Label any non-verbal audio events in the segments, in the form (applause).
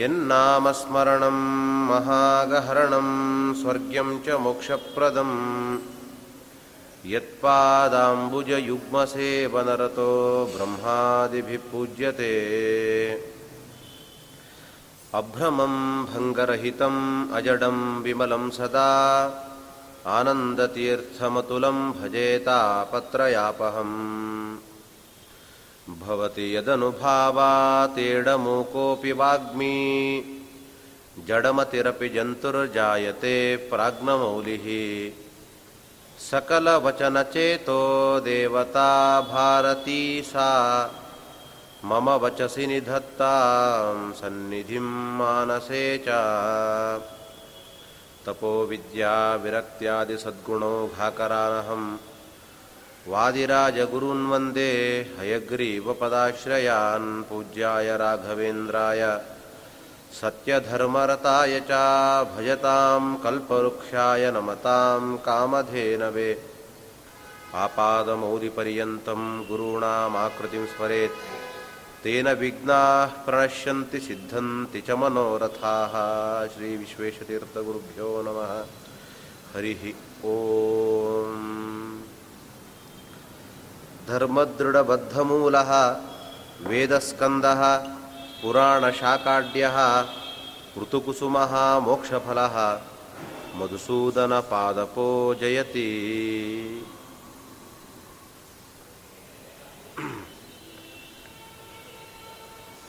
यन्नामस्मरणं महागहरणं स्वर्ग्यं च मोक्षप्रदम्। यत्पादाम्बुजयुग्मसेवनरतो ब्रह्मादिभिः पूज्यते। अभ्रमं भङ्गरहितम् अजडं विमलं सदा। आनन्दतीर्थमतुलं भजेतापत्रयापहम् भवति यदनुभावातेडमूकोऽपि वाग्मी। जडमतिरपि जन्तुर्जायते प्राज्ञमौलिः सकलवचनचेतो देवता भारती सा मम वचसि निधत्तां सन्निधिं मानसे च। तपोविद्याविरक्त्यादिसद्गुणो घाकरानहम् वादिराजगुरून् वन्दे हयग्रीवपदाश्रयान् पूज्याय राघवेन्द्राय। सत्यधर्मरताय च भजतां कल्पवृक्षाय नमतां कामधेनवे। आपादमौलिपर्यन्तं गुरूणामाकृतिं स्मरेत्। तेन विघ्नाः प्रणश्यन्ति सिद्धन्ति च मनोरथाः। श्रीविश्वेशतीर्थगुरुभ्यो नमः। हरिः ॐ ಧರ್ಮದೃಢಬದ್ಧಮೂಲಃ ವೇದಸ್ಕಂದಃ ಪುರಾಣಶಾಕಾಢ್ಯಃ ಋತುಕುಸುಮಃ ಮೋಕ್ಷಫಲಃ ಮಧುಸೂದನಪಾದಪೋ ಜಯತಿ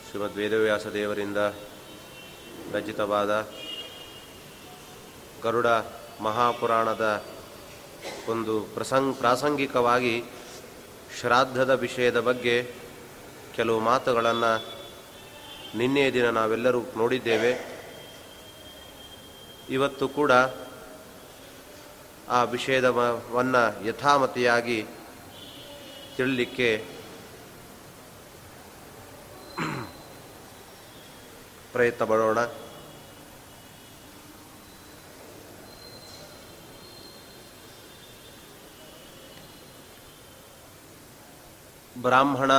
ಶ್ರೀಮದ್ ವೇದವ್ಯಾಸ ದೇವರಿಂದ ರಚಿತವಾದ ಗರುಡ ಮಹಾಪುರಾಣದ ಒಂದು ಪ್ರಸಂಗ್ ಪ್ರಾಸಂಗಿಕವಾಗಿ ಶ್ರಾದ್ದದ ವಿಷಯದ ಬಗ್ಗೆ ಕೆಲವು ಮಾತುಗಳನ್ನು ನಿನ್ನೆಯ ದಿನ ನಾವೆಲ್ಲರೂ ನೋಡಿದ್ದೇವೆ. ಇವತ್ತು ಕೂಡ ಆ ವಿಷಯದವನ್ನು ಯಥಾಮತಿಯಾಗಿ ತಿಳಿಲಿಕ್ಕೆ ಪ್ರಯತ್ನ ಪಡೋಣ ಬ್ರಾಹ್ಮಣ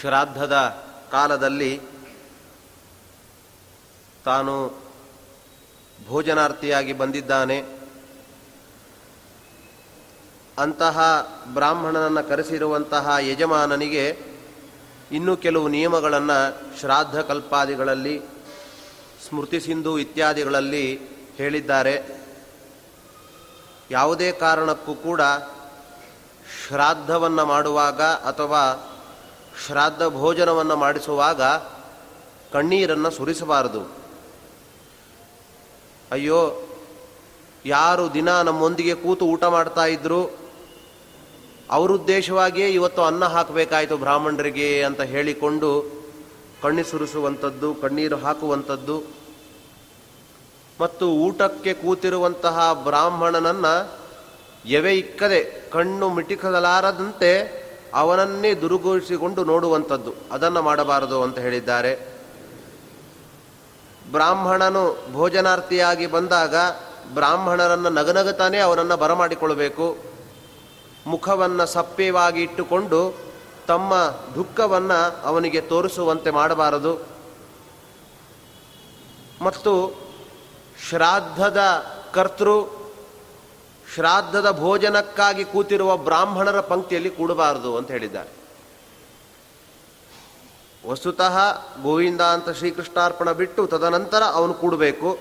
ಶ್ರಾದ್ದದ ಕಾಲದಲ್ಲಿ ತಾನು ಭೋಜನಾರ್ಥಿಯಾಗಿ ಬಂದಿದ್ದಾನೆ. ಅಂತಹ ಬ್ರಾಹ್ಮಣನನ್ನು ಕರೆಸಿರುವಂತಹ ಯಜಮಾನನಿಗೆ ಇನ್ನೂ ಕೆಲವು ನಿಯಮಗಳನ್ನು ಶ್ರಾದ್ದ ಕಲ್ಪಾದಿಗಳಲ್ಲಿ, ಸ್ಮೃತಿ ಸಿಂಧು ಇತ್ಯಾದಿಗಳಲ್ಲಿ ಹೇಳಿದ್ದಾರೆ. ಯಾವುದೇ ಕಾರಣಕ್ಕೂ ಕೂಡ ಶ್ರಾದ್ದವನ್ನು ಮಾಡುವಾಗ ಅಥವಾ ಶ್ರಾದ್ದ ಭೋಜನವನ್ನು ಮಾಡಿಸುವಾಗ ಕಣ್ಣೀರನ್ನು ಸುರಿಸಬಾರದು. ಅಯ್ಯೋ, ಯಾರು ದಿನ ನಮ್ಮೊಂದಿಗೆ ಕೂತು ಊಟ ಮಾಡ್ತಾ ಇದ್ರು? ಅವರುದ್ದೇಶವಾಗಿಯೇ ಇವತ್ತು ಅನ್ನ ಹಾಕಬೇಕಾಯಿತು ಬ್ರಾಹ್ಮಣರಿಗೆ ಅಂತ ಹೇಳಿಕೊಂಡು ಕಣ್ಣಿ ಸುರಿಸುವಂಥದ್ದು, ಕಣ್ಣೀರು ಹಾಕುವಂಥದ್ದು. ಮತ್ತು ಊಟಕ್ಕೆ ಕೂತಿರುವಂತಹ ಬ್ರಾಹ್ಮಣನನ್ನು ಎವೆ ಇಕ್ಕದೆ ಕಣ್ಣು ಮಿಟಿಕಲಾರದಂತೆ ಅವನನ್ನೇ ದುರುಗೊಳಿಸಿಕೊಂಡು ನೋಡುವಂಥದ್ದು. ಅದನ್ನು ಮಾಡಬಾರದು ಅಂತ ಹೇಳಿದ್ದಾರೆ. ಬ್ರಾಹ್ಮಣನು ಭೋಜನಾರ್ಥಿಯಾಗಿ ಬಂದಾಗ ಬ್ರಾಹ್ಮಣರನ್ನು ನಗನಗತಾನೆ ಅವರನ್ನು ಬರಮಾಡಿಕೊಳ್ಳಬೇಕು. ಮುಖವನ್ನು ಸಪ್ಪೆವಾಗಿ ಇಟ್ಟುಕೊಂಡು ತಮ್ಮ ದುಃಖವನ್ನು ಅವನಿಗೆ ತೋರಿಸುವಂತೆ ಮಾಡಬಾರದು. ಮತ್ತು ಶ್ರಾದ್ದದ ಕರ್ತೃ ಶ್ರಾದ್ದದ ಭೋಜನಕ್ಕಾಗಿ ಕೂತಿರುವ ಬ್ರಾಹ್ಮಣರ ಪಂಕ್ತಿಯಲ್ಲಿ ಕೂಡಬಾರದು ಅಂತ ಹೇಳಿದ್ದಾರೆ. ವಸ್ತುತಃ ಗೋವಿಂದ ಅಂತ ಶ್ರೀಕೃಷ್ಣಾರ್ಪಣ ಬಿಟ್ಟು ತದನಂತರ ಅವನು ಕೂಡಬೇಕು.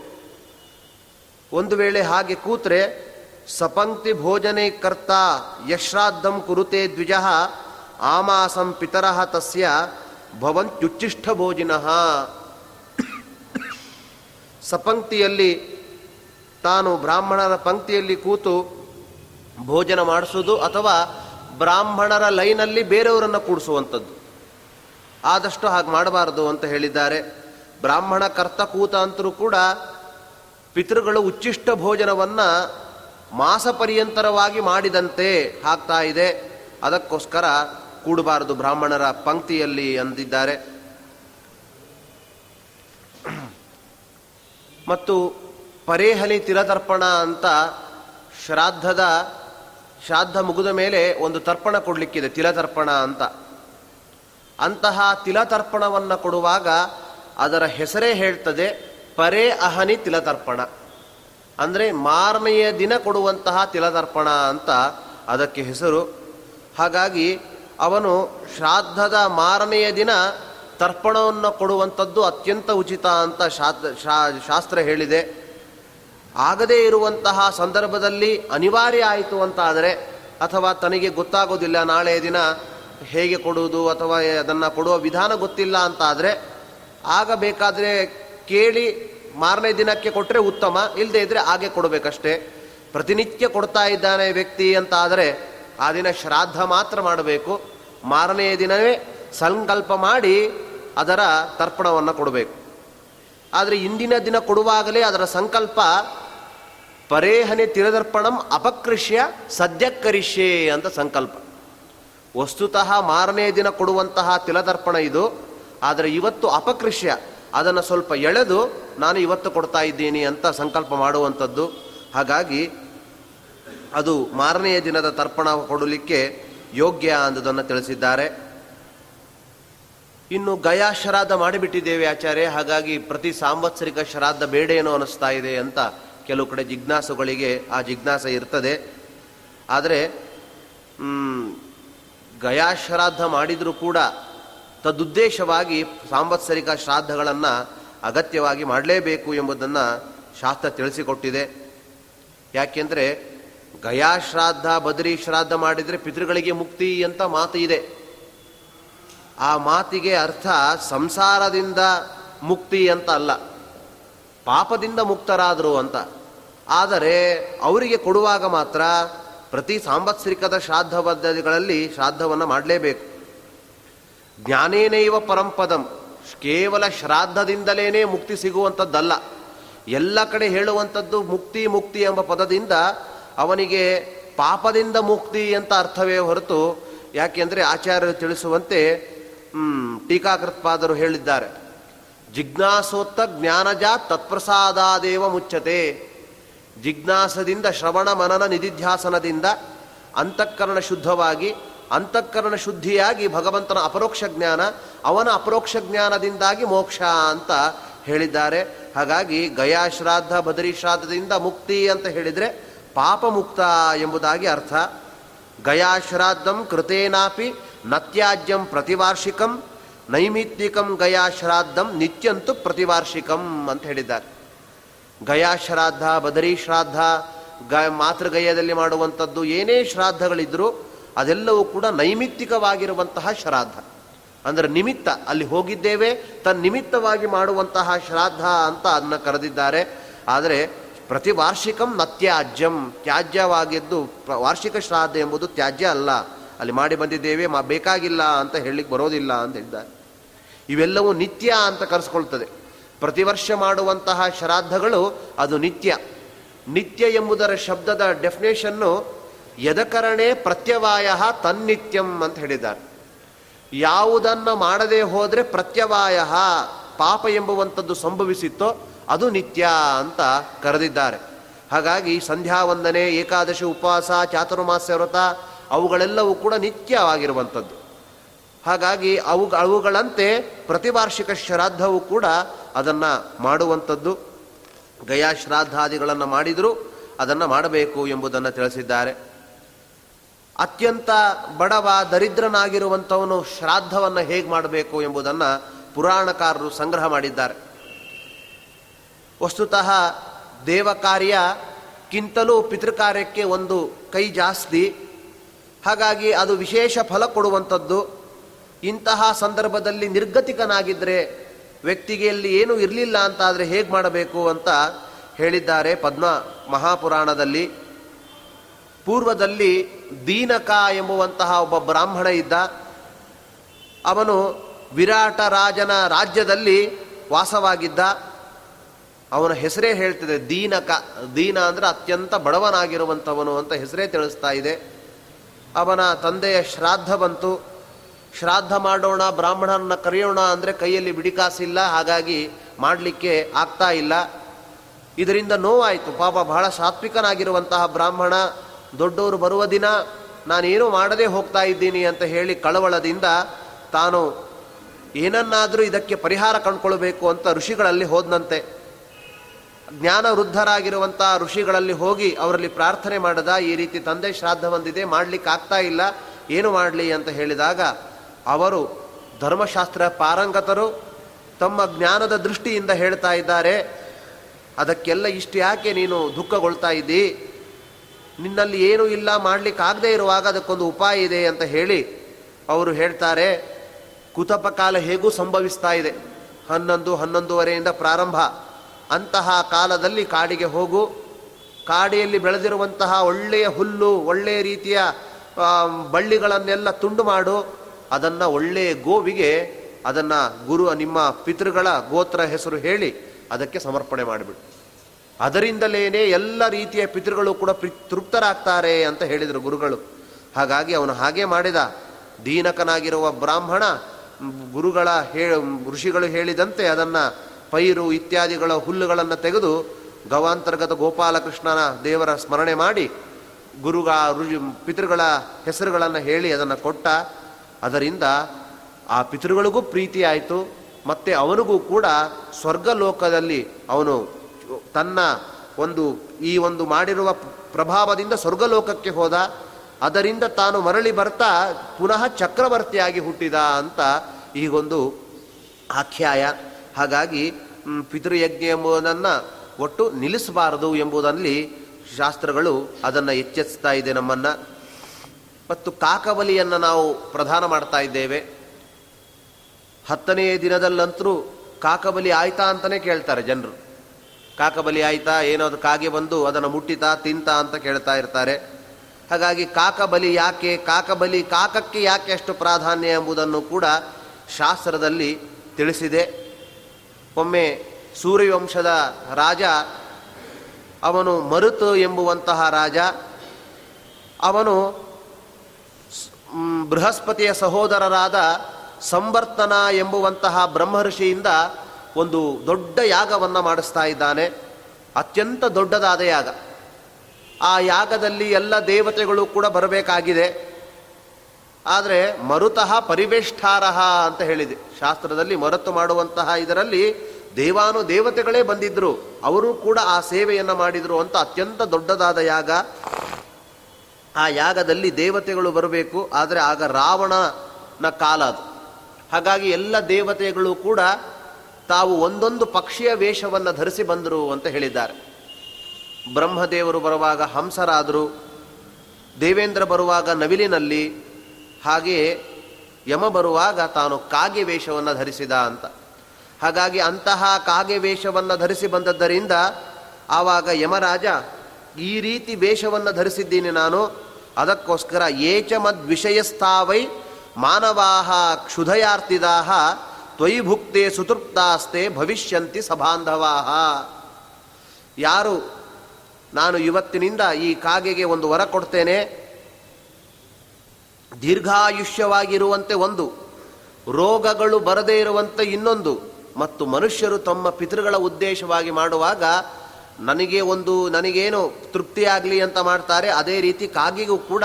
ಒಂದು ವೇಳೆ ಹಾಗೆ ಕೂತ್ರೆ, ಸಪಂಕ್ತಿ ಭೋಜನೆ ಕರ್ತ ಯಶ್ರಾದ್ದಂ ಕುರುತೆ ದ್ವಿಜ ಆಮಾಸಂ ಪಿತರಃ ತಸ್ಯ ಭವಂತ್ಯುಚ್ಚಿಷ್ಟ ಭೋಜಿನಃ ಸಪಂಕ್ತಿಯಲ್ಲಿ ತಾನು ಬ್ರಾಹ್ಮಣರ ಪಂಕ್ತಿಯಲ್ಲಿ ಕೂತು ಭೋಜನ ಮಾಡಿಸೋದು ಅಥವಾ ಬ್ರಾಹ್ಮಣರ ಲೈನಲ್ಲಿ ಬೇರೆಯವರನ್ನು ಕೂಡಿಸುವಂಥದ್ದು. ಆದಷ್ಟು ಹಾಗೆ ಮಾಡಬಾರದು ಅಂತ ಹೇಳಿದ್ದಾರೆ. ಬ್ರಾಹ್ಮಣ ಕರ್ತ ಕೂತ ಅಂತರೂ ಕೂಡ ಪಿತೃಗಳು ಉಚ್ಚಿಷ್ಟ ಭೋಜನವನ್ನು ಮಾಸ ಪರ್ಯಂತರವಾಗಿ ಮಾಡಿದಂತೆ ಆಗ್ತಾ ಇದೆ. ಅದಕ್ಕೋಸ್ಕರ ಕೂಡಬಾರದು ಬ್ರಾಹ್ಮಣರ ಪಂಕ್ತಿಯಲ್ಲಿ ಅಂದಿದ್ದಾರೆ. ಮತ್ತು ಪರೇಹಲಿ ತಿಲತರ್ಪಣ ಅಂತ ಶ್ರಾದ್ದದ, ಶ್ರಾದ್ದ ಮುಗಿದ ಮೇಲೆ ಒಂದು ತರ್ಪಣ ಕೊಡಲಿಕ್ಕಿದೆ, ತಿಲತರ್ಪಣ ಅಂತ. ಅಂತಹ ತಿಲತರ್ಪಣವನ್ನು ಕೊಡುವಾಗ ಅದರ ಹೆಸರೇ ಹೇಳ್ತದೆ, ಪರೇ ಅಹನಿ ತಿಲತರ್ಪಣ. ಅಂದರೆ ಮಾರನೆಯ ದಿನ ಕೊಡುವಂತಹ ತಿಲತರ್ಪಣ ಅಂತ ಅದಕ್ಕೆ ಹೆಸರು. ಹಾಗಾಗಿ ಅವನು ಶ್ರಾದ್ದದ ಮಾರನೆಯ ದಿನ ತರ್ಪಣವನ್ನು ಕೊಡುವಂಥದ್ದು ಅತ್ಯಂತ ಉಚಿತ ಅಂತ ಶಾಸ್ತ್ರ ಹೇಳಿದೆ. ಆಗದೇ ಇರುವಂತಹ ಸಂದರ್ಭದಲ್ಲಿ ಅನಿವಾರ್ಯ ಆಯಿತು ಅಂತಾದರೆ, ಅಥವಾ ತನಗೆ ಗೊತ್ತಾಗೋದಿಲ್ಲ ನಾಳೆಯ ದಿನ ಹೇಗೆ ಕೊಡುವುದು ಅಥವಾ ಅದನ್ನು ಕೊಡುವ ವಿಧಾನ ಗೊತ್ತಿಲ್ಲ ಅಂತಾದರೆ ಆಗ ಬೇಕಾದರೆ ಕೇಳಿ ಮಾರನೇ ದಿನಕ್ಕೆ ಕೊಟ್ಟರೆ ಉತ್ತಮ ಇಲ್ಲದೆ ಇದ್ದರೆ ಹಾಗೆ ಕೊಡಬೇಕಷ್ಟೇ. ಪ್ರತಿನಿತ್ಯ ಕೊಡ್ತಾ ಇದ್ದಾನೆ ವ್ಯಕ್ತಿ ಅಂತ ಆದರೆ ಆ ದಿನ ಶ್ರಾದ್ದ ಮಾತ್ರ ಮಾಡಬೇಕು. ಮಾರನೆಯ ದಿನವೇ ಸಂಕಲ್ಪ ಮಾಡಿ ಅದರ ತರ್ಪಣವನ್ನು ಕೊಡಬೇಕು. ಆದರೆ ಇಂದಿನ ದಿನ ಕೊಡುವಾಗಲೇ ಅದರ ಸಂಕಲ್ಪ ಪರೇಹನೆ ತಿರದರ್ಪಣಂ ಅಪಕೃಷ್ಯ ಸದ್ಯಕ್ಕರಿಷ್ಯೆ ಅಂತ ಸಂಕಲ್ಪ. ವಸ್ತುತಃ ಮಾರನೇ ದಿನ ಕೊಡುವಂತಹ ತಿಲದರ್ಪಣ ಇದು, ಆದರೆ ಇವತ್ತು ಅಪಕೃಷ್ಯ, ಅದನ್ನು ಸ್ವಲ್ಪ ಎಳೆದು ನಾನು ಇವತ್ತು ಕೊಡ್ತಾ ಇದ್ದೀನಿ ಅಂತ ಸಂಕಲ್ಪ ಮಾಡುವಂಥದ್ದು. ಹಾಗಾಗಿ ಅದು ಮಾರನೆಯ ದಿನದ ತರ್ಪಣ ಕೊಡಲಿಕ್ಕೆ ಯೋಗ್ಯ ಅಂದುದನ್ನು ತಿಳಿಸಿದ್ದಾರೆ. ಇನ್ನು ಗಯಾ ಶ್ರಾದ್ದ ಮಾಡಿಬಿಟ್ಟಿದ್ದೇವೆ ಆಚಾರ್ಯ, ಹಾಗಾಗಿ ಪ್ರತಿ ಸಾಂವತ್ಸರಿಕ ಶ್ರಾದ್ದ ಬೇಡೇನೋ ಅನ್ನಿಸ್ತಾ ಇದೆ ಅಂತ ಕೆಲವು ಕಡೆ ಜಿಜ್ಞಾಸುಗಳಿಗೆ ಆ ಜಿಜ್ಞಾಸ ಇರ್ತದೆ. ಆದರೆ ಗಯಾಶ್ರಾದ್ದ ಮಾಡಿದರೂ ಕೂಡ ತದುದ್ದೇಶವಾಗಿ ಸಾಂವತ್ಸರಿಕ ಶ್ರಾದ್ದಗಳನ್ನು ಅಗತ್ಯವಾಗಿ ಮಾಡಲೇಬೇಕು ಎಂಬುದನ್ನು ಶಾಸ್ತ್ರ ತಿಳಿಸಿಕೊಟ್ಟಿದೆ. ಯಾಕೆಂದರೆ, ಗಯಾಶ್ರಾದ್ದ, ಬದರಿ ಶ್ರಾದ್ದ ಮಾಡಿದರೆ ಪಿತೃಗಳಿಗೆ ಮುಕ್ತಿ ಅಂತ ಮಾತು ಇದೆ. ಆ ಮಾತಿಗೆ ಅರ್ಥ ಸಂಸಾರದಿಂದ ಮುಕ್ತಿ ಅಂತ ಅಲ್ಲ. ಪಾಪದಿಂದ ಮುಕ್ತರಾದರು ಅಂತ. ಆದರೆ ಅವರಿಗೆ ಕೊಡುವಾಗ ಮಾತ್ರ ಪ್ರತಿ ಸಾಂವತ್ಸರಿಕದ ಶ್ರಾದ್ದ ಪದ್ಧತಿಗಳಲ್ಲಿ ಶ್ರಾದ್ದವನ್ನು ಮಾಡಲೇಬೇಕು. ಜ್ಞಾನೇನೈವ ಪರಂಪದಂ. ಕೇವಲ ಶ್ರಾದ್ದದಿಂದಲೇ ಮುಕ್ತಿ ಸಿಗುವಂಥದ್ದಲ್ಲ ಎಲ್ಲ ಕಡೆ ಹೇಳುವಂಥದ್ದು ಮುಕ್ತಿ ಮುಕ್ತಿ ಎಂಬ ಪದದಿಂದ ಅವನಿಗೆ ಪಾಪದಿಂದ ಮುಕ್ತಿ ಅಂತ ಅರ್ಥವೇ ಹೊರತು ಯಾಕೆಂದರೆ ಆಚಾರ್ಯರು ತಿಳಿಸುವಂತೆ ಟೀಕಾಕೃತ್ಪಾದರು ಹೇಳಿದ್ದಾರೆ. ಜಿಜ್ಞಾಸೋತ್ತ ಜ್ಞಾನಜ ತತ್ಪ್ರಸಾದಾದೇವ ಮುಚ್ಚತೆ. ಜಿಜ್ಞಾಸದಿಂದ ಶ್ರವಣ ಮನನ ನಿಧಿಧ್ಯಾಸನದಿಂದ ಅಂತಃಕರಣ ಶುದ್ಧವಾಗಿ, ಅಂತಃಕರಣ ಶುದ್ಧಿಯಾಗಿ ಭಗವಂತನ ಅಪರೋಕ್ಷ ಜ್ಞಾನ, ಅವನ ಅಪರೋಕ್ಷ ಜ್ಞಾನದಿಂದಾಗಿ ಮೋಕ್ಷ ಅಂತ ಹೇಳಿದ್ದಾರೆ. ಹಾಗಾಗಿ ಗಯಾ ಶ್ರಾದ್ದ ಬದರಿ ಶ್ರಾದ್ದದಿಂದ ಮುಕ್ತಿ ಅಂತ ಹೇಳಿದರೆ ಪಾಪ ಮುಕ್ತ ಎಂಬುದಾಗಿ ಅರ್ಥ. ಗಯಾ ಶ್ರಾದ್ದಂ ಕೃತೇನಾಪಿ ನತ್ಯಾಜ್ಯಂ ಪ್ರತಿವಾರ್ಷಿಕಂ ನೈಮಿತ್ತಿಕಂ ಗಯಾ ಶ್ರಾದ್ದಂ ನಿತ್ಯಂತು ಪ್ರತಿವಾರ್ಷಿಕಂ ಅಂತ ಹೇಳಿದ್ದಾರೆ. ಗಯಾ ಶ್ರಾದ್ದ ಬದರಿ ಶ್ರಾದ್ದ ಗ ಮಾತೃಗಯದಲ್ಲಿ ಮಾಡುವಂಥದ್ದು ಏನೇ ಶ್ರಾದ್ದಗಳಿದ್ರೂ ಅದೆಲ್ಲವೂ ಕೂಡ ನೈಮಿತ್ತಿಕವಾಗಿರುವಂತಹ ಶ್ರಾದ್ದ. ಅಂದರೆ ನಿಮಿತ್ತ, ಅಲ್ಲಿ ಹೋಗಿದ್ದೇವೆ ತನ್ನ ನಿಮಿತ್ತವಾಗಿ ಮಾಡುವಂತಹ ಶ್ರಾದ್ದ ಅಂತ ಅದನ್ನು ಕರೆದಿದ್ದಾರೆ. ಆದರೆ ಪ್ರತಿ ವಾರ್ಷಿಕಂ ನತ್ಯಾಜ್ಯಂ, ತ್ಯಾಜ್ಯವಾಗಿದ್ದು ವಾರ್ಷಿಕ ಶ್ರಾದ್ದ ಎಂಬುದು ತ್ಯಾಜ್ಯ ಅಲ್ಲ. ಅಲ್ಲಿ ಮಾಡಿ ಬಂದಿದ್ದೇವೆ, ಮಾ ಬೇಕಾಗಿಲ್ಲ ಅಂತ ಹೇಳಲಿಕ್ಕೆ ಬರೋದಿಲ್ಲ ಅಂತ ಹೇಳಿದ್ದಾರೆ ಇವೆಲ್ಲವೂ ನಿತ್ಯ ಅಂತ ಕರೆಸ್ಕೊಳ್ತದೆ. ಪ್ರತಿ ವರ್ಷ ಮಾಡುವಂತಹ ಶ್ರಾದ್ದಗಳು ಅದು ನಿತ್ಯ. ನಿತ್ಯ ಎಂಬುದರ ಶಬ್ದದ ಡೆಫಿನೇಷನ್ನು ಯದಕರಣೆ ಪ್ರತ್ಯವಾಯ ತನ್ನಿತ್ಯಂ ಅಂತ ಹೇಳಿದ್ದಾರೆ. ಯಾವುದನ್ನು ಮಾಡದೆ ಹೋದರೆ ಪ್ರತ್ಯವಾಯ ಪಾಪ ಎಂಬುವಂಥದ್ದು ಸಂಭವಿಸಿತ್ತೋ ಅದು ನಿತ್ಯ ಅಂತ ಕರೆದಿದ್ದಾರೆ. ಹಾಗಾಗಿ ಸಂಧ್ಯಾ ವಂದನೆ ಏಕಾದಶಿ ಉಪವಾಸ, ಚಾತುರ್ಮಾಸ್ಯ ವ್ರತ ಅವುಗಳೆಲ್ಲವೂ ಕೂಡ ನಿತ್ಯವಾಗಿರುವಂಥದ್ದು. ಹಾಗಾಗಿ ಅವು ಅವುಗಳಂತೆ ಪ್ರತಿವಾರ್ಷಿಕ ಶ್ರಾದ್ದವು ಕೂಡ ಅದನ್ನು ಮಾಡುವಂಥದ್ದು. ಗಯಾ ಶ್ರಾದ್ದಾದಿಗಳನ್ನು ಮಾಡಿದರೂ ಅದನ್ನು ಮಾಡಬೇಕು ಎಂಬುದನ್ನು ತಿಳಿಸಿದ್ದಾರೆ. ಅತ್ಯಂತ ಬಡವ ದರಿದ್ರನಾಗಿರುವಂಥವನು ಶ್ರಾದ್ದವನ್ನು ಹೇಗೆ ಮಾಡಬೇಕು ಎಂಬುದನ್ನು ಪುರಾಣಕಾರರು ಸಂಗ್ರಹ ಮಾಡಿದ್ದಾರೆ. ವಸ್ತುತಃ ದೇವ ಕಾರ್ಯಕ್ಕಿಂತಲೂ ಪಿತೃಕಾರ್ಯಕ್ಕೆ ಒಂದು ಕೈ ಜಾಸ್ತಿ. ಹಾಗಾಗಿ ಅದು ವಿಶೇಷ ಫಲ ಕೊಡುವಂಥದ್ದು. ಇಂತಹ ಸಂದರ್ಭದಲ್ಲಿ ನಿರ್ಗತಿಕನಾಗಿದ್ದರೆ ವ್ಯಕ್ತಿಗೆ ಅಲ್ಲಿ ಏನೂ ಇರಲಿಲ್ಲ ಅಂತಾದರೆ ಹೇಗೆ ಮಾಡಬೇಕು ಅಂತ ಹೇಳಿದ್ದಾರೆ ಪದ್ಮ ಮಹಾಪುರಾಣದಲ್ಲಿ. ಪೂರ್ವದಲ್ಲಿ ದೀನಕ ಎಂಬುವಂತಹ ಒಬ್ಬ ಬ್ರಾಹ್ಮಣ ಇದ್ದ. ಅವನು ವಿರಾಟ ರಾಜನ ರಾಜ್ಯದಲ್ಲಿ ವಾಸವಾಗಿದ್ದ. ಅವನ ಹೆಸರೇ ಹೇಳ್ತಿದೆ ದೀನಕ. ದೀನ ಅಂದರೆ ಅತ್ಯಂತ ಬಡವನಾಗಿರುವಂಥವನು ಅಂತ ಹೆಸರೇ ತಿಳಿಸ್ತಾ ಇದೆ. ಅವನ ತಂದೆಯ ಶ್ರಾದ್ದ ಬಂತು. ಶ್ರಾದ್ದ ಮಾಡೋಣ ಬ್ರಾಹ್ಮಣನ ಕರೆಯೋಣ ಅಂದರೆ ಕೈಯಲ್ಲಿ ಬಿಡಿಕಾಸಿಲ್ಲ, ಹಾಗಾಗಿ ಮಾಡಲಿಕ್ಕೆ ಆಗ್ತಾ ಇಲ್ಲ. ಇದರಿಂದ ನೋವಾಯಿತು. ಪಾಪ ಬಹಳ ಸಾತ್ವಿಕನಾಗಿರುವಂತಹ ಬ್ರಾಹ್ಮಣ, ದೊಡ್ಡವರು ಬರುವ ದಿನ ನಾನೇನು ಮಾಡದೇ ಹೋಗ್ತಾ ಇದ್ದೀನಿ ಅಂತ ಹೇಳಿ ಕಳವಳದಿಂದ ತಾನು ಏನನ್ನಾದರೂ ಇದಕ್ಕೆ ಪರಿಹಾರ ಕಂಡುಕೊಳ್ಬೇಕು ಅಂತ ಋಷಿಗಳಲ್ಲಿ ಹೋದನಂತೆ. ಜ್ಞಾನ ವೃದ್ಧರಾಗಿರುವಂಥ ಋಷಿಗಳಲ್ಲಿ ಹೋಗಿ ಅವರಲ್ಲಿ ಪ್ರಾರ್ಥನೆ ಮಾಡದ, ಈ ರೀತಿ ತಂದೆ ಶ್ರಾದ್ದ ಬಂದಿದೆ ಮಾಡಲಿಕ್ಕೆ ಆಗ್ತಾ ಇಲ್ಲ, ಏನು ಮಾಡಲಿ ಅಂತ ಹೇಳಿದಾಗ ಅವರು ಧರ್ಮಶಾಸ್ತ್ರ ಪಾರಂಗತರು, ತಮ್ಮ ಜ್ಞಾನದ ದೃಷ್ಟಿಯಿಂದ ಹೇಳ್ತಾ ಇದ್ದಾರೆ, ಅದಕ್ಕೆಲ್ಲ ಇಷ್ಟು ಯಾಕೆ ನೀನು ದುಃಖಗೊಳ್ತಾ ಇದ್ದೀ? ನಿನ್ನಲ್ಲಿ ಏನೂ ಇಲ್ಲ, ಮಾಡಲಿಕ್ಕೆ ಆಗದೆ ಇರುವಾಗ ಅದಕ್ಕೊಂದು ಉಪಾಯ ಇದೆ ಅಂತ ಹೇಳಿ ಅವರು ಹೇಳ್ತಾರೆ ಕುತಪ ಕಾಲ ಹೇಗೂ ಸಂಭವಿಸ್ತಾ ಇದೆ. ಹನ್ನೊಂದು, ಹನ್ನೊಂದುವರೆಯಿಂದ ಪ್ರಾರಂಭ. ಅಂತಹ ಕಾಲದಲ್ಲಿ ಕಾಡಿಗೆ ಹೋಗು. ಕಾಡಿಯಲ್ಲಿ ಬೆಳೆದಿರುವಂತಹ ಒಳ್ಳೆಯ ಹುಲ್ಲು, ಒಳ್ಳೆಯ ರೀತಿಯ ಬಳ್ಳಿಗಳನ್ನೆಲ್ಲ ತುಂಡು ಮಾಡು. ಅದನ್ನು ಒಳ್ಳೆಯ ಗೋವಿಗೆ, ಅದನ್ನು ಗುರು, ನಿಮ್ಮ ಪಿತೃಗಳ ಗೋತ್ರ ಹೆಸರು ಹೇಳಿ ಅದಕ್ಕೆ ಸಮರ್ಪಣೆ ಮಾಡಿಬಿಡು. ಅದರಿಂದಲೇನೆ ಎಲ್ಲ ರೀತಿಯ ಪಿತೃಗಳು ಕೂಡ ತೃಪ್ತರಾಗ್ತಾರೆ ಅಂತ ಹೇಳಿದರು ಗುರುಗಳು. ಹಾಗಾಗಿ ಅವನು ಹಾಗೆ ಮಾಡಿದ. ದೀನಕನಾಗಿರುವ ಬ್ರಾಹ್ಮಣ, ಗುರುಗಳ ಹೇ, ಋಷಿಗಳು ಹೇಳಿದಂತೆ ಅದನ್ನು ಪೈರು ಇತ್ಯಾದಿಗಳ ಹುಲ್ಲುಗಳನ್ನು ತೆಗೆದು ಗವಾಂತರ್ಗತ ಗೋಪಾಲಕೃಷ್ಣನ ದೇವರ ಸ್ಮರಣೆ ಮಾಡಿ ಗುರುಗ ರುಜು ಪಿತೃಗಳ ಹೆಸರುಗಳನ್ನು ಹೇಳಿ ಅದನ್ನು ಕೊಟ್ಟ. ಅದರಿಂದ ಆ ಪಿತೃಗಳಿಗೂ ಪ್ರೀತಿ ಆಯಿತು. ಮತ್ತು ಅವನಿಗೂ ಕೂಡ ಸ್ವರ್ಗಲೋಕದಲ್ಲಿ ಅವನು ತನ್ನ ಒಂದು, ಈ ಒಂದು ಮಾಡಿರುವ ಪ್ರಭಾವದಿಂದ ಸ್ವರ್ಗಲೋಕಕ್ಕೆ ಹೋದ. ಅದರಿಂದ ತಾನು ಮರಳಿ ಬರ್ತಾ ಪುನಃ ಚಕ್ರವರ್ತಿಯಾಗಿ ಹುಟ್ಟಿದ ಅಂತ ಈಗೊಂದು ಆಖ್ಯಾಯ. ಹಾಗಾಗಿ ಪಿತೃಯಜ್ಞ ಎಂಬುದನ್ನು ಒಟ್ಟು ನಿಲ್ಲಿಸಬಾರದು ಎಂಬುದರಲ್ಲಿ ಶಾಸ್ತ್ರಗಳು ಅದನ್ನು ಎಚ್ಚೆತ್ತಾ ಇದೆ ನಮ್ಮನ್ನು. ಮತ್ತು ಕಾಕಬಲಿಯನ್ನು ನಾವು ಪ್ರಧಾನ ಮಾಡ್ತಾ ಇದ್ದೇವೆ. ಹತ್ತನೆಯ ದಿನದಲ್ಲಂತರೂ ಕಾಕಬಲಿ ಆಯ್ತಾ ಅಂತಲೇ ಕೇಳ್ತಾರೆ ಜನರು. ಕಾಕಬಲಿ ಆಯ್ತಾ, ಏನೋ ಅದು ಕಾಗೆ ಬಂದು ಅದನ್ನು ಮುಟ್ಟಿತಾ, ತಿಂತ ಅಂತ ಕೇಳ್ತಾ ಇರ್ತಾರೆ. ಹಾಗಾಗಿ ಕಾಕಬಲಿ ಯಾಕೆ, ಕಾಕಬಲಿ ಕಾಕಕ್ಕೆ ಯಾಕೆ ಅಷ್ಟು ಪ್ರಾಧಾನ್ಯ ಎಂಬುದನ್ನು ಕೂಡ ಶಾಸ್ತ್ರದಲ್ಲಿ ತಿಳಿಸಿದೆ. ಒಮ್ಮೆ ಸೂರ್ಯವಂಶದ ರಾಜ, ಅವನು ಮರುತು ಎಂಬುವಂತಹ ರಾಜ, ಅವನು ಬೃಹಸ್ಪತಿಯ ಸಹೋದರರಾದ ಸಂವರ್ತನ ಎಂಬುವಂತಹ ಬ್ರಹ್ಮಋಷಿಯಿಂದ ಒಂದು ದೊಡ್ಡ ಯಾಗವನ್ನು ಮಾಡಿಸ್ತಾ ಇದ್ದಾನೆ. ಅತ್ಯಂತ ದೊಡ್ಡದಾದ ಯಾಗ. ಆ ಯಾಗದಲ್ಲಿ ಎಲ್ಲ ದೇವತೆಗಳು ಕೂಡ ಬರಬೇಕಾಗಿದೆ. ಆದರೆ ಮರುತಃ ಪರಿವೇಷ್ಠಾರಹ ಅಂತ ಹೇಳಿದೆ. ಶಾಸ್ತ್ರದಲ್ಲಿ ಮರುತು ಮಾಡುವಂತಹ ಇದರಲ್ಲಿ ದೇವಾನು ದೇವತೆಗಳೇ ಬಂದಿದ್ದರು ಅವರು ಕೂಡ ಆ ಸೇವೆಯನ್ನು ಮಾಡಿದರು ಅಂತ ಅತ್ಯಂತ ದೊಡ್ಡದಾದ ಯಾಗ. ಆ ಯಾಗದಲ್ಲಿ ದೇವತೆಗಳು ಬರಬೇಕು, ಆದರೆ ಆಗ ರಾವಣನ ಕಾಲ ಅದು. ಹಾಗಾಗಿ ಎಲ್ಲ ದೇವತೆಗಳು ಕೂಡ ತಾವು ಒಂದೊಂದು ಪಕ್ಷಿಯ ವೇಷವನ್ನು ಧರಿಸಿ ಬಂದರು ಅಂತ ಹೇಳಿದ್ದಾರೆ. ಬ್ರಹ್ಮದೇವರು ಬರುವಾಗ ಹಂಸರಾದರು, ದೇವೇಂದ್ರ ಬರುವಾಗ ನವಿಲಿನಲ್ಲಿ ಹಾಗೆಯೇ ಯಮ ಬರುವಾಗ ತಾನು ಕಾಗೆ ವೇಷವನ್ನು ಧರಿಸಿದ ಅಂತ. ಹಾಗಾಗಿ ಅಂತಹ ಕಾಗೆ ವೇಷವನ್ನು ಧರಿಸಿ ಬಂದದ್ದರಿಂದ ಆವಾಗ ಯಮರಾಜ, ಈ ರೀತಿ ವೇಷವನ್ನು ಧರಿಸಿದ್ದೀನಿ ನಾನು, ಅದಕ್ಕೋಸ್ಕರ ಏಚ ಮದ್ವಿಷಯಸ್ಥಾವೈ ಮಾನವಾಹ ಕ್ಷುಧಯಾರ್ತಿದಾಹ ತ್ವಯಿಭುಕ್ತೆ ಸುತೃಪ್ತಾಸ್ತೆ ಭವಿಷ್ಯಂತಿ ಸಬಾಂಧವಾಹ. ಯಾರು, ನಾನು ಇವತ್ತಿನಿಂದ ಈ ಕಾಗೆಗೆ ಒಂದು ವರ ಕೊಡ್ತೇನೆ ದೀರ್ಘಾಯುಷ್ಯವಾಗಿರುವಂತೆ ಒಂದು, ರೋಗಗಳು ಬರದೇ ಇರುವಂತೆ ಇನ್ನೊಂದು, ಮತ್ತು ಮನುಷ್ಯರು ತಮ್ಮ ಪಿತೃಗಳ ಉದ್ದೇಶವಾಗಿ ಮಾಡುವಾಗ ನನಗೆ ಒಂದು, ನನಗೇನು ತೃಪ್ತಿಯಾಗಲಿ ಅಂತ ಮಾಡ್ತಾರೆ, ಅದೇ ರೀತಿ ಕಾಗಿಗೂ ಕೂಡ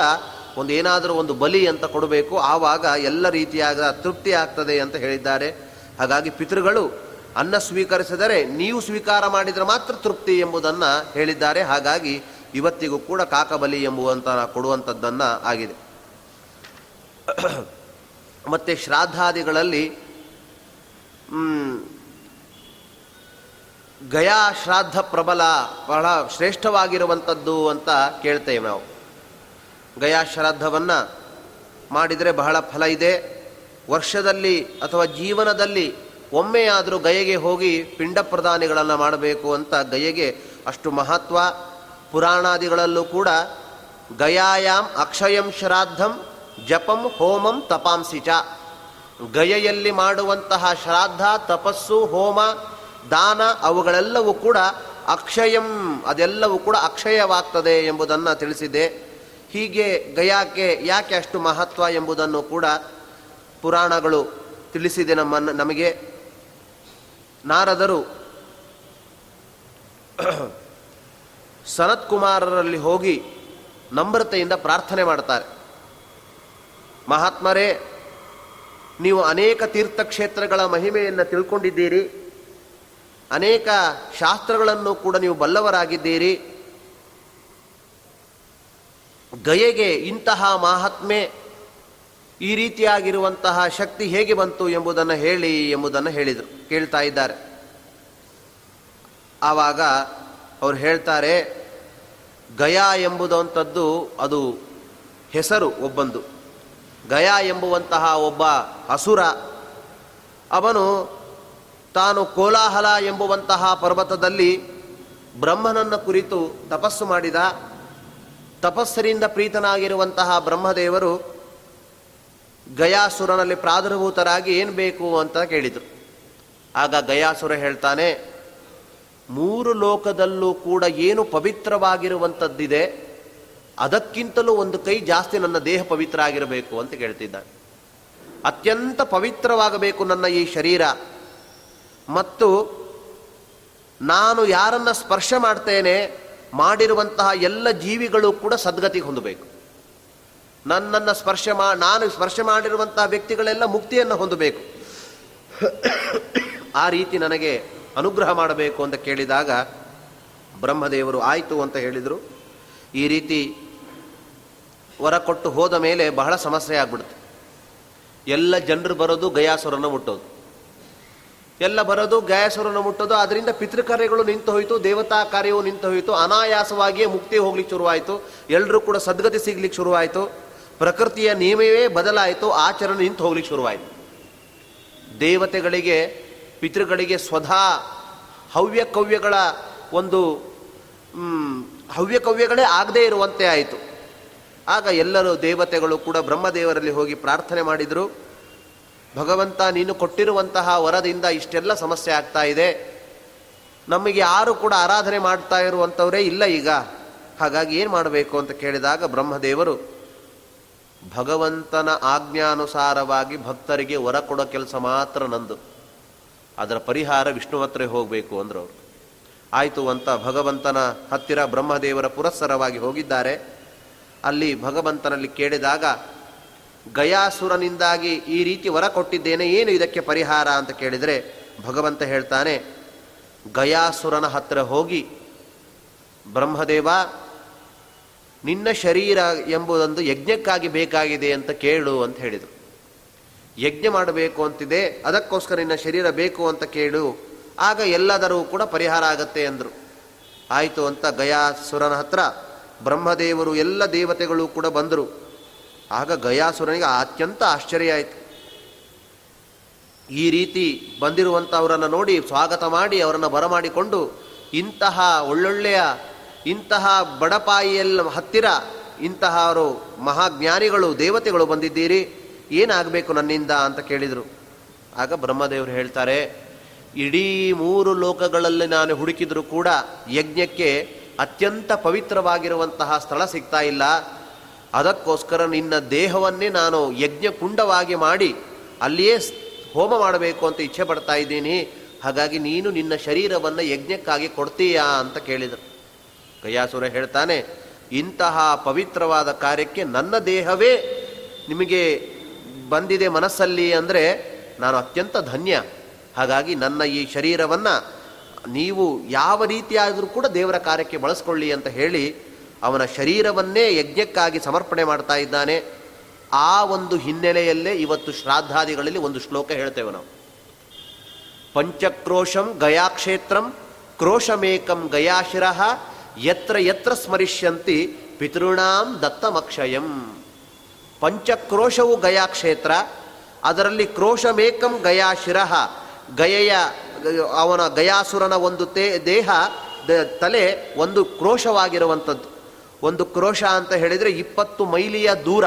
ಒಂದು ಏನಾದರೂ ಒಂದು ಬಲಿ ಅಂತ ಕೊಡಬೇಕು. ಆವಾಗ ಎಲ್ಲ ರೀತಿಯಾದ ತೃಪ್ತಿ ಆಗ್ತದೆ ಅಂತ ಹೇಳಿದ್ದಾರೆ. ಹಾಗಾಗಿ ಪಿತೃಗಳು ಅನ್ನ ಸ್ವೀಕರಿಸಿದರೆ ನೀವು ಸ್ವೀಕಾರ ಮಾಡಿದರೆ ಮಾತ್ರ ತೃಪ್ತಿ ಎಂಬುದನ್ನು ಹೇಳಿದ್ದಾರೆ. ಹಾಗಾಗಿ ಇವತ್ತಿಗೂ ಕೂಡ ಕಾಕಬಲಿ ಎಂಬುವಂತ ಕೊಡುವಂಥದ್ದನ್ನು ಆಗಿದೆ. (coughs) ಮತ್ತು ಶ್ರಾದ್ದಾದಿಗಳಲ್ಲಿ ಗಯಾ ಶ್ರಾದ್ದ ಪ್ರಬಲ ಬಹಳ ಶ್ರೇಷ್ಠವಾಗಿರುವಂಥದ್ದು ಅಂತ ಕೇಳ್ತೇವೆ ನಾವು. ಗಯಾ ಶ್ರಾದ್ದವನ್ನು ಮಾಡಿದರೆ ಬಹಳ ಫಲ ಇದೆ. ವರ್ಷದಲ್ಲಿ ಅಥವಾ ಜೀವನದಲ್ಲಿ ಒಮ್ಮೆಯಾದರೂ ಗಯೆಗೆ ಹೋಗಿ ಪಿಂಡ ಪ್ರದಾನಿಗಳನ್ನು ಮಾಡಬೇಕು ಅಂತ ಗಯೆಗೆ ಅಷ್ಟು ಮಹತ್ವ. ಪುರಾಣಾದಿಗಳಲ್ಲೂ ಕೂಡ ಗಯಾಯಾಮ್ ಅಕ್ಷಯಂ ಶ್ರಾದ್ದಂ ಜಪಂ ಹೋಮಂ ತಪಾಂಸಿ ಚ. ಗಯೆಯಲ್ಲಿ ಮಾಡುವಂತಹ ಶ್ರಾದ್ದ, ತಪಸ್ಸು, ಹೋಮ, ದಾನ ಅವುಗಳೆಲ್ಲವೂ ಕೂಡ ಅಕ್ಷಯಂ, ಅದೆಲ್ಲವೂ ಕೂಡ ಅಕ್ಷಯವಾಗ್ತದೆ ಎಂಬುದನ್ನು ತಿಳಿಸಿದೆ. ಹೀಗೆ ಗಯಾಕ್ಕೆ ಯಾಕೆ ಅಷ್ಟು ಮಹತ್ವ ಎಂಬುದನ್ನು ಕೂಡ ಪುರಾಣಗಳು ತಿಳಿಸಿದೆ ನಮ್ಮನ್ನು, ನಮಗೆ. ನಾರದರು (clears throat) ಸನತ್ಕುಮಾರರಲ್ಲಿ ಹೋಗಿ ನಮ್ರತೆಯಿಂದ ಪ್ರಾರ್ಥನೆ ಮಾಡ್ತಾರೆ. ಮಹಾತ್ಮರೇ, ನೀವು ಅನೇಕ ತೀರ್ಥಕ್ಷೇತ್ರಗಳ ಮಹಿಮೆಯನ್ನು ತಿಳ್ಕೊಂಡಿದ್ದೀರಿ. ಅನೇಕ ಶಾಸ್ತ್ರಗಳನ್ನು ಕೂಡ ನೀವು ಬಲ್ಲವರಾಗಿದ್ದೀರಿ. ಗಯೆಗೆ ಇಂತಹ ಮಹಾತ್ಮೆ ಈ ರೀತಿಯಾಗಿರುವಂತಹ ಶಕ್ತಿ ಹೇಗೆ ಬಂತು ಎಂಬುದನ್ನು ಹೇಳಿ ಎಂಬುದನ್ನು ಹೇಳಿದರು, ಕೇಳ್ತಾ ಇದ್ದಾರೆ. ಆವಾಗ ಅವ್ರು ಹೇಳ್ತಾರೆ, ಗಯಾ ಎಂಬುದಂಥದ್ದು ಅದು ಹೆಸರು ಒಬ್ಬಂದು. ಗಯಾ ಎಂಬುವಂತಹ ಒಬ್ಬ ಅಸುರ. ಅವನು ತಾನು ಕೋಲಾಹಲ ಎಂಬುವಂತಹ ಪರ್ವತದಲ್ಲಿ ಬ್ರಹ್ಮನನ್ನು ಕುರಿತು ತಪಸ್ಸು ಮಾಡಿದ. ತಪಸ್ಸರಿಂದ ಪ್ರೀತನಾಗಿರುವಂತಹ ಬ್ರಹ್ಮದೇವರು ಗಯಾಸುರನಲ್ಲಿ ಪ್ರಾದುರ್ಭೂತರಾಗಿ ಏನು ಬೇಕು ಅಂತ ಕೇಳಿದರು. ಆಗ ಗಯಾಸುರ ಹೇಳ್ತಾನೆ, ಮೂರು ಲೋಕದಲ್ಲೂ ಕೂಡ ಏನು ಪವಿತ್ರವಾಗಿರುವಂಥದ್ದಿದೆ ಅದಕ್ಕಿಂತಲೂ ಒಂದು ಕೈ ಜಾಸ್ತಿ ನನ್ನ ದೇಹ ಪವಿತ್ರ ಆಗಿರಬೇಕು ಅಂತ ಕೇಳ್ತಿದ್ದಾನೆ. ಅತ್ಯಂತ ಪವಿತ್ರವಾಗಬೇಕು ನನ್ನ ಈ ಶರೀರ. ಮತ್ತು ನಾನು ಯಾರನ್ನ ಸ್ಪರ್ಶ ಮಾಡ್ತೇನೆ, ಮಾಡಿರುವಂತಹ ಎಲ್ಲ ಜೀವಿಗಳು ಕೂಡ ಸದ್ಗತಿಗೆ ಹೊಂದಬೇಕು. ನನ್ನನ್ನು ಸ್ಪರ್ಶ ಮಾ, ನಾನು ಸ್ಪರ್ಶ ಮಾಡಿರುವಂತಹ ವ್ಯಕ್ತಿಗಳೆಲ್ಲ ಮುಕ್ತಿಯನ್ನು ಹೊಂದಬೇಕು. ಆ ರೀತಿ ನನಗೆ ಅನುಗ್ರಹ ಮಾಡಬೇಕು ಅಂತ ಕೇಳಿದಾಗ, ಬ್ರಹ್ಮದೇವರು ಆಯಿತು ಅಂತ ಹೇಳಿದರು. ಈ ರೀತಿ ವರ ಕೊಟ್ಟು ಹೋದ ಮೇಲೆ ಬಹಳ ಸಮಸ್ಯೆ ಆಗ್ಬಿಡುತ್ತೆ. ಎಲ್ಲ ಜನರು ಬರೋದು ಗಯಾಸುರನ ಮುಟ್ಟೋದು. ಎಲ್ಲ ಬರೋದು ಗಯಾಸುರನ ಮುಟ್ಟೋದು ಅದರಿಂದ ಪಿತೃಕಾರ್ಯಗಳು ನಿಂತು ಹೋಯಿತು, ದೇವತಾ ಕಾರ್ಯವು ನಿಂತು ಹೋಯಿತು, ಅನಾಯಾಸವಾಗಿಯೇ ಮುಕ್ತಿ ಹೋಗ್ಲಿಕ್ಕೆ ಶುರುವಾಯಿತು ಎಲ್ಲರೂ ಕೂಡ ಸದ್ಗತಿ ಸಿಗ್ಲಿಕ್ಕೆ ಶುರುವಾಯಿತು, ಪ್ರಕೃತಿಯ ನಿಯಮವೇ ಬದಲಾಯಿತು, ಆಚರಣೆ ನಿಂತು ಹೋಗ್ಲಿಕ್ಕೆ ಶುರುವಾಯಿತು. ದೇವತೆಗಳಿಗೆ, ಪಿತೃಗಳಿಗೆ ಸ್ವಧಾ, ಹವ್ಯ ಕವ್ಯಗಳ ಒಂದು ಹವ್ಯ ಕವ್ಯಗಳೇ ಆಗದೇ ಇರುವಂತೆ ಆಯಿತು. ಆಗ ಎಲ್ಲರೂ ದೇವತೆಗಳು ಕೂಡ ಬ್ರಹ್ಮದೇವರಲ್ಲಿ ಹೋಗಿ ಪ್ರಾರ್ಥನೆ ಮಾಡಿದರು. ಭಗವಂತ, ನೀನು ಕೊಟ್ಟಿರುವಂತಹ ವರದಿಂದ ಇಷ್ಟೆಲ್ಲ ಸಮಸ್ಯೆ ಆಗ್ತಾ ಇದೆ. ನಮಗೆ ಯಾರು ಕೂಡ ಆರಾಧನೆ ಮಾಡ್ತಾ ಇರುವಂಥವರೇ ಇಲ್ಲ ಈಗ. ಹಾಗಾಗಿ ಏನು ಮಾಡಬೇಕು ಅಂತ ಕೇಳಿದಾಗ ಬ್ರಹ್ಮದೇವರು, ಭಗವಂತನ ಆಜ್ಞಾನುಸಾರವಾಗಿ ಭಕ್ತರಿಗೆ ವರ ಕೊಡೋ ಕೆಲಸ ಮಾತ್ರ ನಂದು. ಅದರ ಪರಿಹಾರ ವಿಷ್ಣು ಹತ್ರ ಹೋಗಬೇಕು ಅಂದರು ಅವರು. ಆಯಿತು ಅಂತ ಭಗವಂತನ ಹತ್ತಿರ ಬ್ರಹ್ಮದೇವರ ಪುರಸ್ಸರವಾಗಿ ಹೋಗಿದ್ದಾರೆ. ಅಲ್ಲಿ ಭಗವಂತನಲ್ಲಿ ಕೇಳಿದಾಗ, ಗಯಾಸುರನಿಂದಾಗಿ ಈ ರೀತಿ ವರ ಕೊಟ್ಟಿದ್ದೇನೆ, ಏನು ಇದಕ್ಕೆ ಪರಿಹಾರ? ಅಂತ ಕೇಳಿದರೆ, ಭಗವಂತ ಹೇಳ್ತಾನೆ, ಗಯಾಸುರನ ಹತ್ತಿರ ಹೋಗಿ, ಬ್ರಹ್ಮದೇವ, ನಿನ್ನ ಶರೀರ ಎಂಬುದೊಂದು ಯಜ್ಞಕ್ಕಾಗಿ ಬೇಕಾಗಿದೆ ಅಂತ ಕೇಳು ಅಂತ ಹೇಳಿದರು. ಯಜ್ಞ ಮಾಡಬೇಕು ಅಂತಿದೆ, ಅದಕ್ಕೋಸ್ಕರ ನಿನ್ನ ಶರೀರ ಬೇಕು ಅಂತ ಕೇಳು, ಆಗ ಎಲ್ಲದರೂ ಕೂಡ ಪರಿಹಾರ ಆಗತ್ತೆ ಅಂದರು. ಆಯಿತು ಅಂತ ಗಯಾಸುರನ ಹತ್ರ ಬ್ರಹ್ಮದೇವರು ಎಲ್ಲ ದೇವತೆಗಳು ಕೂಡ ಬಂದರು. ಆಗ ಗಯಾಸುರನಿಗೆ ಅತ್ಯಂತ ಆಶ್ಚರ್ಯ ಆಯಿತು. ಈ ರೀತಿ ಬಂದಿರುವಂಥವರನ್ನು ನೋಡಿ ಸ್ವಾಗತ ಮಾಡಿ ಅವರನ್ನು ಬರಮಾಡಿಕೊಂಡು ಇಂತಹ ಒಳ್ಳೊಳ್ಳೆಯ, ಇಂತಹ ಬಡಪಾಯಿಯಲ್ಲಿ ಹತ್ತಿರ ಇಂತಹವರು ಮಹಾಜ್ಞಾನಿಗಳು, ದೇವತೆಗಳು ಬಂದಿದ್ದೀರಿ, ಏನಾಗಬೇಕು ನನ್ನಿಂದ ಅಂತ ಕೇಳಿದರು. ಆಗ ಬ್ರಹ್ಮದೇವರು ಹೇಳ್ತಾರೆ, ಇಡೀ ಮೂರು ಲೋಕಗಳಲ್ಲಿ ನಾನು ಹುಡುಕಿದರೂ ಕೂಡ ಯಜ್ಞಕ್ಕೆ ಅತ್ಯಂತ ಪವಿತ್ರವಾಗಿರುವಂತಹ ಸ್ಥಳ ಸಿಗ್ತಾ ಇಲ್ಲ. ಅದಕ್ಕೋಸ್ಕರ ನಿನ್ನ ದೇಹವನ್ನೇ ನಾನು ಯಜ್ಞಕುಂಡವಾಗಿ ಮಾಡಿ ಅಲ್ಲಿಯೇ ಹೋಮ ಮಾಡಬೇಕು ಅಂತ ಇಚ್ಛೆ ಪಡ್ತಾ ಇದ್ದೀನಿ. ಹಾಗಾಗಿ ನೀನು ನಿನ್ನ ಶರೀರವನ್ನು ಯಜ್ಞಕ್ಕಾಗಿ ಕೊಡ್ತೀಯಾ ಅಂತ ಕೇಳಿದರು. ಕಯಾಸುರ ಹೇಳ್ತಾನೆ, ಇಂತಹ ಪವಿತ್ರವಾದ ಕಾರ್ಯಕ್ಕೆ ನನ್ನ ದೇಹವೇ ನಿಮಗೆ ಬಂದಿದೆ ಮನಸ್ಸಲ್ಲಿ ಅಂದರೆ ನಾನು ಅತ್ಯಂತ ಧನ್ಯ. ಹಾಗಾಗಿ ನನ್ನ ಈ ಶರೀರವನ್ನು ನೀವು ಯಾವ ರೀತಿಯಾದರೂ ಕೂಡ ದೇವರ ಕಾರ್ಯಕ್ಕೆ ಬಳಸ್ಕೊಳ್ಳಿ ಅಂತ ಹೇಳಿ ಅವನ ಶರೀರವನ್ನೇ ಯಜ್ಞಕ್ಕಾಗಿ ಸಮರ್ಪಣೆ ಮಾಡ್ತಾ ಇದ್ದಾನೆ. ಆ ಒಂದು ಹಿನ್ನೆಲೆಯಲ್ಲೇ ಇವತ್ತು ಶ್ರಾದ್ದಾದಿಗಳಲ್ಲಿ ಒಂದು ಶ್ಲೋಕ ಹೇಳ್ತೇವೆ ನಾವು. ಪಂಚಕ್ರೋಶಂ ಗಯಾಕ್ಷೇತ್ರಂ ಕ್ರೋಶಮೇಕಂ ಗಯಾಶಿರ ಯತ್ರ ಯತ್ರ ಸ್ಮರಿಷ್ಯಂತಿ ಪಿತೃಣಾಂ ದತ್ತಮಕ್ಷಯಂ. ಪಂಚಕ್ರೋಶವು ಗಯಾಕ್ಷೇತ್ರ, ಅದರಲ್ಲಿ ಕ್ರೋಶಮೇಕಂ ಗಯಾಶಿರ ಗಯೆಯ ಅವನ ಗಯಾಸುರನ ಒಂದು ತೇ, ದೇಹ ತಲೆ ಒಂದು ಕ್ರೋಶವಾಗಿರುವಂಥದ್ದು. ಒಂದು ಕ್ರೋಶ ಅಂತ ಹೇಳಿದರೆ ಇಪ್ಪತ್ತು ಮೈಲಿಯ ದೂರ.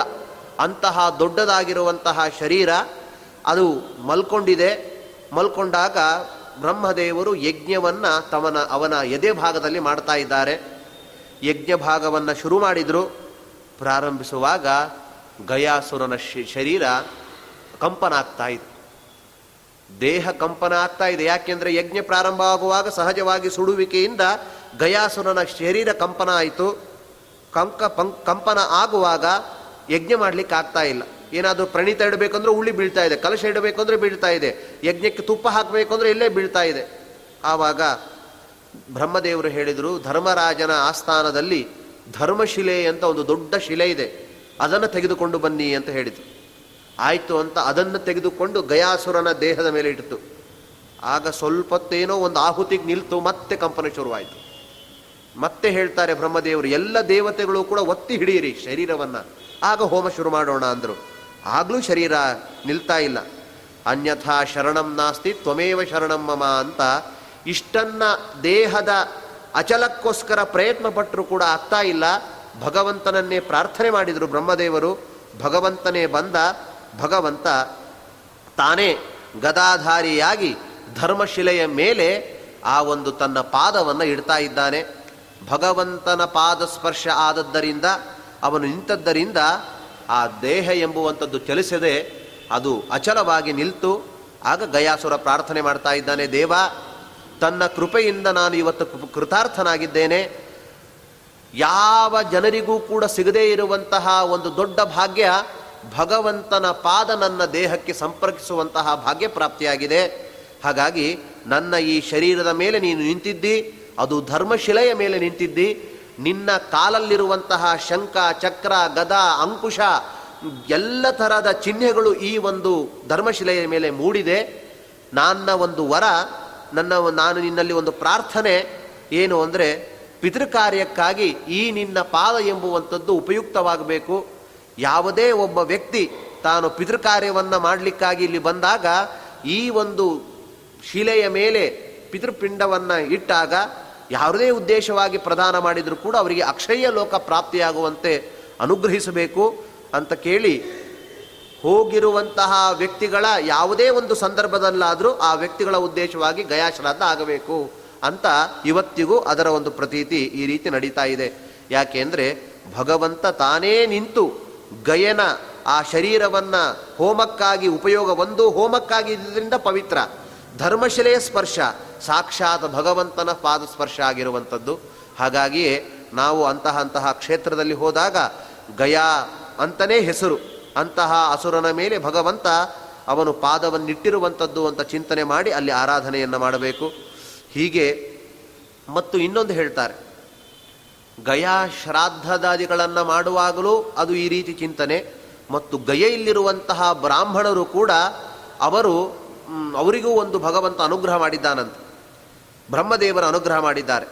ಅಂತಹ ದೊಡ್ಡದಾಗಿರುವಂತಹ ಶರೀರ ಅದು ಮಲ್ಕೊಂಡಿದೆ. ಮಲ್ಕೊಂಡಾಗ ಬ್ರಹ್ಮದೇವರು ಯಜ್ಞವನ್ನು ತಮನ, ಅವನ ಎದೆ ಭಾಗದಲ್ಲಿ ಮಾಡ್ತಾ ಇದ್ದಾರೆ. ಯಜ್ಞ ಭಾಗವನ್ನು ಶುರು ಮಾಡಿದರು. ಪ್ರಾರಂಭಿಸುವಾಗ ಗಯಾಸುರನ ಶರೀರ ಕಂಪನ ಆಗ್ತಾ ಇದೆ ದೇಹ ಕಂಪನ ಆಗ್ತಾ ಇದೆ. ಯಾಕೆಂದ್ರೆ ಯಜ್ಞ ಪ್ರಾರಂಭ ಆಗುವಾಗ ಸಹಜವಾಗಿ ಸುಡುವಿಕೆಯಿಂದ ಗಯಾಸುರನ ಶರೀರ ಕಂಪನ ಆಯಿತು. ಕಂಕ ಕಂಪನ ಆಗುವಾಗ ಯಜ್ಞ ಮಾಡಲಿಕ್ಕೆ ಆಗ್ತಾ ಇಲ್ಲ. ಏನಾದರೂ ಪ್ರಣೀತ ಇಡಬೇಕಂದ್ರೆ ಉಳ್ಳಿ ಬೀಳ್ತಾ ಇದೆ, ಕಲಶ ಇಡಬೇಕಂದ್ರೆ ಬೀಳ್ತಾ ಇದೆ, ಯಜ್ಞಕ್ಕೆ ತುಪ್ಪ ಹಾಕಬೇಕು ಅಂದರೆ ಇಲ್ಲೇ ಬೀಳ್ತಾ ಇದೆ. ಆವಾಗ ಬ್ರಹ್ಮದೇವರು ಹೇಳಿದರು, ಧರ್ಮರಾಜನ ಆಸ್ಥಾನದಲ್ಲಿ ಧರ್ಮಶಿಲೆ ಅಂತ ಒಂದು ದೊಡ್ಡ ಶಿಲೆ ಇದೆ. ಅದನ್ನು ತೆಗೆದುಕೊಂಡು ಬನ್ನಿ ಅಂತ ಹೇಳಿದರು. ಆಯಿತು ಅಂತ ಅದನ್ನು ತೆಗೆದುಕೊಂಡು ಗಯಾಸುರನ ದೇಹದ ಮೇಲೆ ಇಟ್ಟಿತು. ಆಗ ಸ್ವಲ್ಪತ್ತೇನೋ ಒಂದು ಆಹುತಿಗೆ ನಿಲ್ತು ಮತ್ತೆ ಕಂಪನ ಶುರುವಾಯಿತು. ಮತ್ತೆ ಹೇಳ್ತಾರೆ ಬ್ರಹ್ಮದೇವರು, ಎಲ್ಲ ದೇವತೆಗಳು ಕೂಡ ಒತ್ತಿ ಹಿಡಿಯಿರಿ ಶರೀರವನ್ನು. ಆಗ ಹೋಮ ಶುರು ಮಾಡೋಣ ಅಂದರು. ಆಗಲೂ ಶರೀರ ನಿಲ್ತಾ ಇಲ್ಲ. ಅನ್ಯಥಾ ಶರಣಂ ನಾಸ್ತಿ ತ್ವಮೇವ ಶರಣಂ ಮಮ ಅಂತ ಇಷ್ಟನ್ನ ದೇಹದ ಅಚಲಕ್ಕೋಸ್ಕರ ಪ್ರಯತ್ನ ಪಟ್ಟರು ಕೂಡ ಆಗ್ತಾ ಇಲ್ಲ. ಭಗವಂತನನ್ನೇ ಪ್ರಾರ್ಥನೆ ಮಾಡಿದರು ಬ್ರಹ್ಮದೇವರು. ಭಗವಂತನೇ ಬಂದ ಭಗವಂತ ತಾನೇ ಗದಾಧಾರಿಯಾಗಿ ಧರ್ಮಶಿಲೆಯ ಮೇಲೆ ಆ ಒಂದು ತನ್ನ ಪಾದವನ್ನು ಇಡ್ತಾ ಇದ್ದಾನೆ. ಭಗವಂತನ ಪಾದ ಸ್ಪರ್ಶ ಆದದ್ದರಿಂದ, ಅವನು ನಿಂತದ್ದರಿಂದ ಆ ದೇಹ ಎಂಬುವಂಥದ್ದು ಚಲಿಸದೆ ಅದು ಅಚಲವಾಗಿ ನಿಲ್ತು. ಆಗ ಗಯಾಸುರ ಪ್ರಾರ್ಥನೆ ಮಾಡ್ತಾ ಇದ್ದಾನೆ, ದೇವ, ತನ್ನ ಕೃಪೆಯಿಂದ ನಾನು ಇವತ್ತು ಕೃತಾರ್ಥನಾಗಿದ್ದೇನೆ. ಯಾವ ಜನರಿಗೂ ಕೂಡ ಸಿಗದೇ ಇರುವಂತಹ ಒಂದು ದೊಡ್ಡ ಭಾಗ್ಯ ಭಗವಂತನ ಪಾದ ನನ್ನ ದೇಹಕ್ಕೆ ಸಂಪರ್ಕಿಸುವಂತಹ ಭಾಗ್ಯ ಪ್ರಾಪ್ತಿಯಾಗಿದೆ ಹಾಗಾಗಿ ನನ್ನ ಈ ಶರೀರದ ಮೇಲೆ ನೀನು ನಿಂತಿದ್ದಿ, ಅದು ಧರ್ಮಶಿಲೆಯ ಮೇಲೆ ನಿಂತಿದ್ದಿ. ನಿನ್ನ ಕಾಲಲ್ಲಿರುವಂತಹ ಶಂಕ ಚಕ್ರ, ಗದ, ಅಂಕುಶ, ಎಲ್ಲ ತರಹದ ಚಿಹ್ನೆಗಳು ಈ ಒಂದು ಧರ್ಮಶಿಲೆಯ ಮೇಲೆ ಮೂಡಿದೆ. ನನ್ನ ಒಂದು ವರ, ನನ್ನ ನಾನು ನಿನ್ನಲ್ಲಿ ಒಂದು ಪ್ರಾರ್ಥನೆ ಏನು ಅಂದರೆ, ಪಿತೃಕಾರ್ಯಕ್ಕಾಗಿ ಈ ನಿನ್ನ ಪಾದ ಎಂಬುವಂಥದ್ದು ಉಪಯುಕ್ತವಾಗಬೇಕು. ಯಾವುದೇ ಒಬ್ಬ ವ್ಯಕ್ತಿ ತಾನು ಪಿತೃಕಾರ್ಯವನ್ನು ಮಾಡಲಿಕ್ಕಾಗಿ ಇಲ್ಲಿ ಬಂದಾಗ, ಈ ಒಂದು ಶಿಲೆಯ ಮೇಲೆ ಪಿತೃಪಿಂಡವನ್ನು ಇಟ್ಟಾಗ ಯಾವುದೇ ಉದ್ದೇಶವಾಗಿ ಪ್ರದಾನ ಮಾಡಿದರೂ ಕೂಡ ಅವರಿಗೆ ಅಕ್ಷಯ ಲೋಕ ಪ್ರಾಪ್ತಿಯಾಗುವಂತೆ ಅನುಗ್ರಹಿಸಬೇಕು ಅಂತ ಕೇಳಿ ಹೋಗಿರುವಂತಹ ವ್ಯಕ್ತಿಗಳ ಯಾವುದೇ ಒಂದು ಸಂದರ್ಭದಲ್ಲಾದರೂ ಆ ವ್ಯಕ್ತಿಗಳ ಉದ್ದೇಶವಾಗಿ ಗಯಾಶ್ರಾದ್ದ ಆಗಬೇಕು ಅಂತ ಇವತ್ತಿಗೂ ಅದರ ಒಂದು ಪ್ರತೀತಿ ಈ ರೀತಿ ನಡೀತಾ ಇದೆ. ಯಾಕೆಂದರೆ ಭಗವಂತ ತಾನೇ ನಿಂತು ಗಯನ, ಆ ಶರೀರವನ್ನ ಹೋಮಕ್ಕಾಗಿ, ಉಪಯೋಗ ಒಂದು ಹೋಮಕ್ಕಾಗಿ ಇದರಿಂದ ಪವಿತ್ರ. ಧರ್ಮಶಿಲೆಯ ಸ್ಪರ್ಶ, ಸಾಕ್ಷಾತ್ ಭಗವಂತನ ಪಾದ ಸ್ಪರ್ಶ ಆಗಿರುವಂಥದ್ದು. ಹಾಗಾಗಿಯೇ ನಾವು ಅಂತಹ ಅಂತಹ ಕ್ಷೇತ್ರದಲ್ಲಿ ಹೋದಾಗ ಗಯಾ ಅಂತಲೇ ಹೆಸರು. ಅಂತಹ ಅಸುರನ ಮೇಲೆ ಭಗವಂತ ಅವನು ಪಾದವನ್ನಿಟ್ಟಿರುವಂಥದ್ದು ಅಂತ ಚಿಂತನೆ ಮಾಡಿ ಅಲ್ಲಿ ಆರಾಧನೆಯನ್ನು ಮಾಡಬೇಕು. ಹೀಗೆ ಮತ್ತು ಇನ್ನೊಂದು ಹೇಳ್ತಾರೆ. ಗಯಾ ಶ್ರಾದ್ದಾದಿಗಳನ್ನು ಮಾಡುವಾಗಲೂ ಅದು ಈ ರೀತಿ ಚಿಂತನೆ. ಮತ್ತು ಗಯೆಯಲ್ಲಿರುವಂತಹ ಬ್ರಾಹ್ಮಣರು ಕೂಡ ಅವರು ಅವರಿಗೂ ಒಂದು ಭಗವಂತ ಅನುಗ್ರಹ ಮಾಡಿದ್ದಾನಂತೆ. ಬ್ರಹ್ಮದೇವರ ಅನುಗ್ರಹ ಮಾಡಿದ್ದಾರೆ.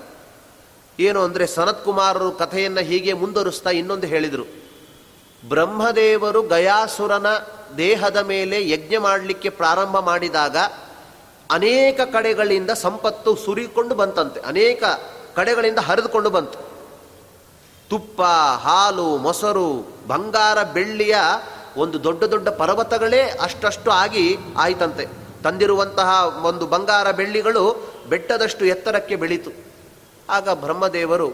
ಏನು ಅಂದರೆ ಸನತ್ ಕುಮಾರರು ಕಥೆಯನ್ನು ಹೀಗೆ ಮುಂದುವರಿಸ್ತಾ ಇನ್ನೊಂದು ಹೇಳಿದರು. ಬ್ರಹ್ಮದೇವರು ಗಯಾಸುರನ ದೇಹದ ಮೇಲೆ ಯಜ್ಞ ಮಾಡಲಿಕ್ಕೆ ಪ್ರಾರಂಭ ಮಾಡಿದಾಗ ಅನೇಕ ಕಡೆಗಳಿಂದ ಸಂಪತ್ತು ಸುರಿಕೊಂಡು ಬಂತಂತೆ. ಅನೇಕ ಕಡೆಗಳಿಂದ ಹರಿದುಕೊಂಡು ಬಂತು. ತುಪ್ಪ, ಹಾಲು, ಮೊಸರು, ಬಂಗಾರ, ಬೆಳ್ಳಿಯ ಒಂದು ದೊಡ್ಡ ದೊಡ್ಡ ಪರ್ವತಗಳೇ ಅಷ್ಟಷ್ಟು ಆಗಿ ಆಯಿತಂತೆ. ತಂದಿರುವಂತಹ ಒಂದು ಬಂಗಾರ ಬೆಳ್ಳಿಗಳು ಬೆಟ್ಟದಷ್ಟು ಎತ್ತರಕ್ಕೆ ಬೆಳೀತು. ಆಗ ಬ್ರಹ್ಮದೇವರು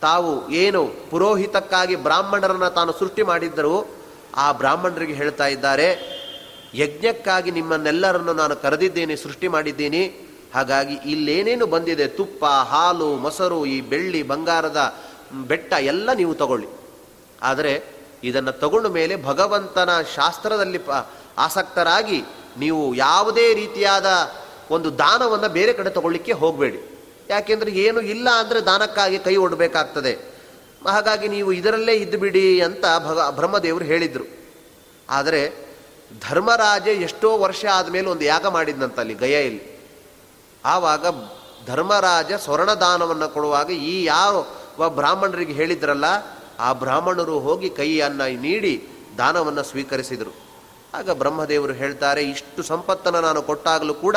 ತಾವು ಏನು ಪುರೋಹಿತಕ್ಕಾಗಿ ಬ್ರಾಹ್ಮಣರನ್ನು ತಾನು ಸೃಷ್ಟಿ ಮಾಡಿದ್ದರು ಆ ಬ್ರಾಹ್ಮಣರಿಗೆ ಹೇಳ್ತಾ ಇದ್ದಾರೆ, ಯಜ್ಞಕ್ಕಾಗಿ ನಿಮ್ಮನ್ನೆಲ್ಲರನ್ನು ನಾನು ಕರೆದಿದ್ದೇನೆ, ಸೃಷ್ಟಿ ಮಾಡಿದ್ದೀನಿ. ಹಾಗಾಗಿ ಇಲ್ಲೇನೇನು ಬಂದಿದೆ? ತುಪ್ಪ, ಹಾಲು, ಮೊಸರು, ಈ ಬೆಳ್ಳಿ, ಬಂಗಾರದ ಬೆಟ್ಟ ಎಲ್ಲ ನೀವು ತಗೊಳ್ಳಿ. ಆದರೆ ಇದನ್ನು ತಗೊಂಡ ಮೇಲೆ ಭಗವಂತನ ಶಾಸ್ತ್ರದಲ್ಲಿ ಆಸಕ್ತರಾಗಿ ನೀವು ಯಾವುದೇ ರೀತಿಯಾದ ಒಂದು ದಾನವನ್ನು ಬೇರೆ ಕಡೆ ತಗೊಳ್ಳಿಕ್ಕೆ ಹೋಗಬೇಡಿ. ಯಾಕೆಂದರೆ ಏನು ಇಲ್ಲ ಅಂದರೆ ದಾನಕ್ಕಾಗಿ ಕೈ ಒಡಬೇಕಾಗ್ತದೆ. ಹಾಗಾಗಿ ನೀವು ಇದರಲ್ಲೇ ಇದ್ದುಬಿಡಿ ಅಂತ ಭಗ, ಬ್ರಹ್ಮದೇವರು ಹೇಳಿದರು. ಆದರೆ ಧರ್ಮರಾಜ ಎಷ್ಟೋ ವರ್ಷ ಆದಮೇಲೆ ಒಂದು ಯಾಗ ಮಾಡಿದ್ನಂತಲ್ಲಿ ಗಯಲ್ಲಿ ಆವಾಗ ಧರ್ಮರಾಜ ಸ್ವರ್ಣದಾನವನ್ನು ಕೊಡುವಾಗ ಈ ಯಾವ ಬ್ರಾಹ್ಮಣರಿಗೆ ಹೇಳಿದ್ರಲ್ಲ, ಆ ಬ್ರಾಹ್ಮಣರು ಹೋಗಿ ಕೈಯನ್ನು ನೀಡಿ ದಾನವನ್ನು ಸ್ವೀಕರಿಸಿದರು. ಆಗ ಬ್ರಹ್ಮದೇವರು ಹೇಳ್ತಾರೆ, ಇಷ್ಟು ಸಂಪತ್ತನ್ನು ನಾನು ಕೊಟ್ಟಾಗಲೂ ಕೂಡ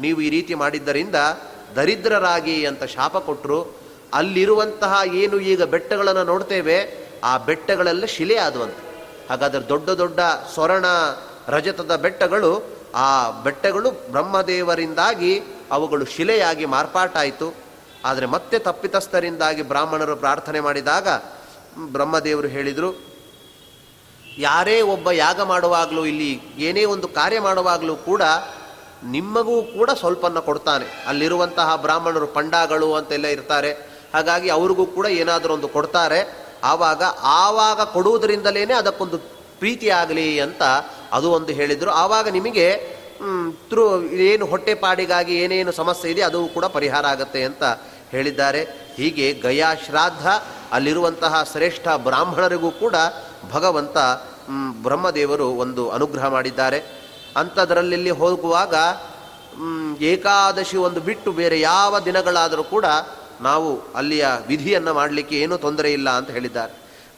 ನೀವು ಈ ರೀತಿ ಮಾಡಿದ್ದರಿಂದ ದರಿದ್ರರಾಗಿ ಅಂತ ಶಾಪ ಕೊಟ್ಟರು ಅಲ್ಲಿರುವಂತಹ ಏನು ಈಗ ಬೆಟ್ಟಗಳನ್ನು ನೋಡ್ತೇವೆ, ಆ ಬೆಟ್ಟಗಳೆಲ್ಲ ಶಿಲೆ ಆದವಂತೆ. ಹಾಗಾದ್ರೆ ದೊಡ್ಡ ದೊಡ್ಡ ಸ್ವರ್ಣ ರಜತದ ಬೆಟ್ಟಗಳು, ಆ ಬೆಟ್ಟಗಳು ಬ್ರಹ್ಮದೇವರಿಂದಾಗಿ ಅವುಗಳು ಶಿಲೆಯಾಗಿ ಮಾರ್ಪಾಟಾಯಿತು. ಆದರೆ ಮತ್ತೆ ತಪ್ಪಿತಸ್ಥರಿಂದಾಗಿ ಬ್ರಾಹ್ಮಣರು ಪ್ರಾರ್ಥನೆ ಮಾಡಿದಾಗ ಬ್ರಹ್ಮದೇವರು ಹೇಳಿದರು, ಯಾರೇ ಒಬ್ಬ ಯಾಗ ಮಾಡುವಾಗಲೂ ಇಲ್ಲಿ ಏನೇ ಒಂದು ಕಾರ್ಯ ಮಾಡುವಾಗಲೂ ಕೂಡ ನಿಮ್ಮಗೂ ಕೂಡ ಸ್ವಲ್ಪನ್ನು ಕೊಡ್ತಾನೆ. ಅಲ್ಲಿರುವಂತಹ ಬ್ರಾಹ್ಮಣರು ಪಂಡಾಗಳು ಅಂತೆಲ್ಲ ಇರ್ತಾರೆ. ಹಾಗಾಗಿ ಅವ್ರಿಗೂ ಕೂಡ ಏನಾದರೂ ಒಂದು ಕೊಡ್ತಾರೆ. ಆವಾಗ ಆವಾಗ ಕೊಡುವುದರಿಂದಲೇ ಅದಕ್ಕೊಂದು ಪ್ರೀತಿ ಆಗಲಿ ಅಂತ ಅದು ಒಂದು ಹೇಳಿದರು. ಆವಾಗ ನಿಮಗೆ ತೃ ಏನು ಹೊಟ್ಟೆಪಾಡಿಗಾಗಿ ಏನೇನು ಸಮಸ್ಯೆ ಇದೆ, ಅದು ಕೂಡ ಪರಿಹಾರ ಆಗುತ್ತೆ ಅಂತ ಹೇಳಿದ್ದಾರೆ. ಹೀಗೆ ಗಯಾ ಶ್ರಾದ್ಧ ಅಲ್ಲಿರುವಂತಹ ಶ್ರೇಷ್ಠ ಬ್ರಾಹ್ಮಣರಿಗೂ ಕೂಡ ಭಗವಂತ ಬ್ರಹ್ಮದೇವರು ಒಂದು ಅನುಗ್ರಹ ಮಾಡಿದ್ದಾರೆ. ಅಂಥದ್ರಲ್ಲಿ ಹೋಗುವಾಗ ಏಕಾದಶಿ ಒಂದು ಬಿಟ್ಟು ಬೇರೆ ಯಾವ ದಿನಗಳಾದರೂ ಕೂಡ ನಾವು ಅಲ್ಲಿಯ ವಿಧಿಯನ್ನು ಮಾಡಲಿಕ್ಕೆ ಏನೂ ತೊಂದರೆ ಇಲ್ಲ ಅಂತ ಹೇಳಿದ್ದಾರೆ.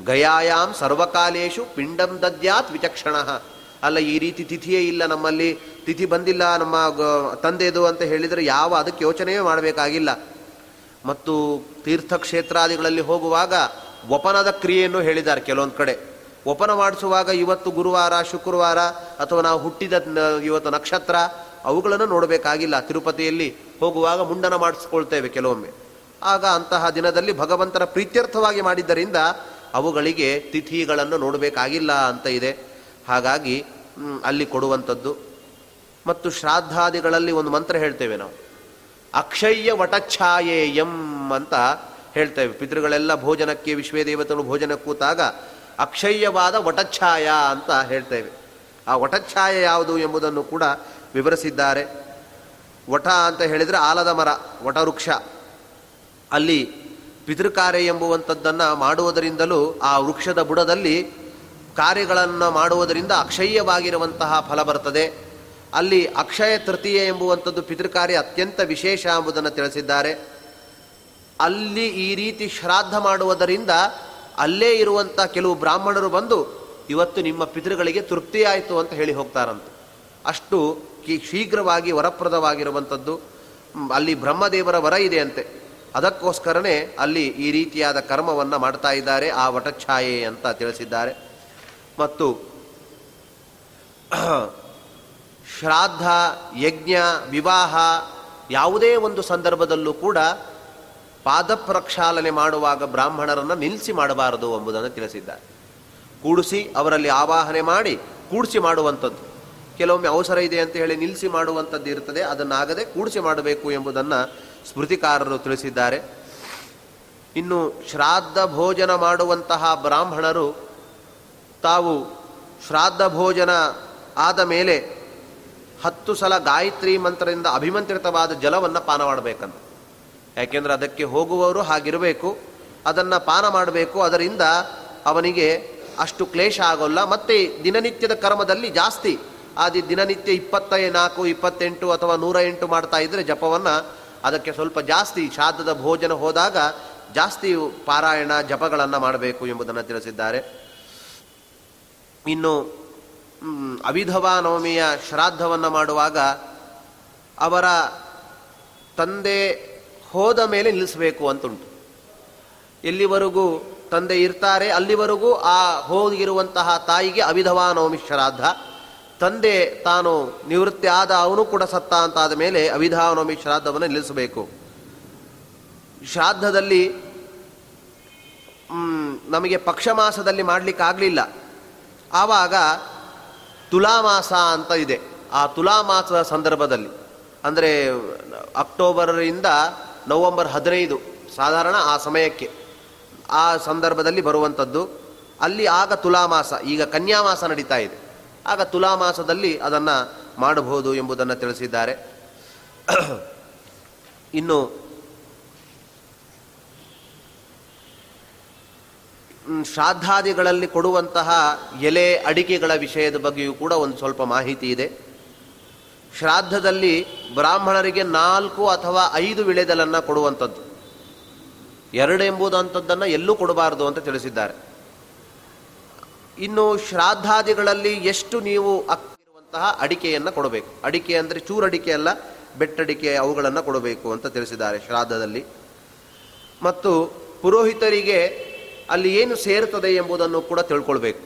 ಗಯಾಯಾಮ್ ಸರ್ವಕಾಲೇಶು ಪಿಂಡಂ ದದ್ಯಾತ್ ವಿಚಕ್ಷಣ. ಅಲ್ಲ, ಈ ರೀತಿ ತಿಥಿಯೇ ಇಲ್ಲ ನಮ್ಮಲ್ಲಿ. ತಿಥಿ ಬಂದಿಲ್ಲ ನಮ್ಮ ತಂದೆದು ಅಂತ ಹೇಳಿದರೆ ಯಾವ ಅದಕ್ಕೆ ಯೋಚನೆಯೇ ಮಾಡಬೇಕಾಗಿಲ್ಲ. ಮತ್ತು ತೀರ್ಥಕ್ಷೇತ್ರಾದಿಗಳಲ್ಲಿ ಹೋಗುವಾಗ ಒಪನದ ಕ್ರಿಯೆಯನ್ನು ಹೇಳಿದ್ದಾರೆ ಕೆಲವೊಂದು ಕಡೆ. ಒಪನ ಮಾಡಿಸುವಾಗ ಇವತ್ತು ಗುರುವಾರ, ಶುಕ್ರವಾರ ಅಥವಾ ನಾವು ಹುಟ್ಟಿದ ಇವತ್ತು ನಕ್ಷತ್ರ ಅವುಗಳನ್ನು ನೋಡಬೇಕಾಗಿಲ್ಲ. ತಿರುಪತಿಯಲ್ಲಿ ಹೋಗುವಾಗ ಮುಂಡನ ಮಾಡಿಸ್ಕೊಳ್ತೇವೆ ಕೆಲವೊಮ್ಮೆ. ಆಗ ಅಂತಹ ದಿನದಲ್ಲಿ ಭಗವಂತನ ಪ್ರೀತ್ಯರ್ಥವಾಗಿ ಮಾಡಿದ್ದರಿಂದ ಅವುಗಳಿಗೆ ತಿಥಿಗಳನ್ನು ನೋಡಬೇಕಾಗಿಲ್ಲ ಅಂತ ಇದೆ. ಹಾಗಾಗಿ ಅಲ್ಲಿ ಕೊಡುವಂಥದ್ದು. ಮತ್ತು ಶ್ರಾದ್ದಾದಿಗಳಲ್ಲಿ ಒಂದು ಮಂತ್ರ ಹೇಳ್ತೇವೆ ನಾವು. ಅಕ್ಷಯ್ಯ ವಟಚ್ಛಾಯೆ ಎಂ ಅಂತ ಹೇಳ್ತೇವೆ ಪಿತೃಗಳೆಲ್ಲ ಭೋಜನಕ್ಕೆ, ವಿಶ್ವದೇವತೆಗಳು ಭೋಜನ ಕೂತಾಗ ಅಕ್ಷಯ್ಯವಾದ ವಟಚ್ಛಾಯ ಅಂತ ಹೇಳ್ತೇವೆ ಆ ವಟಚ್ಛಾಯ ಯಾವುದು ಎಂಬುದನ್ನು ಕೂಡ ವಿವರಿಸಿದ್ದಾರೆ. ವಟ ಅಂತ ಹೇಳಿದರೆ ಆಲದ ಮರ, ವಟವೃಕ್ಷ. ಅಲ್ಲಿ ಪಿತೃಕಾರ್ಯ ಎಂಬುವಂಥದ್ದನ್ನು ಮಾಡುವುದರಿಂದಲೂ ಆ ವೃಕ್ಷದ ಬುಡದಲ್ಲಿ ಕಾರ್ಯಗಳನ್ನು ಮಾಡುವುದರಿಂದ ಅಕ್ಷಯ್ಯವಾಗಿರುವಂತಹ ಫಲ ಬರ್ತದೆ. ಅಲ್ಲಿ ಅಕ್ಷಯ ತೃತೀಯ ಎಂಬುವಂಥದ್ದು ಪಿತೃಕಾರ್ಯ ಅತ್ಯಂತ ವಿಶೇಷ ಎಂಬುದನ್ನು ತಿಳಿಸಿದ್ದಾರೆ. ಅಲ್ಲಿ ಈ ರೀತಿ ಶ್ರಾದ್ದ ಮಾಡುವುದರಿಂದ ಅಲ್ಲೇ ಇರುವಂಥ ಕೆಲವು ಬ್ರಾಹ್ಮಣರು ಬಂದು ಇವತ್ತು ನಿಮ್ಮ ಪಿತೃಗಳಿಗೆ ತೃಪ್ತಿಯಾಯಿತು ಅಂತ ಹೇಳಿ ಹೋಗ್ತಾರಂತೆ. ಅಷ್ಟು ಶೀಘ್ರವಾಗಿ ವರಪ್ರದವಾಗಿರುವಂಥದ್ದು. ಅಲ್ಲಿ ಬ್ರಹ್ಮದೇವರ ವರ ಇದೆ ಅಂತೆ. ಅದಕ್ಕೋಸ್ಕರನೇ ಅಲ್ಲಿ ಈ ರೀತಿಯಾದ ಕರ್ಮವನ್ನು ಮಾಡ್ತಾ ಇದ್ದಾರೆ, ಆ ವಟಛಾಯೆ ಅಂತ ತಿಳಿಸಿದ್ದಾರೆ. ಮತ್ತು ಶ್ರಾದ್ದ ಯಜ್ಞ, ವಿವಾಹ ಯಾವುದೇ ಒಂದು ಸಂದರ್ಭದಲ್ಲೂ ಕೂಡ ಪಾದ ಪ್ರಕ್ಷಾಲನೆ ಮಾಡುವಾಗ ಬ್ರಾಹ್ಮಣರನ್ನು ನಿಲ್ಲಿಸಿ ಮಾಡಬಾರದು ಎಂಬುದನ್ನು ತಿಳಿಸಿದ್ದಾರೆ. ಕೂಡಿಸಿ ಅವರಲ್ಲಿ ಆವಾಹನೆ ಮಾಡಿ, ಕೂಡಿಸಿ ಮಾಡುವಂಥದ್ದು. ಕೆಲವೊಮ್ಮೆ ಅವಸರ ಇದೆ ಅಂತ ಹೇಳಿ ನಿಲ್ಲಿಸಿ ಮಾಡುವಂಥದ್ದು ಇರ್ತದೆ, ಅದನ್ನಾಗದೆ ಕೂಡಿಸಿ ಮಾಡಬೇಕು ಎಂಬುದನ್ನು ಸ್ಮೃತಿಕಾರರು ತಿಳಿಸಿದ್ದಾರೆ. ಇನ್ನು ಶ್ರಾದ್ದ ಭೋಜನ ಮಾಡುವಂತಹ ಬ್ರಾಹ್ಮಣರು ತಾವು ಶ್ರಾದ್ದ ಭೋಜನ ಆದ ಮೇಲೆ ಹತ್ತು ಸಲ ಗಾಯತ್ರಿ ಮಂತ್ರದಿಂದ ಅಭಿಮಂತ್ರಿತವಾದ ಜಲವನ್ನು ಪಾನ ಮಾಡಬೇಕಂತ. ಯಾಕೆಂದರೆ ಅದಕ್ಕೆ ಹೋಗುವವರು ಹಾಗಿರಬೇಕು, ಅದನ್ನು ಪಾನ ಮಾಡಬೇಕು, ಅದರಿಂದ ಅವನಿಗೆ ಅಷ್ಟು ಕ್ಲೇಶ ಆಗೋಲ್ಲ. ಮತ್ತು ದಿನನಿತ್ಯದ ಕರ್ಮದಲ್ಲಿ ಜಾಸ್ತಿ. ಆದಿ ದಿನನಿತ್ಯ ಇಪ್ಪತ್ತ ನಾಲ್ಕು, ಇಪ್ಪತ್ತೆಂಟು ಅಥವಾ ನೂರ ಎಂಟು ಮಾಡ್ತಾ ಇದ್ದರೆ ಜಪವನ್ನು ಅದಕ್ಕೆ ಸ್ವಲ್ಪ ಜಾಸ್ತಿ, ಶ್ರಾದ್ದದ ಭೋಜನ ಹೋದಾಗ ಜಾಸ್ತಿ ಪಾರಾಯಣ ಜಪಗಳನ್ನು ಮಾಡಬೇಕು ಎಂಬುದನ್ನು ತಿಳಿಸಿದ್ದಾರೆ. ಇನ್ನು ಅವಿಧವಾ ನವಮಿಯ ಶ್ರಾದ್ದವನ್ನು ಮಾಡುವಾಗ ಅವರ ತಂದೆ ಹೋದ ಮೇಲೆ ನಿಲ್ಲಿಸಬೇಕು ಅಂತುಂಟು. ಎಲ್ಲಿವರೆಗೂ ತಂದೆ ಇರ್ತಾರೆ, ಅಲ್ಲಿವರೆಗೂ ಆ ಹೋಗಿರುವಂತಹ ತಾಯಿಗೆ ಅವಿಧವಾ ನವಮಿ ಶ್ರಾದ್ದ. ತಂದೆ ತಾನು ನಿವೃತ್ತಿ ಆದ ಅವನು ಕೂಡ ಸತ್ತ ಅಂತಾದ ಮೇಲೆ ಅವಿಧಾನವಮಿ ಶ್ರಾದ್ದವನ್ನು ನಿಲ್ಲಿಸಬೇಕು. ಶ್ರಾದ್ದದಲ್ಲಿ ನಮಗೆ ಪಕ್ಷಮಾಸದಲ್ಲಿ ಮಾಡಲಿಕ್ಕಾಗಲಿಲ್ಲ. ಆವಾಗ ತುಲಾಮಾಸ ಅಂತ ಇದೆ. ಆ ತುಲಾಮಾಸದ ಸಂದರ್ಭದಲ್ಲಿ, ಅಂದರೆ ಅಕ್ಟೋಬರಿಂದ ನವಂಬರ್ ಹದಿನೈದು ಸಾಧಾರಣ ಆ ಸಮಯಕ್ಕೆ, ಆ ಸಂದರ್ಭದಲ್ಲಿ ಬರುವಂಥದ್ದು. ಅಲ್ಲಿ ಆಗ ತುಲಾಮಾಸ, ಈಗ ಕನ್ಯಾಮಾಸ ನಡೀತಾ ಇದೆ. ಆಗ ತುಲಾಮಾಸದಲ್ಲಿ ಅದನ್ನು ಮಾಡಬಹುದು ಎಂಬುದನ್ನು ತಿಳಿಸಿದ್ದಾರೆ. (clears throat) ಇನ್ನು ಶ್ರಾದ್ದಾದಿಗಳಲ್ಲಿ ಕೊಡುವಂತಹ ಎಲೆ ಅಡಿಕೆಗಳ ವಿಷಯದ ಬಗ್ಗೆಯೂ ಕೂಡ ಒಂದು ಸ್ವಲ್ಪ ಮಾಹಿತಿ ಇದೆ. ಶ್ರಾದ್ದದಲ್ಲಿ ಬ್ರಾಹ್ಮಣರಿಗೆ ನಾಲ್ಕು ಅಥವಾ ಐದು ವಿಳೆದಲನ್ನು ಕೊಡುವಂಥದ್ದು. ಎರಡು ಎಂಬುದಂಥದ್ದನ್ನು ಎಲ್ಲೂ ಕೊಡಬಾರದು ಅಂತ ತಿಳಿಸಿದ್ದಾರೆ. ಇನ್ನು ಶ್ರಾದ್ದಾದಿಗಳಲ್ಲಿ ಎಷ್ಟು ನೀವು ಅಕ್ಕಿರುವಂತಹ ಅಡಿಕೆಯನ್ನು ಕೊಡಬೇಕು. ಅಡಿಕೆ ಅಂದರೆ ಚೂರಡಿಕೆ ಅಲ್ಲ, ಬೆಟ್ಟಡಿಕೆ ಅವುಗಳನ್ನು ಕೊಡಬೇಕು ಅಂತ ತಿಳಿಸಿದ್ದಾರೆ ಶ್ರಾದ್ದದಲ್ಲಿ. ಮತ್ತು ಪುರೋಹಿತರಿಗೆ ಅಲ್ಲಿ ಏನು ಸೇರುತ್ತದೆ ಎಂಬುದನ್ನು ಕೂಡ ತಿಳ್ಕೊಳ್ಬೇಕು.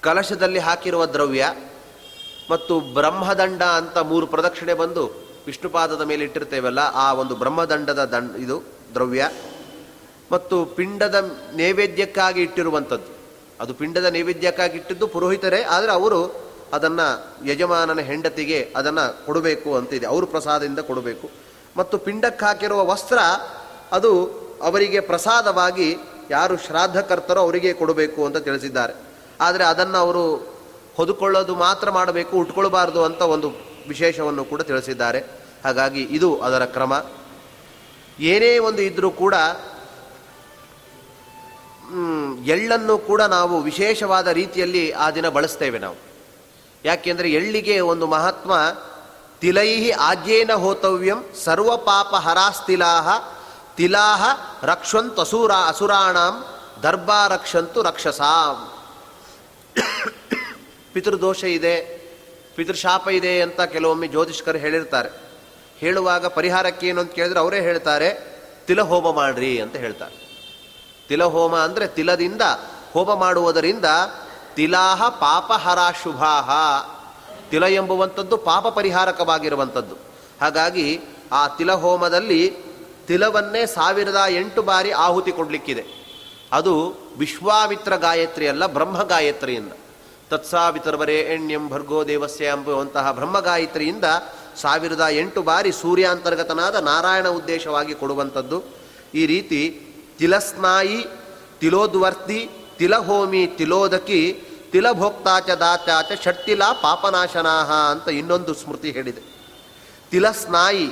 ಕಲಶದಲ್ಲಿ ಹಾಕಿರುವ ದ್ರವ್ಯ ಮತ್ತು ಬ್ರಹ್ಮದಂಡ ಅಂತ ಮೂರು ಪ್ರದಕ್ಷಿಣೆ ಬಂದು ವಿಷ್ಣುಪಾದದ ಮೇಲೆ ಇಟ್ಟಿರ್ತೇವಲ್ಲ, ಆ ಒಂದು ಬ್ರಹ್ಮದಂಡದ ದಂಡ, ಇದು ದ್ರವ್ಯ. ಮತ್ತು ಪಿಂಡದ ನೈವೇದ್ಯಕ್ಕಾಗಿ ಇಟ್ಟಿರುವಂಥದ್ದು. ಅದು ಪಿಂಡದ ನೈವೇದ್ಯಕ್ಕಾಗಿ ಇಟ್ಟಿದ್ದು ಪುರೋಹಿತರೇ, ಆದರೆ ಅವರು ಅದನ್ನು ಯಜಮಾನನ ಹೆಂಡತಿಗೆ ಅದನ್ನು ಕೊಡಬೇಕು ಅಂತಿದೆ. ಅವರು ಪ್ರಸಾದದಿಂದ ಕೊಡಬೇಕು. ಮತ್ತು ಪಿಂಡಕ್ಕೆ ಹಾಕಿರುವ ವಸ್ತ್ರ ಅದು ಅವರಿಗೆ ಪ್ರಸಾದವಾಗಿ ಯಾರು ಶ್ರಾದ್ದಕರ್ತರೋ ಅವರಿಗೆ ಕೊಡಬೇಕು ಅಂತ ತಿಳಿಸಿದ್ದಾರೆ. ಆದರೆ ಅದನ್ನು ಅವರು ಹೊದುಕೊಳ್ಳೋದು ಮಾತ್ರ ಮಾಡಬೇಕು, ಉಟ್ಕೊಳ್ಬಾರ್ದು ಅಂತ ಒಂದು ವಿಶೇಷವನ್ನು ಕೂಡ ತಿಳಿಸಿದ್ದಾರೆ. ಹಾಗಾಗಿ ಇದು ಅದರ ಕ್ರಮ. ಏನೇ ಒಂದು ಇದ್ದರೂ ಕೂಡ ಎಳ್ಳನ್ನು ಕೂಡ ನಾವು ವಿಶೇಷವಾದ ರೀತಿಯಲ್ಲಿ ಆ ದಿನ ಬಳಸ್ತೇವೆ ನಾವು. ಯಾಕೆಂದರೆ ಎಳ್ಳಿಗೆ ಒಂದು ಮಹಾತ್ಮ, ತಿಲೈಹಿ ಆಜ್ಯೇನ ಹೋತವ್ಯಂ ಸರ್ವ ಪಾಪ ಹರಾಸ್ತಿಲಾಹ ತಿಲಾಹ ರಕ್ಷಂತು ಅಸುರ ಅಸುರಾಣಾಂ, ದರ್ಬಾ ರಕ್ಷಂತು ರಕ್ಷಸಾಂ. ಪಿತೃದೋಷ ಇದೆ, ಪಿತೃಶಾಪ ಇದೆ ಅಂತ ಕೆಲವೊಮ್ಮೆ ಜ್ಯೋತಿಷ್ಕರು ಹೇಳಿರ್ತಾರೆ. ಹೇಳುವಾಗ ಪರಿಹಾರಕ್ಕೆ ಏನು ಅಂತ ಕೇಳಿದ್ರೆ ಅವರೇ ಹೇಳ್ತಾರೆ, ತಿಲಹೋಮ ಮಾಡ್ರಿ ಅಂತ ಹೇಳ್ತಾರೆ. ತಿಲಹೋಮ ಅಂದರೆ ತಿಲದಿಂದ ಹೋಮ ಮಾಡುವುದರಿಂದ ತಿಲಾಹ ಪಾಪಹರ ಶುಭಾಹ. ತಿಲ ಎಂಬುವಂಥದ್ದು ಪಾಪ ಪರಿಹಾರಕವಾಗಿರುವಂಥದ್ದು. ಹಾಗಾಗಿ ಆ ತಿಲಹೋಮದಲ್ಲಿ ತಿಲವನ್ನೇ ಸಾವಿರದ ಎಂಟು ಬಾರಿ ಆಹುತಿ ಕೊಡಲಿಕ್ಕಿದೆ. ಅದು ವಿಶ್ವಾಮಿತ್ರ ಗಾಯತ್ರಿ ಅಲ್ಲ, ಬ್ರಹ್ಮ ಗಾಯತ್ರಿಯಿಂದ. ತತ್ಸಾವಿತರ್ವರೆ ಎಣ್ಯಂ ಭರ್ಗೋ ದೇವಸ್ಯ ಎಂಬುವಂತಹ ಬ್ರಹ್ಮ ಗಾಯತ್ರಿಯಿಂದ ಸಾವಿರದ ಎಂಟು ಬಾರಿ ಸೂರ್ಯಾಂತರ್ಗತನಾದ ನಾರಾಯಣ ಉದ್ದೇಶವಾಗಿ ಕೊಡುವಂಥದ್ದು. ಈ ರೀತಿ ತಿಲಸ್ನಾಯಿ, ತಿಲೋದ್ವರ್ತಿ, ತಿಲಹೋಮಿ, ತಿಲೋದಕಿ, ತಿಲಭೋಕ್ತಾಚ ದಾಚಾಚ ಷಟ್ಟಿಲ ಪಾಪನಾಶನಾಹ ಅಂತ ಇನ್ನೊಂದು ಸ್ಮೃತಿ ಹೇಳಿದೆ. ತಿಲಸ್ನಾಯಿ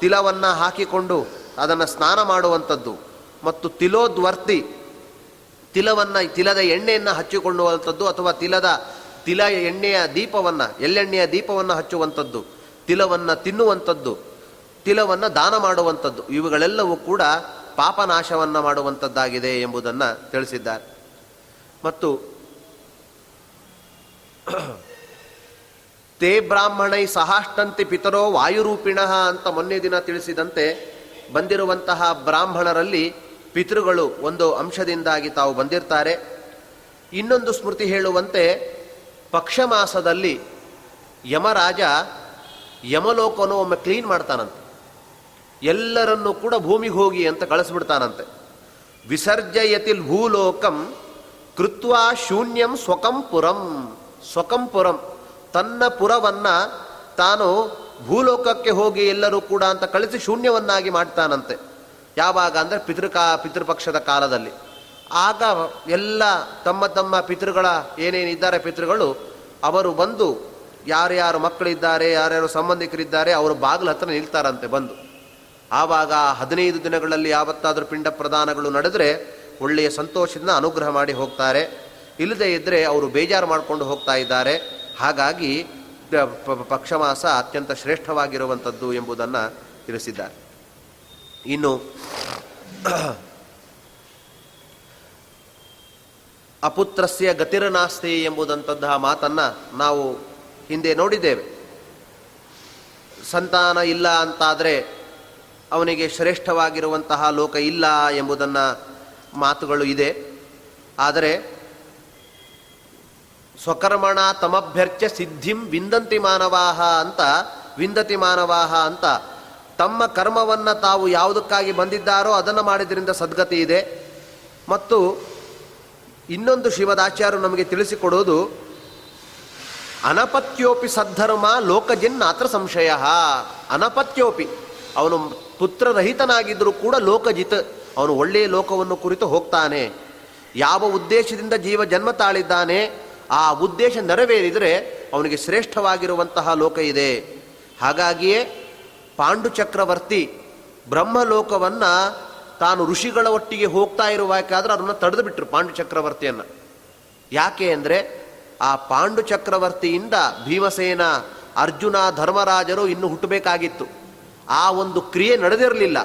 ತಿಲವನ್ನು ಹಾಕಿಕೊಂಡು ಅದನ್ನು ಸ್ನಾನ ಮಾಡುವಂಥದ್ದು ಮತ್ತು ತಿಲೋದ್ವರ್ತಿ ತಿಲವನ್ನು, ತಿಲದ ಎಣ್ಣೆಯನ್ನು ಹಚ್ಚಿಕೊಳ್ಳುವಂಥದ್ದು ಅಥವಾ ತಿಲದ, ತಿಲ ಎಣ್ಣೆಯ ದೀಪವನ್ನು, ಎಳ್ಳೆಣ್ಣೆಯ ದೀಪವನ್ನು ಹಚ್ಚುವಂಥದ್ದು, ತಿಲವನ್ನು ತಿನ್ನುವಂಥದ್ದು, ತಿಲವನ್ನು ದಾನ ಮಾಡುವಂಥದ್ದು, ಇವುಗಳೆಲ್ಲವೂ ಕೂಡ ಪಾಪನಾಶವನ್ನು ಮಾಡುವಂಥದ್ದಾಗಿದೆ ಎಂಬುದನ್ನು ತಿಳಿಸಿದ್ದಾರೆ. ಮತ್ತು ತೇ ಬ್ರಾಹ್ಮಣೈ ಸಹಾಷ್ಟಂತಿ ಪಿತರೋ ವಾಯುರೂಪಿಣ ಅಂತ ಮೊನ್ನೆ ದಿನ ತಿಳಿಸಿದಂತೆ ಬಂದಿರುವಂತಹ ಬ್ರಾಹ್ಮಣರಲ್ಲಿ ಪಿತೃಗಳು ಒಂದು ಅಂಶದಿಂದಾಗಿ ತಾವು ಬಂದಿರ್ತಾರೆ. ಇನ್ನೊಂದು ಸ್ಮೃತಿ ಹೇಳುವಂತೆ ಪಕ್ಷ ಮಾಸದಲ್ಲಿ ಯಮರಾಜ ಯಮಲೋಕನು ಒಮ್ಮೆ ಕ್ಲೀನ್ ಮಾಡ್ತಾನಂತೆ. ಎಲ್ಲರನ್ನೂ ಕೂಡ ಭೂಮಿಗೆ ಹೋಗಿ ಅಂತ ಕಳಿಸ್ಬಿಡ್ತಾನಂತೆ. ವಿಸರ್ಜಯತಿಲ್ ಭೂಲೋಕಂ ಕೃತ್ವ ಶೂನ್ಯಂ ಸ್ವಕಂಪುರಂ ಸ್ವಕಂಪುರಂ ತನ್ನ ಪುರವನ್ನ ತಾನು ಭೂಲೋಕಕ್ಕೆ ಹೋಗಿ ಎಲ್ಲರೂ ಕೂಡ ಅಂತ ಕಳಿಸಿ ಶೂನ್ಯವನ್ನಾಗಿ ಮಾಡ್ತಾನಂತೆ. ಯಾವಾಗ ಅಂದರೆ ಪಿತೃಕಾ, ಪಿತೃಪಕ್ಷದ ಕಾಲದಲ್ಲಿ. ಆಗ ಎಲ್ಲ ತಮ್ಮ ತಮ್ಮ ಪಿತೃಗಳ ಏನೇನಿದ್ದಾರೆ ಪಿತೃಗಳು, ಅವರು ಬಂದು ಯಾರ್ಯಾರು ಮಕ್ಕಳಿದ್ದಾರೆ, ಯಾರ್ಯಾರು ಸಂಬಂಧಿಕರಿದ್ದಾರೆ, ಅವರು ಬಾಗಿಲ ಹತ್ರ ನಿಲ್ತಾರಂತೆ ಬಂದು. ಆವಾಗ ಹದಿನೈದು ದಿನಗಳಲ್ಲಿ ಯಾವತ್ತಾದರೂ ಪಿಂಡ ಪ್ರದಾನಗಳು ನಡೆದರೆ ಒಳ್ಳೆಯ ಸಂತೋಷದಿಂದ ಅನುಗ್ರಹ ಮಾಡಿ ಹೋಗ್ತಾರೆ. ಇಲ್ಲದೇ ಇದ್ದರೆ ಅವರು ಬೇಜಾರು ಮಾಡಿಕೊಂಡು ಹೋಗ್ತಾ ಇದ್ದಾರೆ. ಹಾಗಾಗಿ ಪಕ್ಷಮಾಸ ಅತ್ಯಂತ ಶ್ರೇಷ್ಠವಾಗಿರುವಂಥದ್ದು ಎಂಬುದನ್ನು ತಿಳಿಸಿದ್ದಾರೆ. ಇನ್ನು (clears throat) ಅಪುತ್ರಸ್ಯ ಗತಿರನಾಸ್ತಿ ಎಂಬುದಂತಹ ಮಾತನ್ನು ನಾವು ಹಿಂದೆ ನೋಡಿದ್ದೇವೆ. ಸಂತಾನ ಇಲ್ಲ ಅಂತಾದರೆ ಅವನಿಗೆ ಶ್ರೇಷ್ಠವಾಗಿರುವಂತಹ ಲೋಕ ಇಲ್ಲ ಎಂಬುದನ್ನು ಮಾತುಗಳು ಇದೆ. ಆದರೆ ಸ್ವಕರ್ಮಣ ತಮಭ್ಯರ್ಚ್ಯ ಸಿದ್ಧಿಂ ವಿಂದಂತಿ ಮಾನವಾಹ ಅಂತ, ವಿಂದತಿ ಮಾನವಾಹ ಅಂತ. ತಮ್ಮ ಕರ್ಮವನ್ನು ತಾವು ಯಾವುದಕ್ಕಾಗಿ ಬಂದಿದ್ದಾರೋ ಅದನ್ನು ಮಾಡಿದ್ರಿಂದ ಸದ್ಗತಿ ಇದೆ. ಮತ್ತು ಇನ್ನೊಂದು ಶಿವದಾಚಾರ್ಯರು ನಮಗೆ ತಿಳಿಸಿಕೊಡೋದು ಅನಪತ್ಯೋಪಿ ಸದ್ಧರ್ಮ ಲೋಕಜಿನ್ ಅತ್ರ ಸಂಶಯ. ಅನಪತ್ಯೋಪಿ, ಅವನು ಪುತ್ರರಹಿತನಾಗಿದ್ದರೂ ಕೂಡ ಲೋಕಜಿತ್, ಅವನು ಒಳ್ಳೆಯ ಲೋಕವನ್ನು ಕುರಿತು ಹೋಗ್ತಾನೆ. ಯಾವ ಉದ್ದೇಶದಿಂದ ಜೀವ ಜನ್ಮ ತಾಳಿದ್ದಾನೆ ಆ ಉದ್ದೇಶ ನೆರವೇರಿದರೆ ಅವನಿಗೆ ಶ್ರೇಷ್ಠವಾಗಿರುವಂತಹ ಲೋಕ ಇದೆ. ಹಾಗಾಗಿಯೇ ಪಾಂಡು ಚಕ್ರವರ್ತಿ ಬ್ರಹ್ಮಲೋಕವನ್ನು ತಾನು ಋಷಿಗಳ ಒಟ್ಟಿಗೆ ಹೋಗ್ತಾ ಇರುವಾಗಾದ್ರೆ ಅದನ್ನು ತಡೆದು ಬಿಟ್ಟರು ಪಾಂಡು ಚಕ್ರವರ್ತಿಯನ್ನು ಯಾಕೆ ಅಂದರೆ ಆ ಪಾಂಡು ಚಕ್ರವರ್ತಿಯಿಂದ ಭೀಮಸೇನ, ಅರ್ಜುನ, ಧರ್ಮರಾಜರು ಇನ್ನು ಹುಟ್ಟಬೇಕಾಗಿತ್ತು. ಆ ಒಂದು ಕ್ರಿಯೆ ನಡೆದಿರಲಿಲ್ಲ.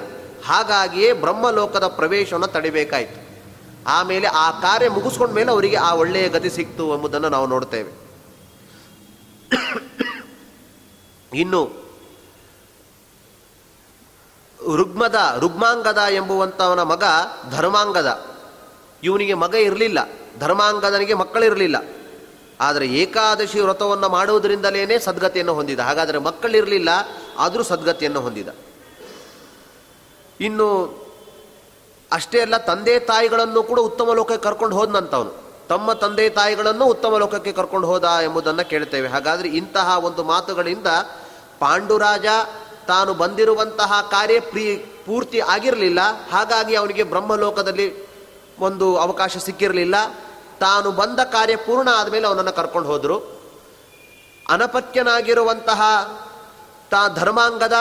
ಹಾಗಾಗಿಯೇ ಬ್ರಹ್ಮಲೋಕದ ಪ್ರವೇಶವನ್ನು ತಡಿಬೇಕಾಯಿತು. ಆಮೇಲೆ ಆ ಕಾರ್ಯ ಮುಗಿಸ್ಕೊಂಡ ಮೇಲೆ ಅವರಿಗೆ ಆ ಒಳ್ಳೆಯ ಗತಿ ಸಿಕ್ತು ಎಂಬುದನ್ನು ನಾವು ನೋಡ್ತೇವೆ. ಇನ್ನು ರುಗ್ಮದ, ರುಗ್ಮಾಂಗದ ಎಂಬುವಂಥವನ ಮಗ ಧರ್ಮಾಂಗದ. ಇವನಿಗೆ ಮಗ ಇರಲಿಲ್ಲ, ಧರ್ಮಾಂಗದನಿಗೆ ಮಕ್ಕಳಿರಲಿಲ್ಲ ಆದರೆ ಏಕಾದಶಿ ವ್ರತವನ್ನು ಮಾಡುವುದರಿಂದಲೇ ಸದ್ಗತಿಯನ್ನು ಹೊಂದಿದ. ಹಾಗಾದರೆ ಮಕ್ಕಳಿರಲಿಲ್ಲ, ಆದರೂ ಸದ್ಗತಿಯನ್ನು ಹೊಂದಿದ. ಇನ್ನು ಅಷ್ಟೇ ಅಲ್ಲ, ತಂದೆ ತಾಯಿಗಳನ್ನು ಕೂಡ ಉತ್ತಮ ಲೋಕಕ್ಕೆ ಕರ್ಕೊಂಡು ಹೋದಂತವನು ತಮ್ಮ ತಂದೆ ತಾಯಿಗಳನ್ನು ಉತ್ತಮ ಲೋಕಕ್ಕೆ ಕರ್ಕೊಂಡು ಹೋದ ಎಂಬುದನ್ನು ಕೇಳ್ತೇವೆ. ಹಾಗಾದರೆ ಇಂತಹ ಒಂದು ಮಾತುಗಳಿಂದ ಪಾಂಡುರಾಜ ತಾನು ಬಂದಿರುವಂತಹ ಕಾರ್ಯ ಪ್ರೀ, ಪೂರ್ತಿ ಆಗಿರಲಿಲ್ಲ. ಹಾಗಾಗಿ ಅವನಿಗೆ ಬ್ರಹ್ಮಲೋಕದಲ್ಲಿ ಒಂದು ಅವಕಾಶ ಸಿಕ್ಕಿರಲಿಲ್ಲ. ತಾನು ಬಂದ ಕಾರ್ಯ ಪೂರ್ಣ ಆದಮೇಲೆ ಅವನನ್ನು ಕರ್ಕೊಂಡು ಹೋದರು. ಅನಪತ್ಯನಾಗಿರುವಂತಹ ತಾ ಧರ್ಮಾಂಗದ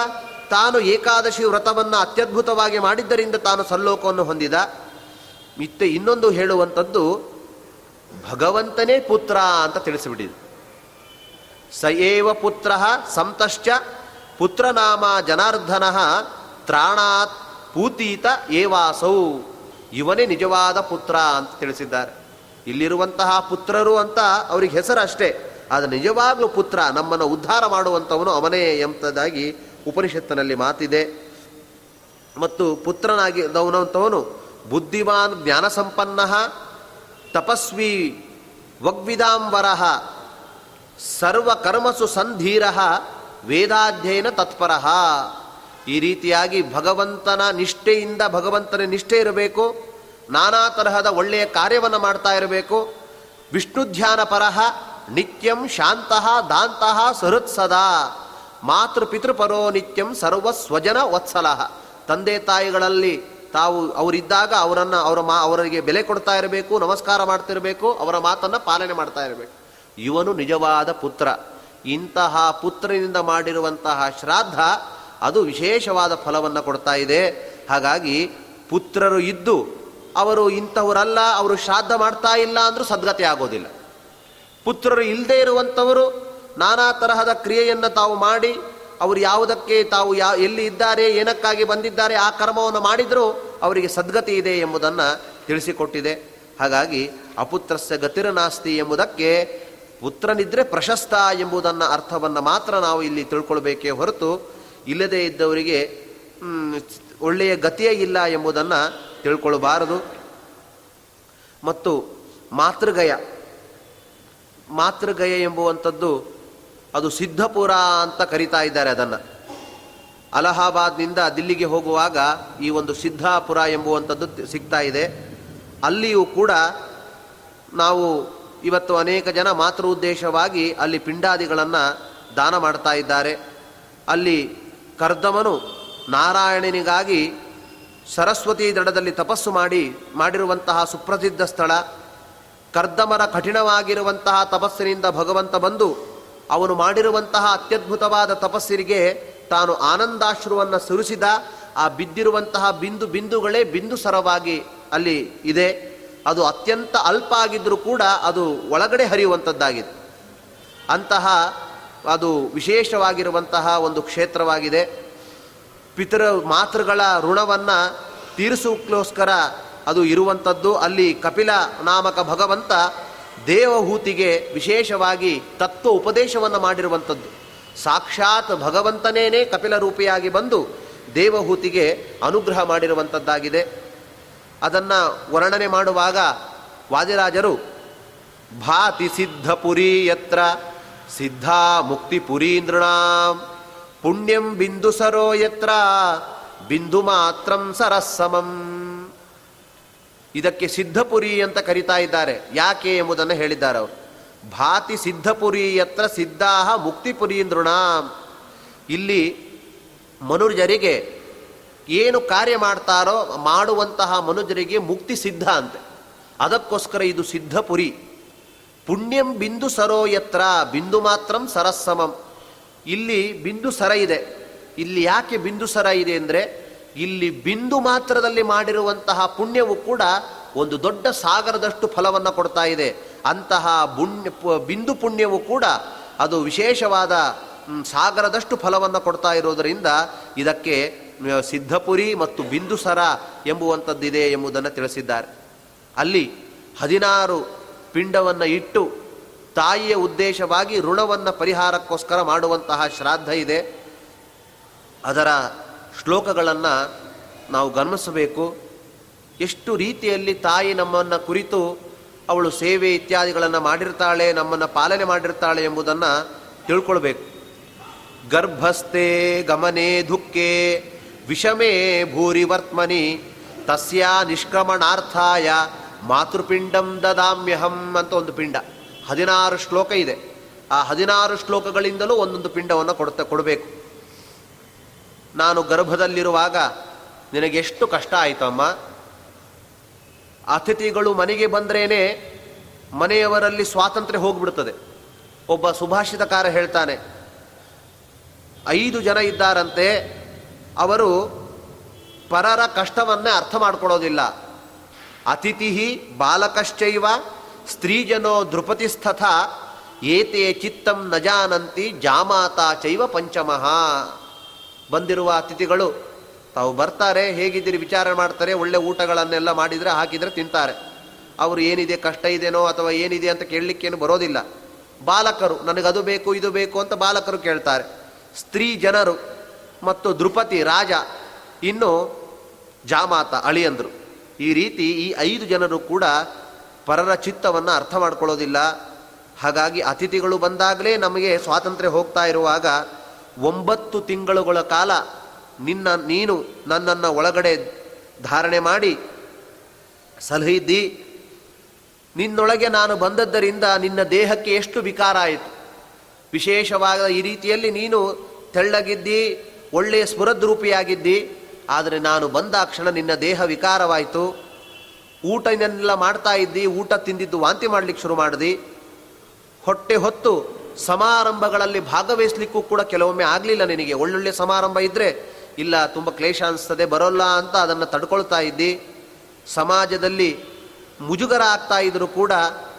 ತಾನು ಏಕಾದಶಿ ವ್ರತವನ್ನು ಅತ್ಯದ್ಭುತವಾಗಿ ಮಾಡಿದ್ದರಿಂದ ತಾನು ಸಲ್ಲೋಕವನ್ನು ಹೊಂದಿದ. ಮತ್ತೆ ಇನ್ನೊಂದು ಹೇಳುವಂಥದ್ದು, ಭಗವಂತನೇ ಪುತ್ರ ಅಂತ ತಿಳಿಸಿಬಿಟ್ಟಿದೆ. ಸಯೇವ ಪುತ್ರ ಸಂತಶ್ಚ ಪುತ್ರನಾಮ ಜನಾರ್ದನ ತ್ರಾಣಾತ್ ಪೂತೀತ ಏವಾಸೌ. ಇವನೇ ನಿಜವಾದ ಪುತ್ರ ಅಂತ ತಿಳಿಸಿದ್ದಾರೆ. ಇಲ್ಲಿರುವಂತಹ ಪುತ್ರರು ಅಂತ ಅವ್ರಿಗೆ ಹೆಸರು ಅಷ್ಟೇ ಆದರೆ ನಿಜವಾಗ್ಲೂ ಪುತ್ರ ನಮ್ಮನ್ನು ಉದ್ಧಾರ ಮಾಡುವಂಥವನು ಅವನೇ ಎಂಬುದಾಗಿ ಉಪನಿಷತ್ತಿನಲ್ಲಿ ಮಾತಿದೆ. ಮತ್ತು ಪುತ್ರನಾಗಿ ದೌನಂತವನು ಬುದ್ಧಿಮಾನ್ ಜ್ಞಾನ ಸಂಪನ್ನ ತಪಸ್ವಿ ವಗ್ವಿದಾಂಬರ ಸರ್ವಕರ್ಮಸು ಸಂಧೀರ ವೇದಾಧ್ಯಯನ ತತ್ಪರ. ಈ ರೀತಿಯಾಗಿ ಭಗವಂತನ ನಿಷ್ಠೆಯಿಂದ ಭಗವಂತನ ನಿಷ್ಠೆ ಇರಬೇಕು. ನಾನಾ ತರಹದ ಒಳ್ಳೆಯ ಕಾರ್ಯವನ್ನು ಮಾಡ್ತಾ ಇರಬೇಕು. ವಿಷ್ಣು ಧ್ಯಾನ ಪರಹ ನಿತ್ಯಂ ಶಾಂತಃ ದಾಂತಹ ಸಹೃತ್ಸದಾ ಮಾತೃ ಪಿತೃಪರೋ ನಿತ್ಯಂ ಸರ್ವ ಸ್ವಜನ ವತ್ಸಲಹ. ತಂದೆ ತಾಯಿಗಳಲ್ಲಿ ತಾವು ಅವರಿದ್ದಾಗ ಅವರನ್ನು ಅವರ ಮಾ ಅವರಿಗೆ ಬೆಲೆ ಕೊಡ್ತಾ ಇರಬೇಕು, ನಮಸ್ಕಾರ ಮಾಡ್ತಿರಬೇಕು, ಅವರ ಮಾತನ್ನು ಪಾಲನೆ ಮಾಡ್ತಾ ಇರಬೇಕು. ಇವನು ನಿಜವಾದ ಪುತ್ರ. ಇಂತಹ ಪುತ್ರನಿಂದ ಮಾಡಿರುವಂತಹ ಶ್ರಾದ್ದ ಅದು ವಿಶೇಷವಾದ ಫಲವನ್ನು ಕೊಡ್ತಾ ಇದೆ. ಹಾಗಾಗಿ ಪುತ್ರರು ಇದ್ದು ಅವರು ಇಂಥವರಲ್ಲ, ಅವರು ಶ್ರಾದ್ದ ಮಾಡ್ತಾ ಇಲ್ಲ ಅಂದರೂ ಸದ್ಗತಿ ಆಗೋದಿಲ್ಲ. ಪುತ್ರರು ಇಲ್ಲದೇ ಇರುವಂಥವರು ನಾನಾ ತರಹದ ಕ್ರಿಯೆಯನ್ನು ತಾವು ಮಾಡಿ, ಅವರು ಯಾವುದಕ್ಕೆ ತಾವು ಯಾ, ಎಲ್ಲಿ ಇದ್ದಾರೆ, ಏನಕ್ಕಾಗಿ ಬಂದಿದ್ದಾರೆ, ಆ ಕರ್ಮವನ್ನು ಮಾಡಿದರೂ ಅವರಿಗೆ ಸದ್ಗತಿ ಇದೆ ಎಂಬುದನ್ನು ತಿಳಿಸಿಕೊಟ್ಟಿದೆ. ಹಾಗಾಗಿ ಅಪುತ್ರಸ್ಯ ಗತಿರನಾಸ್ತಿ ಎಂಬುದಕ್ಕೆ ಪುತ್ರನಿದ್ರೆ ಪ್ರಶಸ್ತ ಎಂಬುದನ್ನು ಅರ್ಥವನ್ನು ಮಾತ್ರ ನಾವು ಇಲ್ಲಿ ತಿಳ್ಕೊಳ್ಬೇಕೇ ಹೊರತು ಇಲ್ಲದೇ ಇದ್ದವರಿಗೆ ಒಳ್ಳೆಯ ಗತಿಯೇ ಇಲ್ಲ ಎಂಬುದನ್ನು ತಿಳ್ಕೊಳ್ಬಾರದು. ಮತ್ತು ಮಾತೃಗಯ ಮಾತೃಗಯ ಎಂಬುವಂಥದ್ದು ಅದು ಸಿದ್ಧಪುರ ಅಂತ ಕರಿತಾ ಇದ್ದಾರೆ ಅದನ್ನು. ಅಲಹಾಬಾದ್ನಿಂದ ದಿಲ್ಲಿಗೆ ಹೋಗುವಾಗ ಈ ಒಂದು ಸಿದ್ಧಾಪುರ ಎಂಬುವಂಥದ್ದು ಸಿಗ್ತಾ ಇದೆ. ಅಲ್ಲಿಯೂ ಕೂಡ ನಾವು ಇವತ್ತು ಅನೇಕ ಜನ ಮಾತೃ ಉದ್ದೇಶವಾಗಿ ಅಲ್ಲಿ ಪಿಂಡಾದಿಗಳನ್ನು ದಾನ ಮಾಡ್ತಾ ಇದ್ದಾರೆ. ಅಲ್ಲಿ ಕರ್ದಮನು ನಾರಾಯಣನಿಗಾಗಿ ಸರಸ್ವತಿ ದಡದಲ್ಲಿ ತಪಸ್ಸು ಮಾಡಿ, ಮಾಡಿರುವಂತಹ ಸುಪ್ರಸಿದ್ಧ ಸ್ಥಳ. ಕರ್ದಮರ ಕಠಿಣವಾಗಿರುವಂತಹ ತಪಸ್ಸಿನಿಂದ ಭಗವಂತ ಬಂದು ಅವನು ಮಾಡಿರುವಂತಹ ಅತ್ಯದ್ಭುತವಾದ ತಪಸ್ಸಿರಿಗೆ ತಾನು ಆನಂದಾಶ್ರುವನ್ನು ಸುರಿಸಿದ, ಆ ಬಿದ್ದಿರುವಂತಹ ಬಿಂದು ಬಿಂದುಗಳೇ ಬಿಂದು ಸರವಾಗಿ ಅಲ್ಲಿ ಇದೆ. ಅದು ಅತ್ಯಂತ ಅಲ್ಪ ಆಗಿದ್ದರೂ ಕೂಡ ಅದು ಒಳಗಡೆ ಹರಿಯುವಂಥದ್ದಾಗಿದೆ ಅಂತಹ ಅದು ವಿಶೇಷವಾಗಿರುವಂತಹ ಒಂದು ಕ್ಷೇತ್ರವಾಗಿದೆ. ಪಿತೃ ಮಾತೃಗಳ ಋಣವನ್ನು ತೀರಿಸೋಕ್ಕೋಸ್ಕರ ಅದು ಇರುವಂಥದ್ದು ಅಲ್ಲಿ ಕಪಿಲ ನಾಮಕ ಭಗವಂತ ದೇವಹೂತಿಗೆ ವಿಶೇಷವಾಗಿ ತತ್ವ ಉಪದೇಶವನ್ನು ಮಾಡಿರುವಂಥದ್ದು. ಸಾಕ್ಷಾತ್ ಭಗವಂತನೇನೇ ಕಪಿಲ ರೂಪಿಯಾಗಿ ಬಂದು ದೇವಹೂತಿಗೆ ಅನುಗ್ರಹ ಮಾಡಿರುವಂಥದ್ದಾಗಿದೆ. ಅದನ್ನು ವರ್ಣನೆ ಮಾಡುವಾಗ ವಾದಿರಾಜರು, ಭಾತಿ ಸಿದ್ಧಪುರಿ ಯತ್ರ, ಸಿದ್ಧಾ ಮುಕ್ತಿಪುರೀಂದ್ರಣಾಂ ಪುಣ್ಯಂ ಬಿಂದು ಸರೋ ಯತ್ರ, ಬಿಂದು ಮಾತ್ರಂ ಸರಸ್ಸಮಂ ಇದಕ್ಕೆ ಸಿದ್ಧಪುರಿ ಅಂತ ಕರಿತಾ ಇದ್ದಾರೆ. ಯಾಕೆ ಎಂಬುದನ್ನು ಹೇಳಿದ್ದಾರೆ ಅವರು. ಭಾತಿ ಸಿದ್ಧಪುರಿ ಯತ್ರ ಸಿದ್ಧಾಹ ಮುಕ್ತಿಪುರಿ ನೃಣ. ಇಲ್ಲಿ ಮನುಜರಿಗೆ ಏನು ಕಾರ್ಯ ಮಾಡ್ತಾರೋ ಮಾಡುವಂತಹ ಮನುಜರಿಗೆ ಮುಕ್ತಿ ಸಿದ್ಧ ಅಂತೆ. ಅದಕ್ಕೋಸ್ಕರ ಇದು ಸಿದ್ಧಪುರಿ. ಪುಣ್ಯಂ ಬಿಂದು ಸರೋ ಯತ್ರ, ಬಿಂದು ಮಾತ್ರಂ ಸರಸ್ಸಮಂ. ಇಲ್ಲಿ ಬಿಂದು ಸರ ಇದೆ. ಇಲ್ಲಿ ಯಾಕೆ ಬಿಂದು ಸರ ಇದೆ ಅಂದರೆ ಇಲ್ಲಿ ಬಿಂದು ಮಾತ್ರದಲ್ಲಿ ಮಾಡಿರುವಂತಹ ಪುಣ್ಯವು ಕೂಡ ಒಂದು ದೊಡ್ಡ ಸಾಗರದಷ್ಟು ಫಲವನ್ನು ಕೊಡ್ತಾ ಇದೆ. ಅಂತಹ ಬುಣ್ಯ ಬಿಂದು ಪುಣ್ಯವು ಕೂಡ ಅದು ವಿಶೇಷವಾದ ಸಾಗರದಷ್ಟು ಫಲವನ್ನು ಕೊಡ್ತಾ ಇರೋದರಿಂದ ಇದಕ್ಕೆ ಸಿದ್ಧಪುರಿ ಮತ್ತು ಬಿಂದುಸರ ಎಂಬುವಂಥದ್ದಿದೆ ಎಂಬುದನ್ನು ತಿಳಿಸಿದ್ದಾರೆ. ಅಲ್ಲಿ ಹದಿನಾರು ಪಿಂಡವನ್ನು ಇಟ್ಟು ತಾಯಿಯ ಉದ್ದೇಶವಾಗಿ ಋಣವನ್ನು ಪರಿಹಾರಕ್ಕೋಸ್ಕರ ಮಾಡುವಂತಹ ಶ್ರಾದ್ದ ಇದೆ. ಅದರ ಶ್ಲೋಕಗಳನ್ನು ನಾವು ಗಮನಿಸಬೇಕು. ಎಷ್ಟು ರೀತಿಯಲ್ಲಿ ತಾಯಿ ನಮ್ಮನ್ನು ಕುರಿತು ಅವಳು ಸೇವೆ ಇತ್ಯಾದಿಗಳನ್ನು ಮಾಡಿರ್ತಾಳೆ, ನಮ್ಮನ್ನು ಪಾಲನೆ ಮಾಡಿರ್ತಾಳೆ ಎಂಬುದನ್ನು ತಿಳ್ಕೊಳ್ಬೇಕು. ಗರ್ಭಸ್ಥೆ ಗಮನೆ ದುಃಖೆ ವಿಷಮೇ ಭೂರಿ ವರ್ತ್ಮನಿ ತಸ್ಯ ನಿಷ್ಕ್ರಮಣಾರ್ಥಾಯ ಮಾತೃಪಿಂಡಂ ದದಾಮ್ಯಹಂ ಅಂತ ಒಂದು ಪಿಂಡ. ಹದಿನಾರು ಶ್ಲೋಕ ಇದೆ. ಆ ಹದಿನಾರು ಶ್ಲೋಕಗಳಿಂದಲೂ ಒಂದೊಂದು ಪಿಂಡವನ್ನು ಕೊಡ್ತಾ, ಕೊಡಬೇಕು. ನಾನು ಗರ್ಭದಲ್ಲಿರುವಾಗ ನಿನಗೆಷ್ಟು ಕಷ್ಟ ಆಯಿತಮ್ಮ? ಅತಿಥಿಗಳು ಮನೆಗೆ ಬಂದ್ರೇನೆ ಮನೆಯವರಲ್ಲಿ ಸ್ವಾತಂತ್ರ್ಯ ಹೋಗ್ಬಿಡ್ತದೆ. ಒಬ್ಬ ಸುಭಾಷಿತಕಾರ ಹೇಳ್ತಾನೆ, ಐದು ಜನ ಇದ್ದಾರಂತೆ, ಅವರು ಪರರ ಕಷ್ಟವನ್ನೇ ಅರ್ಥ ಮಾಡ್ಕೊಳ್ಳೋದಿಲ್ಲ ಅತಿಥಿ ಬಾಲಕಶ್ಚೈವ, ಸ್ತ್ರೀಜನೋ ಧ್ರುಪತಿಸ್ಥಥ ಏತೆ ಚಿತ್ತಂ ನಜಾನಂತಿ ಜಾಮಾತಾ ಚೈವ ಪಂಚಮಃ. ಬಂದಿರುವ ಅತಿಥಿಗಳು, ತಾವು ಬರ್ತಾರೆ, ಹೇಗಿದ್ದೀರಿ, ವಿಚಾರ ಮಾಡ್ತಾರೆ, ಒಳ್ಳೆ ಊಟಗಳನ್ನೆಲ್ಲ ಮಾಡಿದರೆ ಹಾಕಿದರೆ ತಿಂತಾರೆ. ಅವರು ಏನಿದೆ, ಕಷ್ಟ ಇದೆನೋ ಅಥವಾ ಏನಿದೆ ಅಂತ ಕೇಳಲಿಕ್ಕೇನು ಬರೋದಿಲ್ಲ. ಬಾಲಕರು, ನನಗದು ಬೇಕು, ಇದು ಬೇಕು ಅಂತ ಬಾಲಕರು ಕೇಳ್ತಾರೆ. ಸ್ತ್ರೀ ಜನರು ಮತ್ತು ದೃಪತಿ ರಾಜ, ಇನ್ನು ಜಾಮಾತ, ಅಳಿಯಂದರು. ಈ ರೀತಿ ಈ ಐದು ಜನರು ಕೂಡ ಪರರ ಚಿತ್ತವನ್ನು ಅರ್ಥ ಮಾಡ್ಕೊಳ್ಳೋದಿಲ್ಲ. ಹಾಗಾಗಿ ಅತಿಥಿಗಳು ಬಂದಾಗಲೇ ನಮಗೆ ಸ್ವಾತಂತ್ರ್ಯ ಹೋಗ್ತಾ ಇರುವಾಗ ಒಂಬತ್ತು ತಿಂಗಳುಗಳ ಕಾಲ ನಿನ್ನ, ನೀನು ನನ್ನನ್ನು ಒಳಗಡೆ ಧಾರಣೆ ಮಾಡಿ ಸಲಹಿದ್ದಿ ನಿನ್ನೊಳಗೆ ನಾನು ಬಂದದ್ದರಿಂದ ನಿನ್ನ ದೇಹಕ್ಕೆ ಎಷ್ಟು ವಿಕಾರ ಆಯಿತು? ವಿಶೇಷವಾದ ಈ ರೀತಿಯಲ್ಲಿ ನೀನು ತೆಳ್ಳಗಿದ್ದಿ, ಒಳ್ಳೆಯ ಸ್ಫುರದ್ರೂಪಿಯಾಗಿದ್ದಿ, ಆದರೆ ನಾನು ಬಂದಾಕ್ಷಣ ನಿನ್ನ ದೇಹ ವಿಕಾರವಾಯಿತು. ಊಟನೆಲ್ಲ ಮಾಡ್ತಾ ಇದ್ದಿ, ಊಟ ತಿಂದಿದ್ದು ವಾಂತಿ ಮಾಡಲಿಕ್ಕೆ ಶುರು ಮಾಡಿದಿ. ಹೊಟ್ಟೆ ಹೊತ್ತು ಸಮಾರಂಭಗಳಲ್ಲಿ ಭಾಗವಹಿಸ್ಲಿಕ್ಕೂ ಕೂಡ ಕೆಲವೊಮ್ಮೆ ಆಗಲಿಲ್ಲ ನಿನಗೆ. ಒಳ್ಳೊಳ್ಳೆ ಸಮಾರಂಭ ಇದ್ದರೆ ಇಲ್ಲ, ತುಂಬ ಕ್ಲೇಶ ಅನಿಸ್ತದೆ, ಬರೋಲ್ಲ ಅಂತ ಅದನ್ನು ತಡ್ಕೊಳ್ತಾ ಇದ್ದಿ. ಸಮಾಜದಲ್ಲಿ ಮುಜುಗರ ಆಗ್ತಾ ಇದ್ರು ಕೂಡ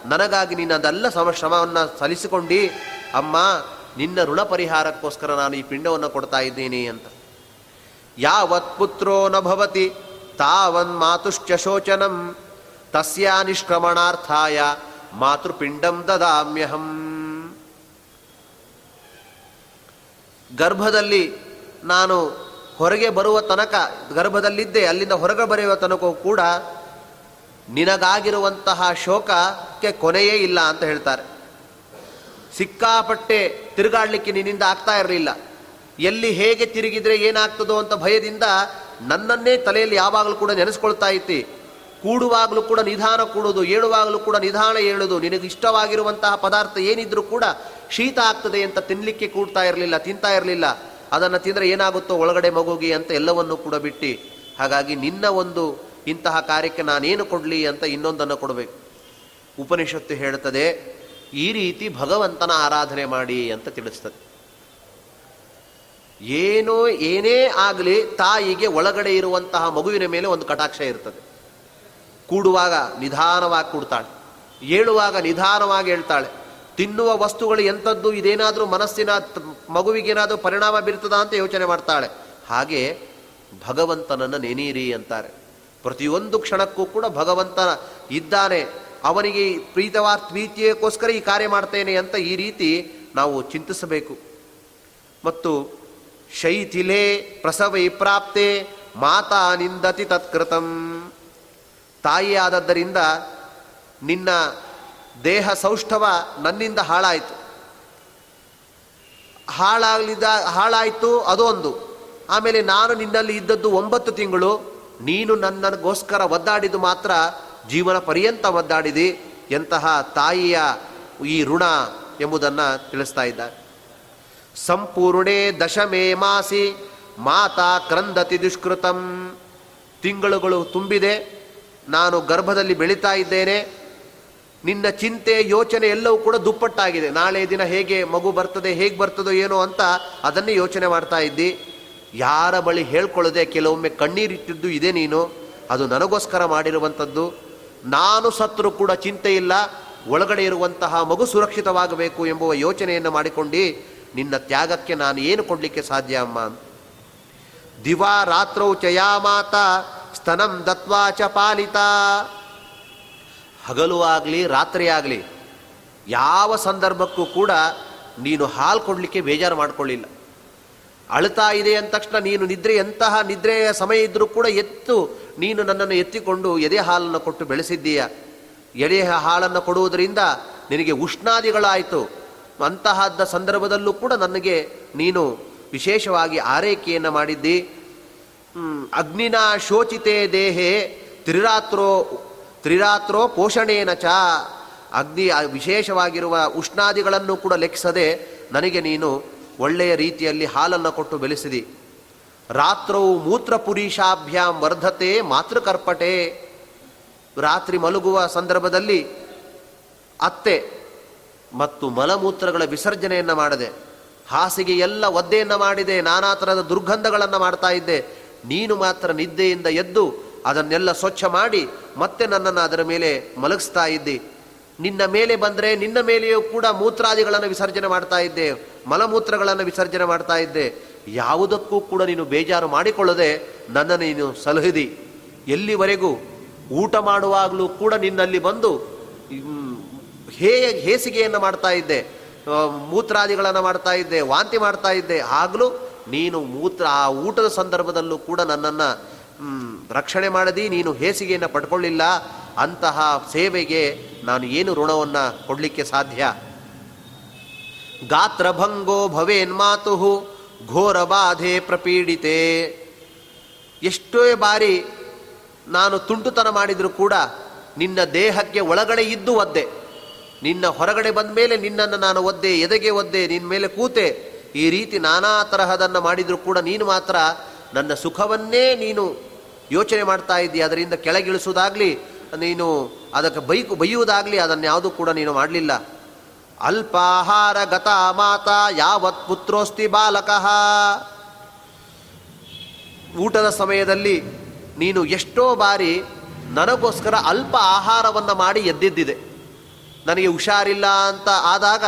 ನನಗಾಗಿ ನೀನು ಅದೆಲ್ಲ ಸಮ ಶ್ರಮವನ್ನು ಸಲ್ಲಿಸಿಕೊಂಡು, ಅಮ್ಮ, ನಿನ್ನ ಋಣ ಪರಿಹಾರಕ್ಕೋಸ್ಕರ ನಾನು ಈ ಪಿಂಡವನ್ನು ಕೊಡ್ತಾ ಇದ್ದೀನಿ ಅಂತ. ಯಾವತ್ ಪುತ್ರೋ ನಭವತಿ ಭವತಿ, ತಾವನ್ ಮಾತುಶ್ಚ ಶೋಚನಂ, ತಸ್ಯ ನಿಷ್ಕ್ರಮಣಾರ್ಥಾಯ ಮಾತೃಪಿಂಡಂ ದದಾಮ್ಯಹಂ. ಗರ್ಭದಲ್ಲಿ ನಾನು ಹೊರಗೆ ಬರುವ ತನಕ, ಗರ್ಭದಲ್ಲಿದ್ದೆ, ಅಲ್ಲಿಂದ ಹೊರಗೆ ಬರೆಯುವ ತನಕ ಕೂಡ ನಿನಗಾಗಿರುವಂತಹ ಶೋಕಕ್ಕೆ ಕೊನೆಯೇ ಇಲ್ಲ ಅಂತ ಹೇಳ್ತಾರೆ. ಸಿಕ್ಕಾಪಟ್ಟೆ ತಿರುಗಾಡಲಿಕ್ಕೆ ನಿನ್ನಿಂದ ಆಗ್ತಾ ಇರಲಿಲ್ಲ. ಎಲ್ಲಿ ಹೇಗೆ ತಿರುಗಿದ್ರೆ ಏನಾಗ್ತದೋ ಅಂತ ಭಯದಿಂದ ನನ್ನನ್ನೇ ತಲೆಯಲ್ಲಿ ಯಾವಾಗಲೂ ಕೂಡ ನೆನೆಸ್ಕೊಳ್ತಾ ಇತ್ತಿ ಕೂಡುವಾಗಲೂ ಕೂಡ ನಿಧಾನ ಕೂಡೋದು ಏಳುವಾಗಲೂ ಕೂಡ ನಿಧಾನ ಏಳುದು ನಿನಗೆ ಇಷ್ಟವಾಗಿರುವಂತಹ ಪದಾರ್ಥ ಏನಿದ್ರೂ ಕೂಡ ಶೀತ ಆಗ್ತದೆ ಅಂತ ತಿನ್ನಲಿಕ್ಕೆ ಕೂಡ್ತಾ ಇರಲಿಲ್ಲ, ತಿಂತಾ ಇರಲಿಲ್ಲ. ಅದನ್ನು ತಿಂದರೆ ಏನಾಗುತ್ತೋ ಒಳಗಡೆ ಮಗುಗಿ ಅಂತ ಎಲ್ಲವನ್ನೂ ಕೂಡ ಬಿಟ್ಟು. ಹಾಗಾಗಿ ನಿನ್ನ ಒಂದು ಇಂತಹ ಕಾರ್ಯಕ್ಕೆ ನಾನೇನು ಕೊಡಲಿ ಅಂತ ಇನ್ನೊಂದನ್ನು ಕೊಡಬೇಕು. ಉಪನಿಷತ್ತು ಹೇಳ್ತದೆ, ಈ ರೀತಿ ಭಗವಂತನ ಆರಾಧನೆ ಮಾಡಿ ಅಂತ ತಿಳಿಸ್ತದೆ. ಏನೋ, ಏನೇ ಆಗಲಿ ತಾಯಿಗೆ ಒಳಗಡೆ ಇರುವಂತಹ ಮಗುವಿನ ಮೇಲೆ ಒಂದು ಕಟಾಕ್ಷ ಇರ್ತದೆ. ಕೂಡುವಾಗ ನಿಧಾನವಾಗಿ ಕೂಡ್ತಾಳೆ. ಏಳುವಾಗ ನಿಧಾನವಾಗಿ ಹೇಳ್ತಾಳೆ. ತಿನ್ನುವ ವಸ್ತುಗಳು ಎಂಥದ್ದು ಇದೇನಾದರೂ ಮನಸ್ಸಿನ ಮಗುವಿಗೇನಾದರೂ ಪರಿಣಾಮ ಬೀರ್ತದ ಅಂತ ಯೋಚನೆ ಮಾಡ್ತಾಳೆ. ಹಾಗೆ ಭಗವಂತನನ್ನು ನೆನೀರಿ ಅಂತಾರೆ. ಪ್ರತಿಯೊಂದು ಕ್ಷಣಕ್ಕೂ ಕೂಡ ಭಗವಂತ ಇದ್ದಾನೆ. ಅವನಿಗೆ ಪ್ರೀತವಾದ ಪ್ರೀತಿಯಕ್ಕೋಸ್ಕರ ಈ ಕಾರ್ಯ ಮಾಡ್ತೇನೆ ಅಂತ ಈ ರೀತಿ ನಾವು ಚಿಂತಿಸಬೇಕು. ಮತ್ತು ಶೈಥಿಲೆ ಪ್ರಸವೈ ಪ್ರಾಪ್ತೆ ಮಾತಾ ನಿಂದತಿ ತತ್ಕೃತಂ. ತಾಯಿಯಾದದ್ದರಿಂದ ನಿನ್ನ ದೇಹ ಸೌಷ್ಠವ ನನ್ನಿಂದ ಹಾಳಾಯಿತು. ಹಾಳಾಗಲಿದ್ದ ಹಾಳಾಯಿತು ಅದೊಂದು ಆಮೇಲೆ ನಾನು ನಿನ್ನಲ್ಲಿ ಇದ್ದದ್ದು ಒಂಬತ್ತು ತಿಂಗಳು, ನೀನು ನನ್ನಗೋಸ್ಕರ ಒದ್ದಾಡಿದ್ದು ಮಾತ್ರ ಜೀವನ ಪರ್ಯಂತ ಒದ್ದಾಡಿದಿ ಎಂತಹ ತಾಯಿಯ ಈ ಋಣ ಎಂಬುದನ್ನು ತಿಳಿಸ್ತಾ ಇದ್ದಾರೆ. ಸಂಪೂರ್ಣೆ ದಶಮೇ ಮಾಸಿ, ಮಾತಾ ಕ್ರಂದತಿ ದುಷ್ಕೃತಂ. ತಿಂಗಳುಗಳು ತುಂಬಿದೆ, ನಾನು ಗರ್ಭದಲ್ಲಿ ಬೆಳೀತಾ ಇದ್ದೇನೆ ನಿನ್ನ ಚಿಂತೆ, ಯೋಚನೆ ಎಲ್ಲವೂ ಕೂಡ ದುಪ್ಪಟ್ಟಾಗಿದೆ. ನಾಳೆ ದಿನ ಹೇಗೆ ಮಗು ಬರ್ತದೆ, ಹೇಗೆ ಬರ್ತದೋ ಏನೋ ಅಂತ ಅದನ್ನೇ ಯೋಚನೆ ಮಾಡ್ತಾ ಇದ್ದಿ. ಯಾರ ಬಳಿ ಹೇಳ್ಕೊಳ್ಳದೆ ಕೆಲವೊಮ್ಮೆ ಕಣ್ಣೀರಿಟ್ಟಿದ್ದು ಇದೆ ನೀನು. ಅದು ನನಗೋಸ್ಕರ ಮಾಡಿರುವಂಥದ್ದು. ನಾನು ಸತ್ರು ಕೂಡ ಚಿಂತೆ ಇಲ್ಲ. ಒಳಗಡೆ ಇರುವಂತಹ ಮಗು ಸುರಕ್ಷಿತವಾಗಬೇಕು ಎಂಬುವ ಯೋಚನೆಯನ್ನು ಮಾಡಿಕೊಂಡು. ನಿನ್ನ ತ್ಯಾಗಕ್ಕೆ ನಾನು ಏನು ಕೊಡಲಿಕ್ಕೆ ಸಾಧ್ಯ ಅಮ್ಮ? ದಿವಾ ರಾತ್ರೌ ಚಯಾ ಮಾತ ಸ್ತನಂ ದತ್ವಾ ಚ ಪಾಲಿತ. ಹಗಲು ಆಗಲಿ, ರಾತ್ರಿ ಆಗಲಿ, ಯಾವ ಸಂದರ್ಭಕ್ಕೂ ಕೂಡ ನೀನು ಹಾಲು ಕೊಡಲಿಕ್ಕೆ ಬೇಜಾರು ಮಾಡಿಕೊಳ್ಳಿಲ್ಲ. ಅಳ್ತಾ ಇದೆ ಅಂದ ತಕ್ಷಣ ನೀನು ನಿದ್ರೆ, ಎಂತಹ ನಿದ್ರೆಯ ಸಮಯ ಇದ್ದರೂ ಕೂಡ ಎತ್ತು ನೀನು ನನ್ನನ್ನು ಎತ್ತಿಕೊಂಡು ಎದೆ ಹಾಲನ್ನು ಕೊಟ್ಟು ಬೆಳೆಸಿದ್ದೀಯ. ಎದೆ ಹಾಲನ್ನು ಕೊಡುವುದರಿಂದ ನಿನಗೆ ಉಷ್ಣಾದಿಗಳಾಯಿತು. ಅಂತಹದ್ದ ಸಂದರ್ಭದಲ್ಲೂ ಕೂಡ ನನಗೆ ನೀನು ವಿಶೇಷವಾಗಿ ಆರೈಕೆಯನ್ನು ಮಾಡಿದ್ದಿ. ಅಗ್ನಿನ ಶೋಚಿತೆ ದೇಹೆ, ತ್ರಿರಾತ್ರೋ ತ್ರಿರಾತ್ರೋ ಪೋಷಣೇನ ಚ. ಅಗ್ನಿ ವಿಶೇಷವಾಗಿರುವ ಉಷ್ಣಾದಿಗಳನ್ನು ಕೂಡ ಲೆಕ್ಕಿಸದೆ ನನಗೆ ನೀನು ಒಳ್ಳೆಯ ರೀತಿಯಲ್ಲಿ ಹಾಲನ್ನು ಕೊಟ್ಟು ಬೆಳೆಸಿದಿ. ರಾತ್ರವು ಮೂತ್ರಪುರೀಶಾಭ್ಯಾಂ ವರ್ಧತೆ ಮಾತೃಕರ್ಪಟೆ. ರಾತ್ರಿ ಮಲಗುವ ಸಂದರ್ಭದಲ್ಲಿ ಅತ್ತೆ ಮತ್ತು ಮಲಮೂತ್ರಗಳ ವಿಸರ್ಜನೆಯನ್ನು ಮಾಡದೆ, ಹಾಸಿಗೆ ಎಲ್ಲ ಒದ್ದೆಯನ್ನು ಮಾಡಿದೆ ನಾನಾ ಥರದ ದುರ್ಗಂಧಗಳನ್ನು ಮಾಡ್ತಾ ಇದ್ದೆ. ನೀನು ಮಾತ್ರ ನಿದ್ದೆಯಿಂದ ಎದ್ದು ಅದನ್ನೆಲ್ಲ ಸ್ವಚ್ಛ ಮಾಡಿ ಮತ್ತೆ ನನ್ನನ್ನು ಅದರ ಮೇಲೆ ಮಲಗಿಸ್ತಾ ಇದ್ದಿ. ನಿನ್ನ ಮೇಲೆ ಬಂದರೆ ನಿನ್ನ ಮೇಲೆಯೂ ಕೂಡ ಮೂತ್ರಾದಿಗಳನ್ನು ವಿಸರ್ಜನೆ ಮಾಡ್ತಾ ಇದ್ದೆ, ಮಲಮೂತ್ರಗಳನ್ನು ವಿಸರ್ಜನೆ ಮಾಡ್ತಾ ಇದ್ದೆ. ಯಾವುದಕ್ಕೂ ಕೂಡ ನೀನು ಬೇಜಾರು ಮಾಡಿಕೊಳ್ಳದೆ ನನ್ನನ್ನು ನೀನು ಸಲಹಿದಿ. ಎಲ್ಲಿವರೆಗೂ ಊಟ ಮಾಡುವಾಗಲೂ ಕೂಡ ನಿನ್ನಲ್ಲಿ ಬಂದು ಹೇ, ಹೇಸಿಗೆಯನ್ನು ಮಾಡ್ತಾ ಇದ್ದೆ ಮೂತ್ರಾದಿಗಳನ್ನು ಮಾಡ್ತಾ ಇದ್ದೆ, ವಾಂತಿ ಮಾಡ್ತಾ ಇದ್ದೆ. ಆಗಲೂ ನೀನು ಮೂತ್ರ, ಆ ಊಟದ ಸಂದರ್ಭದಲ್ಲೂ ಕೂಡ ನನ್ನನ್ನು ರಕ್ಷಣೆ ಮಾಡದಿ, ನೀನು ಹೇಸಿಗೆಯನ್ನು ಪಡ್ಕೊಳ್ಳಿಲ್ಲ, ಅಂತಹ ಸೇವೆಗೆ ನಾನು ಏನು ಋಣವನ್ನು ಕೊಡಲಿಕ್ಕೆ ಸಾಧ್ಯ? ಗಾತ್ರಭಂಗೋ ಭವೇನ್ ಮಾತು ಘೋರ ಬಾಧೆ ಪ್ರಪೀಡಿತೆ. ಎಷ್ಟೇ ಬಾರಿ ನಾನು ತುಂಟುತನ ಮಾಡಿದರೂ ಕೂಡ ನಿನ್ನ ದೇಹಕ್ಕೆ ಒಳಗಡೆ ಇದ್ದು ಒದ್ದೆ. ನಿನ್ನ ಹೊರಗಡೆ ಬಂದ ಮೇಲೆ ನಿನ್ನನ್ನು ನಾನು ಒದ್ದೆ, ಎದೆಗೆ ಒದ್ದೆ ನಿನ್ನ ಮೇಲೆ ಕೂತೆ. ಈ ರೀತಿ ನಾನಾ ತರಹದನ್ನು ಮಾಡಿದರೂ ಕೂಡ ನೀನು ಮಾತ್ರ ನನ್ನ ಸುಖವನ್ನೇ ನೀನು ಯೋಚನೆ ಮಾಡ್ತಾ ಇದ್ದೀಯ, ಅದರಿಂದ ಕೆಳಗಿಳಿಸುವುದಾಗಲಿ, ನೀನು ಅದಕ್ಕೆ ಬೈಕು, ಬೈಯುವುದಾಗಲಿ, ಅದನ್ನು ಯಾವುದೂ ಕೂಡ ನೀನು ಮಾಡಲಿಲ್ಲ. ಅಲ್ಪಾಹಾರ ಗತ ಮಾತಾ ಯಾವತ್ ಪುತ್ರೋಸ್ತಿ ಬಾಲಕಃ. ಊಟದ ಸಮಯದಲ್ಲಿ ನೀನು ಎಷ್ಟೋ ಬಾರಿ ನನಗೋಸ್ಕರ ಅಲ್ಪ ಆಹಾರವನ್ನು ಮಾಡಿ ಎದ್ದಿದ್ದಿದೆ. ನನಗೆ ಹುಷಾರಿಲ್ಲ ಅಂತ ಆದಾಗ,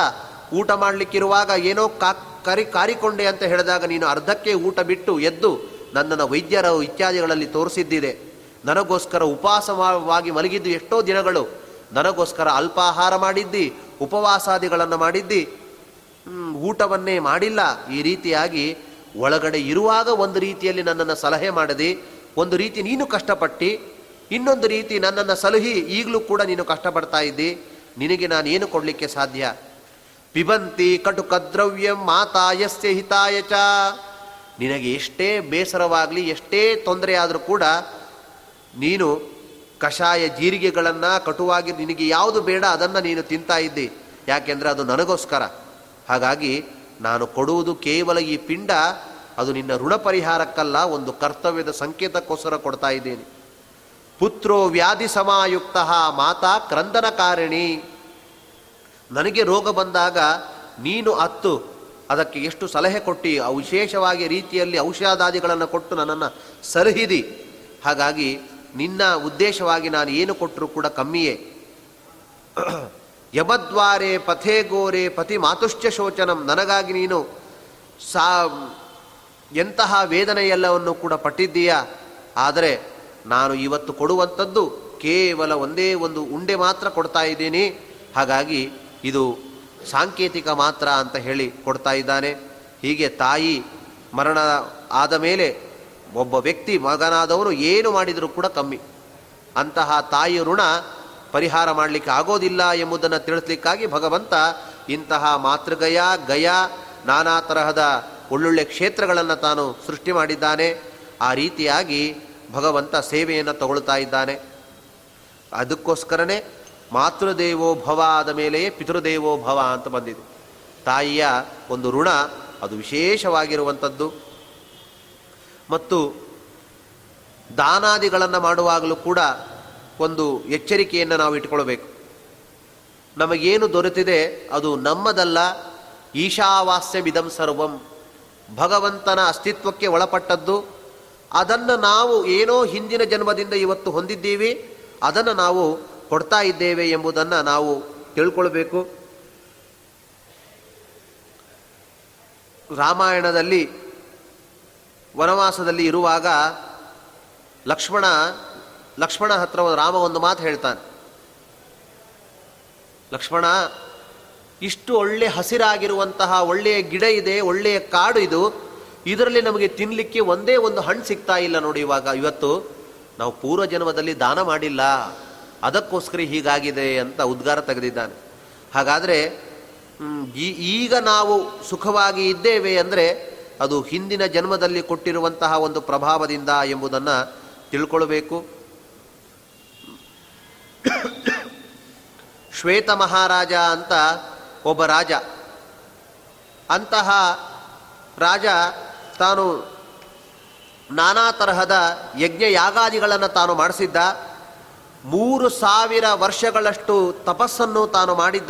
ಊಟ ಮಾಡಲಿಕ್ಕಿರುವಾಗ ಏನೋ ಕಾ, ಕರಿ, ಕಾರಿಕೊಂಡೆ ಅಂತ ಹೇಳಿದಾಗ ನೀನು ಅರ್ಧಕ್ಕೆ ಊಟ ಬಿಟ್ಟು ಎದ್ದು ನನ್ನನ್ನು ವೈದ್ಯರ ಇತ್ಯಾದಿಗಳಲ್ಲಿ ತೋರಿಸಿದ್ದಿದೆ ನನಗೋಸ್ಕರ ಉಪವಾಸವಾಗಿ ಮಲಗಿದ್ದು ಎಷ್ಟೋ ದಿನಗಳು. ನನಗೋಸ್ಕರ ಅಲ್ಪಾಹಾರ ಮಾಡಿದ್ದಿ, ಉಪವಾಸಾದಿಗಳನ್ನು ಮಾಡಿದ್ದಿ. ಊಟವನ್ನೇ ಮಾಡಿಲ್ಲ. ಈ ರೀತಿಯಾಗಿ ಒಳಗಡೆ ಇರುವಾಗ ಒಂದು ರೀತಿಯಲ್ಲಿ ನನ್ನನ್ನು ಸಲಹೆ ಮಾಡದಿ. ಒಂದು ರೀತಿ ನೀನು ಕಷ್ಟಪಟ್ಟು. ಇನ್ನೊಂದು ರೀತಿ ನನ್ನನ್ನು ಸಲಹಿ ಈಗಲೂ ಕೂಡ ನೀನು ಕಷ್ಟಪಡ್ತಾ ಇದ್ದಿ. ನಿನಗೆ ನಾನು ಏನು ಕೊಡಲಿಕ್ಕೆ ಸಾಧ್ಯ? ಪಿಬಂತಿ ಕಟುಕದ್ರವ್ಯಂ ಮಾತಾಯಸ್ಯ ಹಿತಾಯ ಚ. ನಿನಗೆ ಎಷ್ಟೇ ಬೇಸರವಾಗಲಿ, ಎಷ್ಟೇ ತೊಂದರೆ ಆದರೂ ಕೂಡ ನೀನು ಕಷಾಯ ಜೀರಿಗೆಗಳನ್ನು ಕಟುವಾಗಿ ನಿನಗೆ ಯಾವುದು ಬೇಡ ಅದನ್ನು ನೀನು ತಿಂತಾ ಇದ್ದಿ. ಯಾಕೆಂದರೆ ಅದು ನನಗೋಸ್ಕರ. ಹಾಗಾಗಿ ನಾನು ಕೊಡುವುದು ಕೇವಲ ಈ ಪಿಂಡ, ಅದು ನಿನ್ನ ಋಣ ಪರಿಹಾರಕ್ಕಲ್ಲ, ಒಂದು ಕರ್ತವ್ಯದ ಸಂಕೇತಕ್ಕೋಸ್ಕರ ಕೊಡ್ತಾ ಇದ್ದೇನೆ. ಪುತ್ರೋ ವ್ಯಾಧಿ ಸಮಾಯುಕ್ತ ಮಾತಾ ಕ್ರಂದನಕಾರಿಣಿ. ನನಗೆ ರೋಗ ಬಂದಾಗ ನೀನು ಅತ್ತು ಅದಕ್ಕೆ ಎಷ್ಟು ಸಲಹೆ ಕೊಟ್ಟು ವಿಶೇಷವಾಗಿ ರೀತಿಯಲ್ಲಿ ಔಷಧಾದಿಗಳನ್ನು ಕೊಟ್ಟು ನನ್ನನ್ನು ಸಲಹಿದಿ ಹಾಗಾಗಿ ನಿನ್ನ ಉದ್ದೇಶವಾಗಿ ನಾನು ಏನು ಕೊಟ್ಟರೂ ಕೂಡ ಕಮ್ಮಿಯೇ. ಯಮದ್ವಾರೆ ಪಥೇ ಗೋರೆ ಪತಿ ಮಾತುಶ್ಚ ಶೋಚನಂ. ನನಗಾಗಿ ನೀನು ಸಾ, ಎಂತಹ ವೇದನೆಯೆಲ್ಲವನ್ನು ಕೂಡ ಪಟ್ಟಿದ್ದೀಯಾ? ಆದರೆ ನಾನು ಇವತ್ತು ಕೊಡುವಂಥದ್ದು ಕೇವಲ ಒಂದೇ ಒಂದು ಉಂಡೆ ಮಾತ್ರ ಕೊಡ್ತಾ ಇದ್ದೀನಿ. ಹಾಗಾಗಿ ಇದು ಸಾಂಕೇತಿಕ ಮಾತ್ರ ಅಂತ ಹೇಳಿ ಕೊಡ್ತಾ ಇದ್ದಾನೆ. ಹೀಗೆ ತಾಯಿ ಮರಣ ಆದ ಮೇಲೆ ಒಬ್ಬ ವ್ಯಕ್ತಿ ಮಗನಾದವರು ಏನು ಮಾಡಿದರೂ ಕೂಡ ಕಮ್ಮಿ. ಅಂತಹ ತಾಯಿ ಋಣ ಪರಿಹಾರ ಮಾಡಲಿಕ್ಕೆ ಆಗೋದಿಲ್ಲ ಎಂಬುದನ್ನು ತಿಳಿಸ್ಲಿಕ್ಕಾಗಿ ಭಗವಂತ ಇಂತಹ ಮಾತೃಗಯ, ಗಯ, ನಾನಾ ತರಹದ ಒಳ್ಳೊಳ್ಳೆ ಕ್ಷೇತ್ರಗಳನ್ನು ತಾನು ಸೃಷ್ಟಿ ಮಾಡಿದ್ದಾನೆ. ಆ ರೀತಿಯಾಗಿ ಭಗವಂತ ಸೇವೆಯನ್ನು ತಗೊಳ್ತಾ ಇದ್ದಾನೆ. ಅದಕ್ಕೋಸ್ಕರನೇ ಮಾತೃದೇವೋ ಭವ ಆದ ಮೇಲೆಯೇ ಪಿತೃದೇವೋ ಭವ ಅಂತ ಬಂದಿದೆ. ತಾಯಿಯ ಒಂದು ಋಣ ಅದು ವಿಶೇಷವಾಗಿರುವಂಥದ್ದು. ಮತ್ತು ದಾನಾದಿಗಳನ್ನು ಮಾಡುವಾಗಲೂ ಕೂಡ ಒಂದು ಎಚ್ಚರಿಕೆಯನ್ನು ನಾವು ಇಟ್ಕೊಳ್ಬೇಕು ನಮಗೇನು ದೊರೆತಿದೆ ಅದು ನಮ್ಮದಲ್ಲ ಈಶಾವಾಸ್ಯವಿದಂ ಸರ್ವಂ. ಭಗವಂತನ ಅಸ್ತಿತ್ವಕ್ಕೆ ಒಳಪಟ್ಟದ್ದು, ಅದನ್ನು ನಾವು ಏನೋ ಹಿಂದಿನ ಜನ್ಮದಿಂದ ಇವತ್ತು ಹೊಂದಿದ್ದೀವಿ, ಅದನ್ನು ನಾವು ಕೊಡ್ತಾ ಇದ್ದೇವೆ ಎಂಬುದನ್ನು ನಾವು ತಿಳ್ಕೊಳ್ಬೇಕು. ರಾಮಾಯಣದಲ್ಲಿ, ವನವಾಸದಲ್ಲಿ ಇರುವಾಗ ಲಕ್ಷ್ಮಣ ಲಕ್ಷ್ಮಣ ಹತ್ರ ರಾಮ ಒಂದು ಮಾತು ಹೇಳ್ತಾನೆ. ಲಕ್ಷ್ಮಣ, ಇಷ್ಟು ಒಳ್ಳೆ ಹಸಿರಾಗಿರುವಂತಹ ಒಳ್ಳೆಯ ಗಿಡ ಇದೆ, ಒಳ್ಳೆಯ ಕಾಡು ಇದು, ಇದರಲ್ಲಿ ನಮಗೆ ತಿನ್ನಲಿಕ್ಕೆ ಒಂದೇ ಒಂದು ಹಣ್ಣು ಸಿಗ್ತಾ ಇಲ್ಲ ನೋಡಿ ಇವಾಗ. ಇವತ್ತು ನಾವು ಪೂರ್ವ ಜನ್ಮದಲ್ಲಿ ದಾನ ಮಾಡಿಲ್ಲ. ಅದಕ್ಕೋಸ್ಕರ ಹೀಗಾಗಿದೆ ಅಂತ ಉದ್ಗಾರ ತೆಗೆದಿದ್ದಾನೆ. ಹಾಗಾದರೆ ಈಗ ನಾವು ಸುಖವಾಗಿ ಇದ್ದೇವೆ ಅಂದರೆ ಅದು ಹಿಂದಿನ ಜನ್ಮದಲ್ಲಿ ಕೊಟ್ಟಿರುವಂತಹ ಒಂದು ಪ್ರಭಾವದಿಂದ ಎಂಬುದನ್ನು ತಿಳ್ಕೊಳ್ಬೇಕು. ಶ್ವೇತ ಮಹಾರಾಜ ಅಂತ ಒಬ್ಬ ರಾಜ. ಅಂತಹ ರಾಜ ತಾನು ನಾನಾ ತರಹದ ಯಜ್ಞ ಯಾಗಾದಿಗಳನ್ನು ತಾನು ಮಾಡಿಸಿದ್ದ. ಮೂರು ಸಾವಿರ ವರ್ಷಗಳಷ್ಟು ತಪಸ್ಸನ್ನು ತಾನು ಮಾಡಿದ್ದ.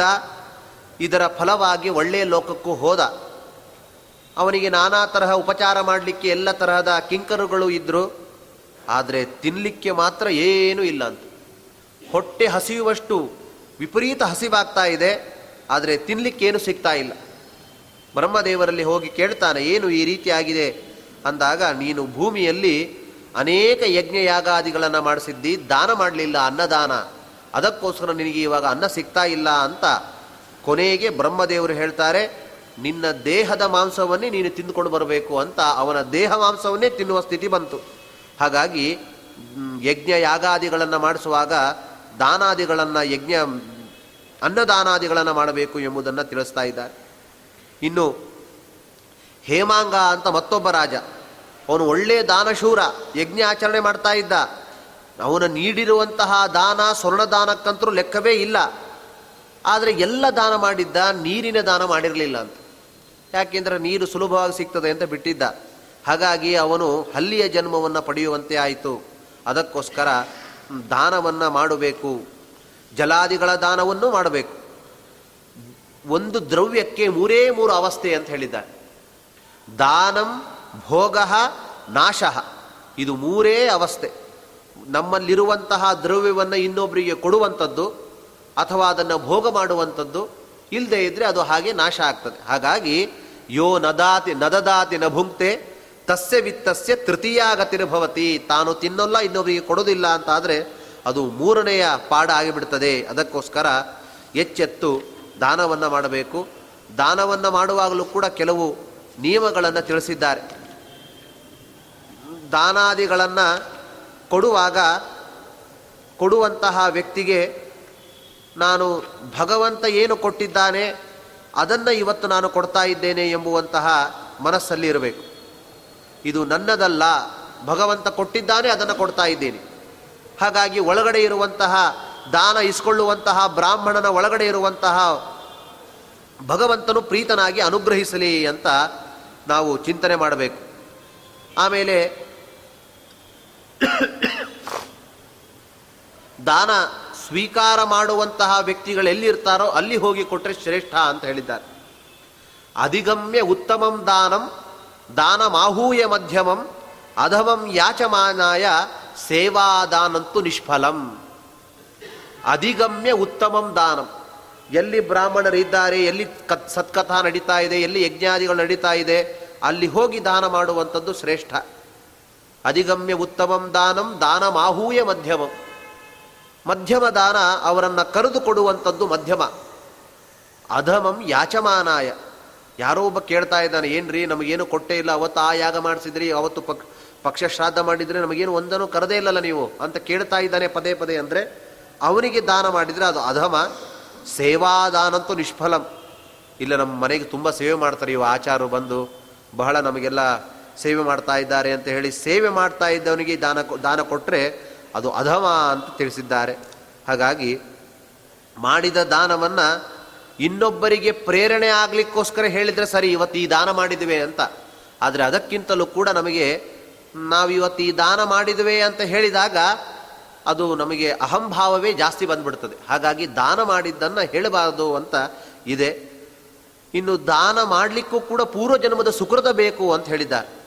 ಇದರ ಫಲವಾಗಿ ಒಳ್ಳೆಯ ಲೋಕಕ್ಕೂ ಹೋದ. ಅವನಿಗೆ ನಾನಾ ತರಹ ಉಪಚಾರ ಮಾಡಲಿಕ್ಕೆ ಎಲ್ಲ ತರಹದ ಕಿಂಕರುಗಳು ಇದ್ದರು ಆದರೆ ತಿನ್ನಲಿಕ್ಕೆ ಮಾತ್ರ ಏನೂ ಇಲ್ಲ ಅಂತ. ಹೊಟ್ಟೆ ಹಸಿಯುವಷ್ಟು ವಿಪರೀತ ಹಸಿವಾಗ್ತಾ ಇದೆ. ಆದರೆ ತಿನ್ನಲಿಕ್ಕೇನು ಸಿಗ್ತಾ ಇಲ್ಲ. ಬ್ರಹ್ಮದೇವರಲ್ಲಿ ಹೋಗಿ ಕೇಳ್ತಾನೆ, ಏನು ಈ ರೀತಿಯಾಗಿದೆ ಅಂದಾಗ, ನೀನು ಭೂಮಿಯಲ್ಲಿ ಅನೇಕ ಯಜ್ಞ ಯಾಗಾದಿಗಳನ್ನು ಮಾಡಿಸಿದ್ದಿ, ದಾನ ಮಾಡಲಿಲ್ಲ, ಅನ್ನದಾನ. ಅದಕ್ಕೋಸ್ಕರ ನಿನಗೆ ಇವಾಗ ಅನ್ನ ಸಿಗ್ತಾ ಇಲ್ಲ ಅಂತ ಕೊನೆಗೆ ಬ್ರಹ್ಮದೇವರು ಹೇಳ್ತಾರೆ, ನಿನ್ನ ದೇಹದ ಮಾಂಸವನ್ನೇ ನೀನು ತಿಂದುಕೊಂಡು ಬರಬೇಕು ಅಂತ ಅವನ ದೇಹ ಮಾಂಸವನ್ನೇ ತಿನ್ನುವ ಸ್ಥಿತಿ ಬಂತು. ಹಾಗಾಗಿ ಯಜ್ಞ ಯಾಗಾದಿಗಳನ್ನು ಮಾಡಿಸುವಾಗ ದಾನಾದಿಗಳನ್ನು, ಯಜ್ಞ, ಅನ್ನದಾನಾದಿಗಳನ್ನು ಮಾಡಬೇಕು ಎಂಬುದನ್ನು ತಿಳಿಸ್ತಾ ಇದ್ದಾರೆ. ಇನ್ನು ಹೇಮಾಂಗ ಅಂತ ಮತ್ತೊಬ್ಬ ರಾಜ. ಅವನು ಒಳ್ಳೆಯ ದಾನಶೂರ, ಯಜ್ಞ ಆಚರಣೆ ಮಾಡ್ತಾ ಇದ್ದ. ಅವನು ನೀಡಿರುವಂತಹ ದಾನ ಸ್ವರ್ಣದಾನಕ್ಕಂತರೂ ಲೆಕ್ಕವೇ ಇಲ್ಲ. ಆದರೆ ಎಲ್ಲ ದಾನ ಮಾಡಿದ್ದ, ನೀರಿನ ದಾನ ಮಾಡಿರಲಿಲ್ಲ ಅಂತ. ಯಾಕೆಂದರೆ ನೀರು ಸುಲಭವಾಗಿ ಸಿಗ್ತದೆ ಅಂತ ಬಿಟ್ಟಿದ್ದ. ಹಾಗಾಗಿ ಅವನು ಹಲ್ಲಿಯ ಜನ್ಮವನ್ನು ಪಡೆಯುವಂತೆ ಆಯಿತು. ಅದಕ್ಕೋಸ್ಕರ ದಾನವನ್ನು ಮಾಡಬೇಕು. ಜಲಾದಿಗಳ ದಾನವನ್ನು ಮಾಡಬೇಕು. ಒಂದು ದ್ರವ್ಯಕ್ಕೆ ಮೂರೇ ಮೂರು ಅವಸ್ಥೆ ಅಂತ ಹೇಳಿದ್ದಾರೆ. ದಾನಂ ಭೋಗ ನಾಶ. ಇದು ಮೂರೇ ಅವಸ್ಥೆ. ನಮ್ಮಲ್ಲಿರುವಂತಹ ದ್ರವ್ಯವನ್ನು ಇನ್ನೊಬ್ಬರಿಗೆ ಕೊಡುವಂಥದ್ದು ಅಥವಾ ಅದನ್ನು ಭೋಗ ಮಾಡುವಂಥದ್ದು ಇಲ್ಲದೆ ಇದ್ದರೆ ಅದು ಹಾಗೆ ನಾಶ ಆಗ್ತದೆ. ಹಾಗಾಗಿ ಯೋ ನದಾತಿ ನದದಾತಿ ನಭುಂಕ್ತೆ ತಸ್ಯ ವಿತ್ತಸ್ಯ ತೃತೀಯಾಗತಿರ್ಭವತಿ ತಾನು ತಿನ್ನೋಲ್ಲ ಇನ್ನೊಬ್ಬರಿಗೆ ಕೊಡೋದಿಲ್ಲ ಅಂತ ಆದರೆ ಅದು ಮೂರನೆಯ ಪಾಡ ಆಗಿಬಿಡ್ತದೆ. ಅದಕ್ಕೋಸ್ಕರ ಎಚ್ಚೆತ್ತು ದಾನವನ್ನು ಮಾಡಬೇಕು. ದಾನವನ್ನು ಮಾಡುವಾಗಲೂ ಕೂಡ ಕೆಲವು ನಿಯಮಗಳನ್ನು ತಿಳಿಸಿದ್ದಾರೆ. ದಾನಾದಿಗಳನ್ನು ಕೊಡುವಾಗ ಕೊಡುವಂತಹ ವ್ಯಕ್ತಿಗೆ ನಾನು ಭಗವಂತ ಏನು ಕೊಟ್ಟಿದ್ದಾನೆ, ಅದನ್ನು ಇವತ್ತು ನಾನು ಕೊಡ್ತಾ ಇದ್ದೇನೆ ಎಂಬುವಂತಹ ಮನಸ್ಸಲ್ಲಿ ಇರಬೇಕು. ಇದು ನನ್ನದಲ್ಲ, ಭಗವಂತ ಕೊಟ್ಟಿದ್ದಾನೆ, ಅದನ್ನು ಕೊಡ್ತಾ ಇದ್ದೇನೆ. ಹಾಗಾಗಿ ಒಳಗಡೆ ಇರುವಂತಹ ದಾನ ಇಸ್ಕೊಳ್ಳುವಂತಹ, ಬ್ರಾಹ್ಮಣನ ಒಳಗಡೆ ಇರುವಂತಹ ಭಗವಂತನು ಪ್ರೀತನಾಗಿ ಅನುಗ್ರಹಿಸಲಿ ಅಂತ ನಾವು ಚಿಂತನೆ ಮಾಡಬೇಕು. ಆಮೇಲೆ ದಾನ ಸ್ವೀಕಾರ ಮಾಡುವಂತಹ ವ್ಯಕ್ತಿಗಳು ಎಲ್ಲಿರ್ತಾರೋ ಅಲ್ಲಿ ಹೋಗಿ ಕೊಟ್ಟರೆ ಶ್ರೇಷ್ಠ ಅಂತ ಹೇಳಿದ್ದಾರೆ. ಅಧಿಗಮ್ಯ ಉತ್ತಮಂ ದಾನಂ, ದಾನ ಮಾಹೂಯ ಮಧ್ಯಮಂ, ಅಧಮಂ ಯಾಚಮಾನಾಯ ಸೇವಾದಾನಂತೂ ನಿಷ್ಫಲಂ. ಅಧಿಗಮ್ಯ ಉತ್ತಮಂ ದಾನಂ. ಎಲ್ಲಿ ಬ್ರಾಹ್ಮಣರಿದ್ದಾರೆ ಎಲ್ಲಿ ಕತ್ ಸತ್ಕಥಾ ನಡೀತಾ ಇದೆ, ಎಲ್ಲಿ ಯಜ್ಞಾದಿಗಳು ನಡೀತಾ ಇದೆ, ಅಲ್ಲಿ ಹೋಗಿ ದಾನ ಮಾಡುವಂಥದ್ದು ಶ್ರೇಷ್ಠ. ಅಧಿಗಮ್ಯ ಉತ್ತಮಂ ದಾನಂ ದಾನ ಮಾಹೂಯ ಮಧ್ಯಮಂ. ಮಧ್ಯಮ ದಾನ ಅವರನ್ನು ಕರೆದು ಕೊಡುವಂಥದ್ದು ಮಧ್ಯಮ. ಅಧಮಂ ಯಾಚಮಾನಾಯ. ಯಾರೋ ಒಬ್ಬ ಕೇಳ್ತಾ ಇದ್ದಾನೆ, ಏನ್ರಿ, ನಮಗೇನು ಕೊಟ್ಟೇ ಇಲ್ಲ, ಅವತ್ತು ಆ ಯಾಗ ಮಾಡಿಸಿದ್ರಿ, ಅವತ್ತು ಪಕ್, ಪಕ್ಷ ಶ್ರಾದ್ದ ಮಾಡಿದರೆ, ನಮಗೇನು ಒಂದನ್ನು ಕರೆದೇ ಇಲ್ಲಲ್ಲ ನೀವು? ಅಂತ ಕೇಳ್ತಾ ಇದ್ದಾನೆ ಪದೇ ಪದೇ ಅಂದರೆ, ಅವನಿಗೆ ದಾನ ಮಾಡಿದರೆ ಅದು ಅಧಮ, ಸೇವಾದಾನಂತೂ ನಿಷ್ಫಲಂ. ಇಲ್ಲ, ನಮ್ಮ ಮನೆಗೆ ತುಂಬ ಸೇವೆ ಮಾಡ್ತಾರೆ, ಇವು ಆಚಾರು ಬಂದು, ಬಹಳ ನಮಗೆಲ್ಲ ಸೇವೆ ಮಾಡ್ತಾ ಇದ್ದಾರೆ ಅಂತ ಹೇಳಿ ಸೇವೆ ಮಾಡ್ತಾ ಇದ್ದವನಿಗೆ ದಾನ ದಾನ ಕೊಟ್ಟರೆ ಅದು ಅಧಮ ಅಂತ ತಿಳಿಸಿದ್ದಾರೆ. ಹಾಗಾಗಿ ಮಾಡಿದ ದಾನವನ್ನು ಇನ್ನೊಬ್ಬರಿಗೆ ಪ್ರೇರಣೆ ಆಗಲಿಕ್ಕೋಸ್ಕರ ಹೇಳಿದರೆ ಸರಿ, ಇವತ್ತು ಈ ದಾನ ಮಾಡಿದ್ವಿ ಅಂತ. ಆದರೆ ಅದಕ್ಕಿಂತಲೂ ಕೂಡ ನಮಗೆ, ನಾವು ಇವತ್ತು ಈ ದಾನ ಮಾಡಿದ್ವಿ ಅಂತ ಹೇಳಿದಾಗ ಅದು ನಮಗೆ ಅಹಂಭಾವವೇ ಜಾಸ್ತಿ ಬಂದ್ಬಿಡ್ತದೆ. ಹಾಗಾಗಿ ದಾನ ಮಾಡಿದ್ದನ್ನು ಹೇಳಬಾರದು ಅಂತ ಇದೆ. ಇನ್ನು ದಾನ ಮಾಡಲಿಕ್ಕೂ ಕೂಡ ಪೂರ್ವ ಜನ್ಮದ ಸುಕೃತ ಬೇಕು ಅಂತ ಹೇಳಿದ್ದಾರೆ.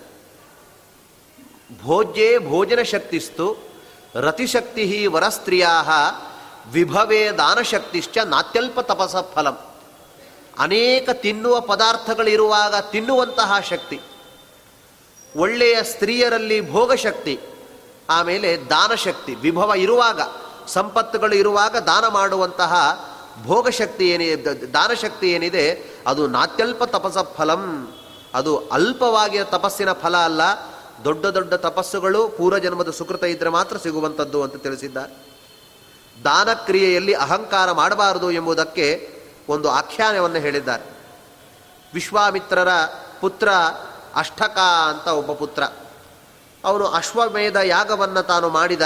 ಭೋಜ್ಯೇ ಭೋಜನ ಶಕ್ತಿಸ್ತು ರತಿಶಕ್ತಿ ವರಸ್ತ್ರೀಯ ವಿಭವೇ ದಾನಶಕ್ತಿಶ್ಚ ನಾತ್ಯಲ್ಪ ತಪಸ ಫಲಂ. ಅನೇಕ ತಿನ್ನುವ ಪದಾರ್ಥಗಳಿರುವಾಗ ತಿನ್ನುವಂತಹ ಶಕ್ತಿ. ಒಳ್ಳೆಯ ಸ್ತ್ರೀಯರಲ್ಲಿ ಭೋಗಶಕ್ತಿ, ಆಮೇಲೆ ದಾನಶಕ್ತಿ, ವಿಭವ ಇರುವಾಗ, ಸಂಪತ್ತುಗಳು ಇರುವಾಗ ದಾನ ಮಾಡುವಂತಹ ಭೋಗಶಕ್ತಿ ಏನಿದೆ ದಾನಶಕ್ತಿ ಏನಿದೆ, ಅದು ನಾತ್ಯಲ್ಪ ತಪಸ ಫಲಂ. ಅದು ಅಲ್ಪವಾಗಿ ತಪಸ್ಸಿನ ಫಲ ಅಲ್ಲ ದೊಡ್ಡ ದೊಡ್ಡ ತಪಸ್ಸುಗಳು ಪೂರ್ವಜನ್ಮದ ಸುಕೃತ ಇದ್ದರೆ ಮಾತ್ರ ಸಿಗುವಂಥದ್ದು ಅಂತ ತಿಳಿಸಿದ್ದಾರೆ. ದಾನ ಕ್ರಿಯೆಯಲ್ಲಿ ಅಹಂಕಾರ ಮಾಡಬಾರದು ಎಂಬುದಕ್ಕೆ ಒಂದು ಆಖ್ಯಾನವನ್ನು ಹೇಳಿದ್ದಾರೆ. ವಿಶ್ವಾಮಿತ್ರರ ಪುತ್ರ ಅಷ್ಟಕ ಅಂತ ಒಬ್ಬ ಪುತ್ರ. ಅವನು ಅಶ್ವಮೇಧ ಯಾಗವನ್ನು ತಾನು ಮಾಡಿದ.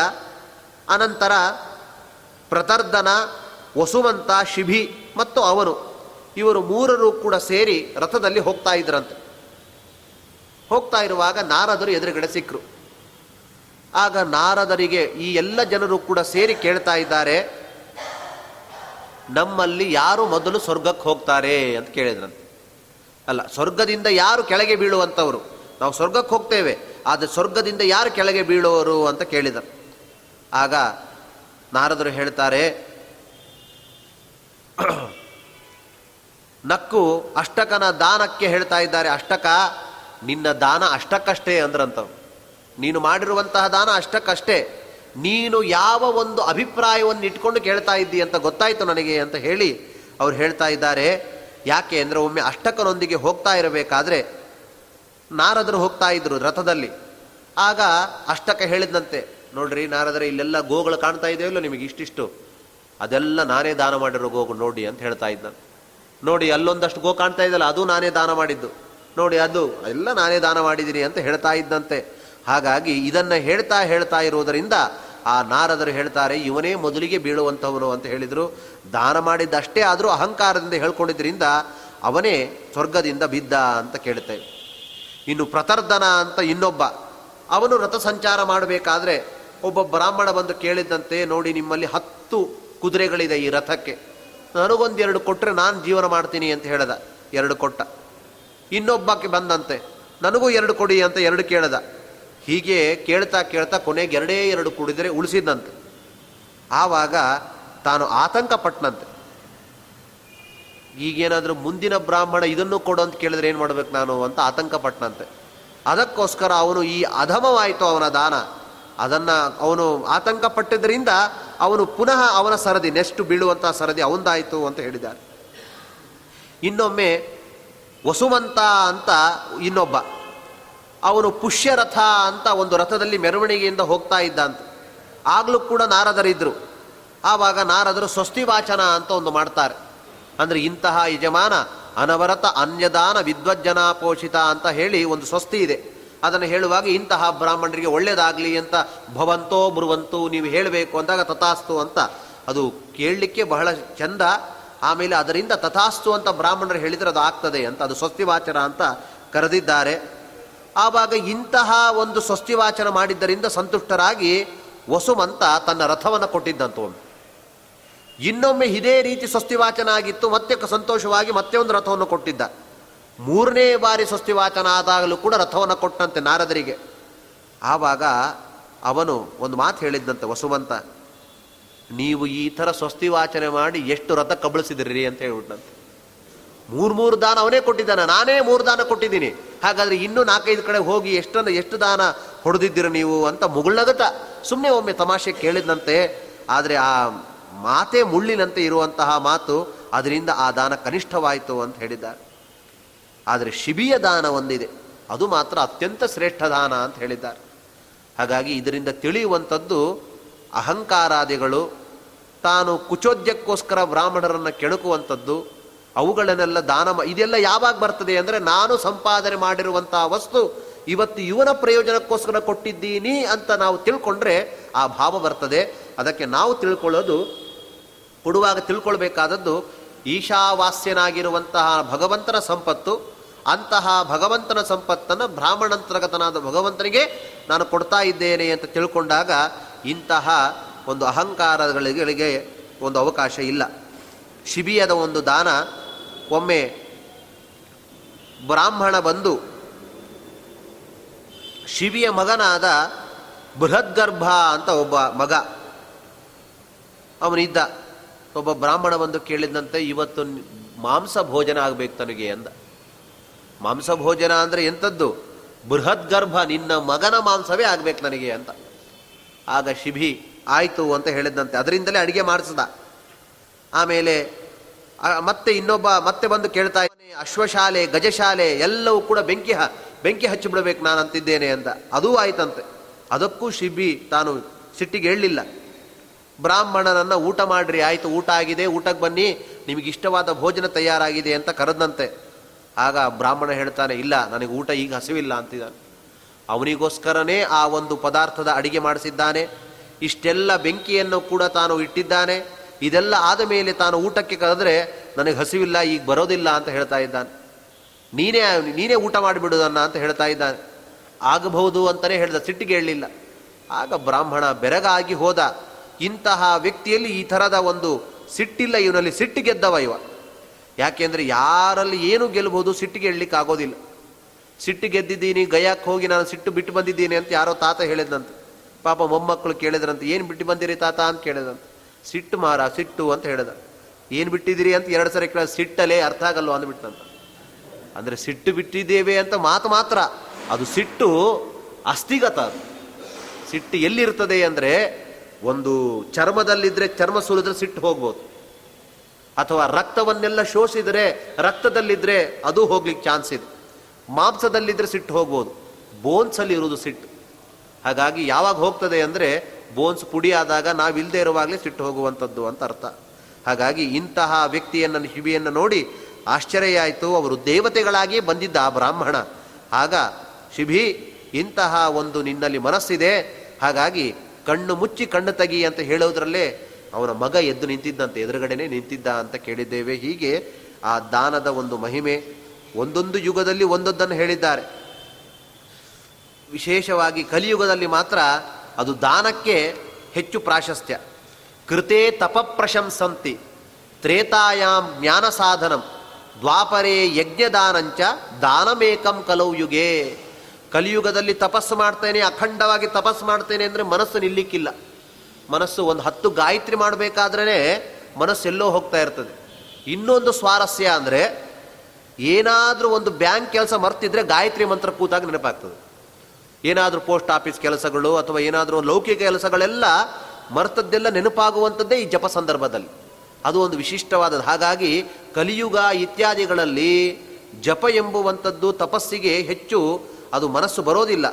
ಅನಂತರ ಪ್ರತರ್ಧನ ವಸುವಂತ, ಶಿಭಿ ಮತ್ತು ಅವನು. ಇವರು ಮೂರರು ಕೂಡ ಸೇರಿ ರಥದಲ್ಲಿ ಹೋಗ್ತಾ ಇದ್ರಂತೆ. ಹೋಗ್ತಾ ಇರುವಾಗ ನಾರದರು ಎದುರುಗಡೆ ಸಿಕ್ಕರು ಆಗ ನಾರದರಿಗೆ ಈ ಎಲ್ಲ ಜನರು ಕೂಡ ಸೇರಿ ಕೇಳ್ತಾ ಇದ್ದಾರೆ, ನಮ್ಮಲ್ಲಿ ಯಾರು ಮೊದಲು ಸ್ವರ್ಗಕ್ಕೆ ಹೋಗ್ತಾರೆ? ಅಂತ ಕೇಳಿದ್ರಂತೆ. ಅಲ್ಲ, ಸ್ವರ್ಗದಿಂದ ಯಾರು ಕೆಳಗೆ ಬೀಳುವಂಥವರು? ನಾವು ಸ್ವರ್ಗಕ್ಕೆ ಹೋಗ್ತೇವೆ, ಆದರೆ ಸ್ವರ್ಗದಿಂದ ಯಾರು ಕೆಳಗೆ ಬೀಳುವರು ಅಂತ ಕೇಳಿದರು. ಆಗ ನಾರದರು ಹೇಳ್ತಾರೆ, ನಕ್ಕು ಅಷ್ಟಕನ ದಾನಕ್ಕೆ ಹೇಳ್ತಾ ಇದ್ದಾರೆ, ಅಷ್ಟಕ ನಿನ್ನ ದಾನ ಅಷ್ಟಕ್ಕಷ್ಟೇ ಅಂದ್ರಂತವ್ ನೀನು ಮಾಡಿರುವಂತಹ ದಾನ ಅಷ್ಟಕ್ಕಷ್ಟೇ. ನೀನು ಯಾವ ಒಂದು ಅಭಿಪ್ರಾಯವನ್ನು ಇಟ್ಕೊಂಡು ಕೇಳ್ತಾ ಇದ್ದಿ ಅಂತ ಗೊತ್ತಾಯಿತು ನನಗೆ ಅಂತ ಹೇಳಿ ಅವ್ರು ಹೇಳ್ತಾ ಇದ್ದಾರೆ. ಯಾಕೆ ಅಂದರೆ ಒಮ್ಮೆ ಅಷ್ಟಕನೊಂದಿಗೆ ಹೋಗ್ತಾ ಇರಬೇಕಾದ್ರೆ ನಾರದರು ಹೋಗ್ತಾ ಇದ್ರು ರಥದಲ್ಲಿ. ಆಗ ಅಷ್ಟಕ ಹೇಳಿದಂತೆ ನೋಡ್ರಿ ನಾರದರೆ ಇಲ್ಲೆಲ್ಲ ಗೋಗಳು ಕಾಣ್ತಾ ಇದೆಯಲ್ಲ ನಿಮಗೆ ಇಷ್ಟಿಷ್ಟು. ಅದೆಲ್ಲ ನಾನೇ ದಾನ ಮಾಡಿರೋ ಗೋಗು ನೋಡಿ ಅಂತ ಹೇಳ್ತಾ ಇದ್ದ ನೋಡಿ ಅಲ್ಲೊಂದಷ್ಟು ಗೋ ಕಾಣ್ತಾ ಇದ್ದಲ್ಲ ಅದು ನಾನೇ ದಾನ ಮಾಡಿದ್ದು. ನೋಡಿ ಅದು, ಎಲ್ಲ ನಾನೇ ದಾನ ಮಾಡಿದ್ದೀನಿ ಅಂತ ಹೇಳ್ತಾ ಇದ್ದಂತೆ. ಹಾಗಾಗಿ ಇದನ್ನು ಹೇಳ್ತಾ ಹೇಳ್ತಾ ಇರುವುದರಿಂದ ಆ ನಾರದರು ಹೇಳ್ತಾರೆ, ಇವನೇ ಮೊದಲಿಗೆ ಬೀಳುವಂಥವನು ಅಂತ ಹೇಳಿದರು. ದಾನ ಮಾಡಿದ್ದಷ್ಟೇ ಆದರೂ ಅಹಂಕಾರದಿಂದ ಹೇಳ್ಕೊಂಡಿದ್ದರಿಂದ ಅವನೇ ಸ್ವರ್ಗದಿಂದ ಬಿದ್ದ ಅಂತ ಕೇಳ್ತೇವೆ ಇನ್ನು ಪ್ರತರ್ಧನ ಅಂತ ಇನ್ನೊಬ್ಬ, ಅವನು ರಥ ಸಂಚಾರ ಮಾಡಬೇಕಾದ್ರೆ ಒಬ್ಬ ಬ್ರಾಹ್ಮಣ ಬಂದು ಕೇಳಿದ್ದಂತೆ, ನೋಡಿ ನಿಮ್ಮಲ್ಲಿ ಹತ್ತು ಕುದುರೆಗಳಿದೆ ಈ ರಥಕ್ಕೆ. ನನಗೊಂದೆರಡು ಕೊಟ್ಟರೆ ನಾನು ಜೀವನ ಮಾಡ್ತೀನಿ ಅಂತ ಹೇಳ್ದ. ಎರಡು ಕೊಟ್ಟ. ಇನ್ನೊಬ್ಬಕ್ಕೆ ಬಂದಂತೆ, ನನಗೂ ಎರಡು ಕೊಡಿ ಅಂತ ಎರಡು ಕೇಳದ. ಹೀಗೆ ಕೇಳ್ತಾ ಕೇಳ್ತಾ ಕೊನೆಗೆ ಎರಡೇ ಎರಡು ಕುಡಿದರೆ ಉಳಿಸಿದಂತೆ ಆವಾಗ ತಾನು ಆತಂಕ ಪಟ್ಟನಂತೆ ಈಗೇನಾದರೂ ಮುಂದಿನ ಬ್ರಾಹ್ಮಣ ಇದನ್ನು ಕೊಡು ಅಂತ ಕೇಳಿದ್ರೆ ಏನು ಮಾಡ್ಬೇಕು ನಾನು ಅಂತ ಆತಂಕ ಪಟ್ಟನಂತೆ ಅದಕ್ಕೋಸ್ಕರ ಅವನು ಈ ಅಧಮವಾಯಿತು ಅವನ ದಾನ. ಅದನ್ನು ಅವನು ಆತಂಕ ಪಟ್ಟಿದ್ದರಿಂದ ಅವನು ಪುನಃ ಅವನ ಸರದಿ, ನೆಕ್ಸ್ಟ್ ಬೀಳುವಂತಹ ಸರದಿ ಅವನದಾಯಿತು ಅಂತ ಹೇಳಿದ್ದಾರೆ. ಇನ್ನೊಮ್ಮೆ ವಸುಮಂತ ಅಂತ ಇನ್ನೊಬ್ಬ. ಅವನು ಪುಷ್ಯರಥ ಅಂತ ಒಂದು ರಥದಲ್ಲಿ ಮೆರವಣಿಗೆಯಿಂದ ಹೋಗ್ತಾ ಇದ್ದ ಅಂತ ಆಗಲೂ ಕೂಡ ನಾರದರಿದ್ದರು ಆವಾಗ ನಾರದರು ಸ್ವಸ್ತಿ ವಾಚನ ಅಂತ ಒಂದು ಮಾಡ್ತಾರೆ. ಅಂದರೆ ಇಂತಹ ಯಜಮಾನ ಅನವರತ ಅನ್ಯದಾನ ವಿದ್ವಜ್ಜನ ಪೋಷಿತ ಅಂತ ಹೇಳಿ ಒಂದು ಸ್ವಸ್ತಿ ಇದೆ. ಅದನ್ನು ಹೇಳುವಾಗ ಇಂತಹ ಬ್ರಾಹ್ಮಣರಿಗೆ ಒಳ್ಳೆಯದಾಗಲಿ ಅಂತ ಭವಂತೋ ಬರುವಂತೂ ನೀವು ಹೇಳಬೇಕು ಅಂದಾಗ ತಥಾಸ್ತು ಅಂತ. ಅದು ಕೇಳಲಿಕ್ಕೆ ಬಹಳ ಚಂದ ಆಮೇಲೆ ಅದರಿಂದ ತಥಾಸ್ತು ಅಂತ ಬ್ರಾಹ್ಮಣರು ಹೇಳಿದರೆ ಅದು ಆಗ್ತದೆ ಅಂತ, ಅದು ಸ್ವಸ್ತಿವಾಚನ ಅಂತ ಕರೆದಿದ್ದಾರೆ. ಆವಾಗ ಇಂತಹ ಒಂದು ಸ್ವಸ್ತಿವಾಚನ ಮಾಡಿದ್ದರಿಂದ ಸಂತುಷ್ಟರಾಗಿ ವಸುಮಂತ ತನ್ನ ರಥವನ್ನು ಕೊಟ್ಟಿದ್ದಂತ ಒಮ್ಮೆ. ಇನ್ನೊಮ್ಮೆ ಇದೇ ರೀತಿ ಸ್ವಸ್ತಿವಾಚನ ಆಗಿತ್ತು, ಮತ್ತೆ ಸಂತೋಷವಾಗಿ ಮತ್ತೆ ಒಂದು ರಥವನ್ನು ಕೊಟ್ಟಿದ್ದ. ಮೂರನೇ ಬಾರಿ ಸ್ವಸ್ತಿವಾಚನ ಆದಾಗಲೂ ಕೂಡ ರಥವನ್ನು ಕೊಟ್ಟಂತೆ ನಾರದರಿಗೆ. ಆವಾಗ ಅವನು ಒಂದು ಮಾತು ಹೇಳಿದ್ದಂತೆ ವಸುಮಂತ ನೀವು ಈ ಥರ ಸ್ವಸ್ತಿವಾಚನೆ ಮಾಡಿ ಎಷ್ಟು ರಥ ಕಬಳಿಸಿದ್ರಿ ಅಂತ ಹೇಳ್ಬಿಟ್ಟಂತೆ ಮೂರು ಮೂರು ದಾನ ಅವನೇ ಕೊಟ್ಟಿದ್ದಾನೆ, ನಾನೇ ಮೂರು ದಾನ ಕೊಟ್ಟಿದ್ದೀನಿ. ಹಾಗಾದ್ರೆ ಇನ್ನೂ ನಾಲ್ಕೈದು ಕಡೆ ಹೋಗಿ ಎಷ್ಟನ್ನು ಎಷ್ಟು ದಾನ ಹೊಡೆದಿದ್ದೀರ ನೀವು ಅಂತ ಮುಗುಳ್ನಗತ ಸುಮ್ಮನೆ ಒಮ್ಮೆ ತಮಾಷೆ ಕೇಳಿದಂತೆ ಆದರೆ ಆ ಮಾತೆ ಮುಳ್ಳಿನಂತೆ ಇರುವಂತಹ ಮಾತು ಅದರಿಂದ ಆ ದಾನ ಕನಿಷ್ಠವಾಯಿತು ಅಂತ ಹೇಳಿದ್ದಾರೆ. ಆದರೆ ಶಿಬಿಯ ದಾನ ಒಂದಿದೆ, ಅದು ಮಾತ್ರ ಅತ್ಯಂತ ಶ್ರೇಷ್ಠ ದಾನ ಅಂತ ಹೇಳಿದ್ದಾರೆ. ಹಾಗಾಗಿ ಇದರಿಂದ ತಿಳಿಯುವಂಥದ್ದು ಅಹಂಕಾರಾದಿಗಳು ತಾನು ಕುಚೋದ್ಯಕ್ಕೋಸ್ಕರ ಬ್ರಾಹ್ಮಣರನ್ನು ಕೆಣಕುವಂಥದ್ದು, ಅವುಗಳನ್ನೆಲ್ಲ ದಾನ ಇದೆಲ್ಲ ಯಾವಾಗ ಬರ್ತದೆ ಅಂದರೆ ನಾನು ಸಂಪಾದನೆ ಮಾಡಿರುವಂತಹ ವಸ್ತು ಇವತ್ತು ಇವನ ಪ್ರಯೋಜನಕ್ಕೋಸ್ಕರ ಕೊಟ್ಟಿದ್ದೀನಿ ಅಂತ ನಾವು ತಿಳ್ಕೊಂಡ್ರೆ ಆ ಭಾವ ಬರ್ತದೆ. ಅದಕ್ಕೆ ನಾವು ತಿಳ್ಕೊಳ್ಳೋದು, ಕೊಡುವಾಗ ತಿಳ್ಕೊಳ್ಬೇಕಾದದ್ದು ಈಶಾವಾಸ್ಯನಾಗಿರುವಂತಹ ಭಗವಂತನ ಸಂಪತ್ತು, ಅಂತಹ ಭಗವಂತನ ಸಂಪತ್ತನ್ನು ಬ್ರಾಹ್ಮಣಂತರ್ಗತನಾದ ಭಗವಂತನಿಗೆ ನಾನು ಕೊಡ್ತಾ ಇದ್ದೇನೆ ಅಂತ ತಿಳ್ಕೊಂಡಾಗ ಇಂತಹ ಒಂದು ಅಹಂಕಾರಗಳಿಗೆ ಒಂದು ಅವಕಾಶ ಇಲ್ಲ. ಶಿಬಿಯದ ಒಂದು ದಾನ ಒಮ್ಮೆ ಬ್ರಾಹ್ಮಣ ಬಂದು ಶಿಬಿಯ ಮಗನಾದ ಬೃಹದ್ಗರ್ಭ ಅಂತ ಒಬ್ಬ ಮಗ, ಅವನಿದ್ದ. ಒಬ್ಬ ಬ್ರಾಹ್ಮಣ ಬಂದು ಕೇಳಿದಂತೆ, ಇವತ್ತು ಮಾಂಸ ಭೋಜನ ಆಗಬೇಕು ತನಗೆ ಅಂದ. ಮಾಂಸ ಭೋಜನ ಅಂದರೆ ಎಂಥದ್ದು? ಬೃಹದ್ಗರ್ಭ ನಿನ್ನ ಮಗನ ಮಾಂಸವೇ ಆಗಬೇಕು ನನಗೆ ಅಂತ. ಆಗ ಶಿಬಿ ಆಯಿತು ಅಂತ ಹೇಳಿದಂತೆ. ಅದರಿಂದಲೇ ಅಡುಗೆ ಮಾಡಿಸ್ದ. ಆಮೇಲೆ ಮತ್ತೆ ಇನ್ನೊಬ್ಬ, ಮತ್ತೆ ಬಂದು ಕೇಳ್ತಾ ಅಶ್ವಶಾಲೆ, ಗಜಶಾಲೆ, ಎಲ್ಲವೂ ಕೂಡ ಬೆಂಕಿ ಹ, ಬೆಂಕಿ ಹಚ್ಚಿಬಿಡ್ಬೇಕು ನಾನು ಅಂತಿದ್ದೇನೆ ಅಂತ. ಅದೂ ಆಯ್ತಂತೆ. ಅದಕ್ಕೂ ಶಿಬಿ ತಾನು ಸಿಟ್ಟಿಗೆ ಹೇಳಲಿಲ್ಲ ಬ್ರಾಹ್ಮಣನನ್ನು ಊಟ ಮಾಡ್ರಿ, ಆಯಿತು, ಊಟ ಆಗಿದೆ, ಊಟಕ್ಕೆ ಬನ್ನಿ ನಿಮಗೆ ಇಷ್ಟವಾದ ಭೋಜನ ತಯಾರಾಗಿದೆ ಅಂತ ಕರೆದಂತೆ. ಆಗ ಬ್ರಾಹ್ಮಣ ಹೇಳ್ತಾನೆ, ಇಲ್ಲ, ನನಗೆ ಊಟ ಈಗ ಹಸಿವಿಲ್ಲ ಅಂತಿದ್ದಾನೆ. ಅವನಿಗೋಸ್ಕರನೇ ಆ ಒಂದು ಪದಾರ್ಥದ ಅಡಿಗೆ ಮಾಡಿಸಿದ್ದಾನೆ. ಇಷ್ಟೆಲ್ಲ ಬೆಂಕಿಯನ್ನು ಕೂಡ ತಾನು ಇಟ್ಟಿದ್ದಾನೆ. ಇದೆಲ್ಲ ಆದ ಮೇಲೆ ತಾನು ಊಟಕ್ಕೆ ಕರೆದ್ರೆ, ನನಗೆ ಹಸಿವಿಲ್ಲ, ಈಗ ಬರೋದಿಲ್ಲ ಅಂತ ಹೇಳ್ತಾ ಇದ್ದಾನೆ. ನೀನೇ ನೀನೇ ಊಟ ಮಾಡಿಬಿಡುದನ್ನ ಅಂತ ಹೇಳ್ತಾ ಇದ್ದಾನೆ. ಆಗಬಹುದು ಅಂತಲೇ ಹೇಳಿದ, ಸಿಟ್ಟಿಗೆ ಹೇಳಲಿಲ್ಲ. ಆಗ ಬ್ರಾಹ್ಮಣ ಬೆರಗಾಗಿ ಹೋದ. ಇಂತಹ ವ್ಯಕ್ತಿಯಲ್ಲಿ ಈ ಥರದ ಒಂದು ಸಿಟ್ಟಿಲ್ಲ ಇವನಲ್ಲಿ ಸಿಟ್ಟಿಗೆದ್ದವ ಇವ. ಯಾಕೆಂದರೆ ಯಾರಲ್ಲಿ ಏನು ಗೆಲ್ಲಬಹುದು ಸಿಟ್ಟಿಗೆ ಹೇಳಲಿಕ್ಕೆ ಆಗೋದಿಲ್ಲ ಸಿಟ್ಟು ಗೆದ್ದಿದ್ದೀನಿ ಗಯಾಕ್ಕೆ ಹೋಗಿ ನಾನು ಸಿಟ್ಟು ಬಿಟ್ಟು ಬಂದಿದ್ದೀನಿ ಅಂತ ಯಾರೋ ತಾತ ಹೇಳಿದಂತೆ ಪಾಪ ಮೊಮ್ಮಕ್ಕಳು ಕೇಳಿದ್ರಂತೆ, ಏನು ಬಿಟ್ಟು ಬಂದಿರಿ ತಾತ? ಅಂತ ಕೇಳಿದಂತೆ ಸಿಟ್ಟು ಮಾರ, ಸಿಟ್ಟು, ಅಂತ ಹೇಳಿದ. ಏನು ಬಿಟ್ಟಿದ್ದೀರಿ? ಅಂತ ಎರಡು ಸರಿ ಕೇಳ ಸಿಟ್ಟಲ್ಲೇ ಅರ್ಥ ಆಗಲ್ವ? ಅಂದ್ಬಿಟ್ಟಂತ ಅಂದರೆ ಸಿಟ್ಟು ಬಿಟ್ಟಿದ್ದೇವೆ ಅಂತ ಮಾತು ಮಾತ್ರ, ಅದು ಸಿಟ್ಟು ಅಸ್ಥಿಗತ ಅದು. ಸಿಟ್ಟು ಎಲ್ಲಿರ್ತದೆ ಅಂದರೆ, ಒಂದು ಚರ್ಮದಲ್ಲಿದ್ದರೆ ಚರ್ಮ ಸುಲಿದ್ರೆ ಸಿಟ್ಟು ಹೋಗ್ಬೋದು. ಅಥವಾ ರಕ್ತವನ್ನೆಲ್ಲ ಶೋಷಿದರೆ ರಕ್ತದಲ್ಲಿದ್ದರೆ ಅದು ಹೋಗ್ಲಿಕ್ಕೆ ಚಾನ್ಸ್ ಇದೆ. ಮಾಂಸದಲ್ಲಿದ್ರೆ ಸಿಟ್ಟು ಹೋಗ್ಬೋದು, ಬೋನ್ಸಲ್ಲಿ ಇರುವುದು ಸಿಟ್ಟು. ಹಾಗಾಗಿ ಯಾವಾಗ ಹೋಗ್ತದೆ ಅಂದರೆ ಬೋನ್ಸ್ ಪುಡಿ ಆದಾಗ ನಾವಿಲ್ಲದೆ ಇರುವಾಗಲೇ ಸಿಟ್ಟು ಹೋಗುವಂಥದ್ದು ಅಂತ ಅರ್ಥ. ಹಾಗಾಗಿ ಇಂತಹ ವ್ಯಕ್ತಿಯನ್ನು ಶಿಬಿಯನ್ನು ನೋಡಿ ಆಶ್ಚರ್ಯ ಆಯಿತು. ಅವರು ದೇವತೆಗಳಾಗಿ ಬಂದಿದ್ದ ಆ ಬ್ರಾಹ್ಮಣ. ಆಗ ಶಿಬಿ ಇಂತಹ ಒಂದು ನಿನ್ನಲ್ಲಿ ಮನಸ್ಸಿದೆ. ಹಾಗಾಗಿ ಕಣ್ಣು ಮುಚ್ಚಿ ಕಣ್ಣು ತೆಗಿ ಅಂತ ಹೇಳೋದ್ರಲ್ಲೇ ಅವನ ಮಗ ಎದ್ದು ನಿಂತಿದ್ದಂತೆ, ಎದುರುಗಡೆನೆ ನಿಂತಿದ್ದ ಅಂತ ಕೇಳಿದ್ದೇವೆ. ಹೀಗೆ ಆ ದಾನದ ಒಂದು ಮಹಿಮೆ ಒಂದೊಂದು ಯುಗದಲ್ಲಿ ಒಂದೊಂದನ್ನು ಹೇಳಿದ್ದಾರೆ. ವಿಶೇಷವಾಗಿ ಕಲಿಯುಗದಲ್ಲಿ ಮಾತ್ರ ಅದು ದಾನಕ್ಕೆ ಹೆಚ್ಚು ಪ್ರಾಶಸ್ತ್ಯ. ಕೃತೇ ತಪ ಪ್ರಶಂಸಂತಿ ತ್ರೇತಾಯಾಂ ಜ್ಞಾನ ಸಾಧನಂ ದ್ವಾಪರೇ ಯಜ್ಞದಾನಂಚ ದಾನಮೇಕಂ ಕಲೌ ಯುಗೆ. ಕಲಿಯುಗದಲ್ಲಿ ತಪಸ್ಸು ಮಾಡ್ತೇನೆ, ಅಖಂಡವಾಗಿ ತಪಸ್ಸು ಮಾಡ್ತೇನೆ ಅಂದರೆ ಮನಸ್ಸು ನಿಲ್ಲಿಕ್ಕಿಲ್ಲ. ಮನಸ್ಸು ಒಂದು ಹತ್ತು ಗಾಯತ್ರಿ ಮಾಡಬೇಕಾದ್ರೇ ಮನಸ್ಸೆಲ್ಲೋ ಹೋಗ್ತಾ ಇರ್ತದೆ. ಇನ್ನೊಂದು ಸ್ವಾರಸ್ಯ ಅಂದರೆ ಏನಾದರೂ ಒಂದು ಬ್ಯಾಂಕ್ ಕೆಲಸ ಮರ್ತಿದ್ರೆ ಗಾಯತ್ರಿ ಮಂತ್ರ ಕೂತಾಗ ನೆನಪಾಗ್ತದೆ. ಏನಾದರೂ ಪೋಸ್ಟ್ ಆಫೀಸ್ ಕೆಲಸಗಳು ಅಥವಾ ಏನಾದರೂ ಲೌಕಿಕ ಕೆಲಸಗಳೆಲ್ಲ ಮರ್ತದ್ದೆಲ್ಲ ನೆನಪಾಗುವಂಥದ್ದೇ ಈ ಜಪ ಸಂದರ್ಭದಲ್ಲಿ. ಅದು ಒಂದು ವಿಶಿಷ್ಟವಾದದ್ದು. ಹಾಗಾಗಿ ಕಲಿಯುಗ ಇತ್ಯಾದಿಗಳಲ್ಲಿ ಜಪ ಎಂಬುವಂಥದ್ದು ತಪಸ್ಸಿಗೆ ಹೆಚ್ಚು ಅದು ಮನಸ್ಸು ಬರೋದಿಲ್ಲ.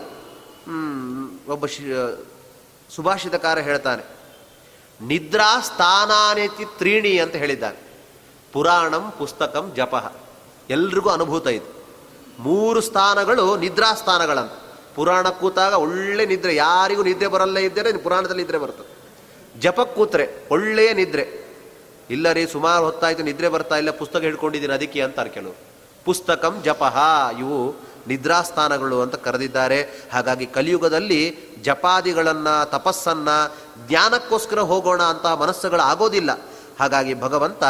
ಒಬ್ಬ ಸುಭಾಷಿತಕಾರ ಹೇಳ್ತಾನೆ ನಿದ್ರಾ ಸ್ಥಾನಾನೇತಿ ತ್ರೀಣಿ ಅಂತ ಹೇಳಿದ್ದಾನೆ. ಪುರಾಣಂ ಪುಸ್ತಕಂ ಜಪ. ಎಲ್ರಿಗೂ ಅನುಭೂತ ಇದೆ. ಮೂರು ಸ್ಥಾನಗಳು ನಿದ್ರಾ ಸ್ಥಾನಗಳಂತ. ಪುರಾಣ ಕೂತಾಗ ಒಳ್ಳೆ ನಿದ್ರೆ, ಯಾರಿಗೂ ನಿದ್ರೆ ಬರಲ್ಲ ಇದ್ದರೆ ಪುರಾಣದಲ್ಲಿ ನಿದ್ರೆ ಬರ್ತದೆ. ಜಪಕ್ಕೆ ಕೂತ್ರೆ ಒಳ್ಳೆಯ ನಿದ್ರೆ. ಇಲ್ಲ ರೀ ಸುಮಾರು ಹೊತ್ತಾಯಿತು, ನಿದ್ರೆ ಬರ್ತಾ ಇಲ್ಲ, ಪುಸ್ತಕ ಹಿಡ್ಕೊಂಡಿದ್ದೀನಿ, ಅದಕ್ಕೆ ಅಂತಾರೆ ಕೆಲವರು. ಪುಸ್ತಕಂ ಜಪಹ ಇವು ನಿದ್ರಾಸ್ಥಾನಗಳು ಅಂತ ಕರೆದಿದ್ದಾರೆ. ಹಾಗಾಗಿ ಕಲಿಯುಗದಲ್ಲಿ ಜಪಾದಿಗಳನ್ನು, ತಪಸ್ಸನ್ನ ಜ್ಞಾನಕ್ಕೋಸ್ಕರ ಹೋಗೋಣ ಅಂತ ಮನಸ್ಸುಗಳು ಆಗೋದಿಲ್ಲ. ಹಾಗಾಗಿ ಭಗವಂತ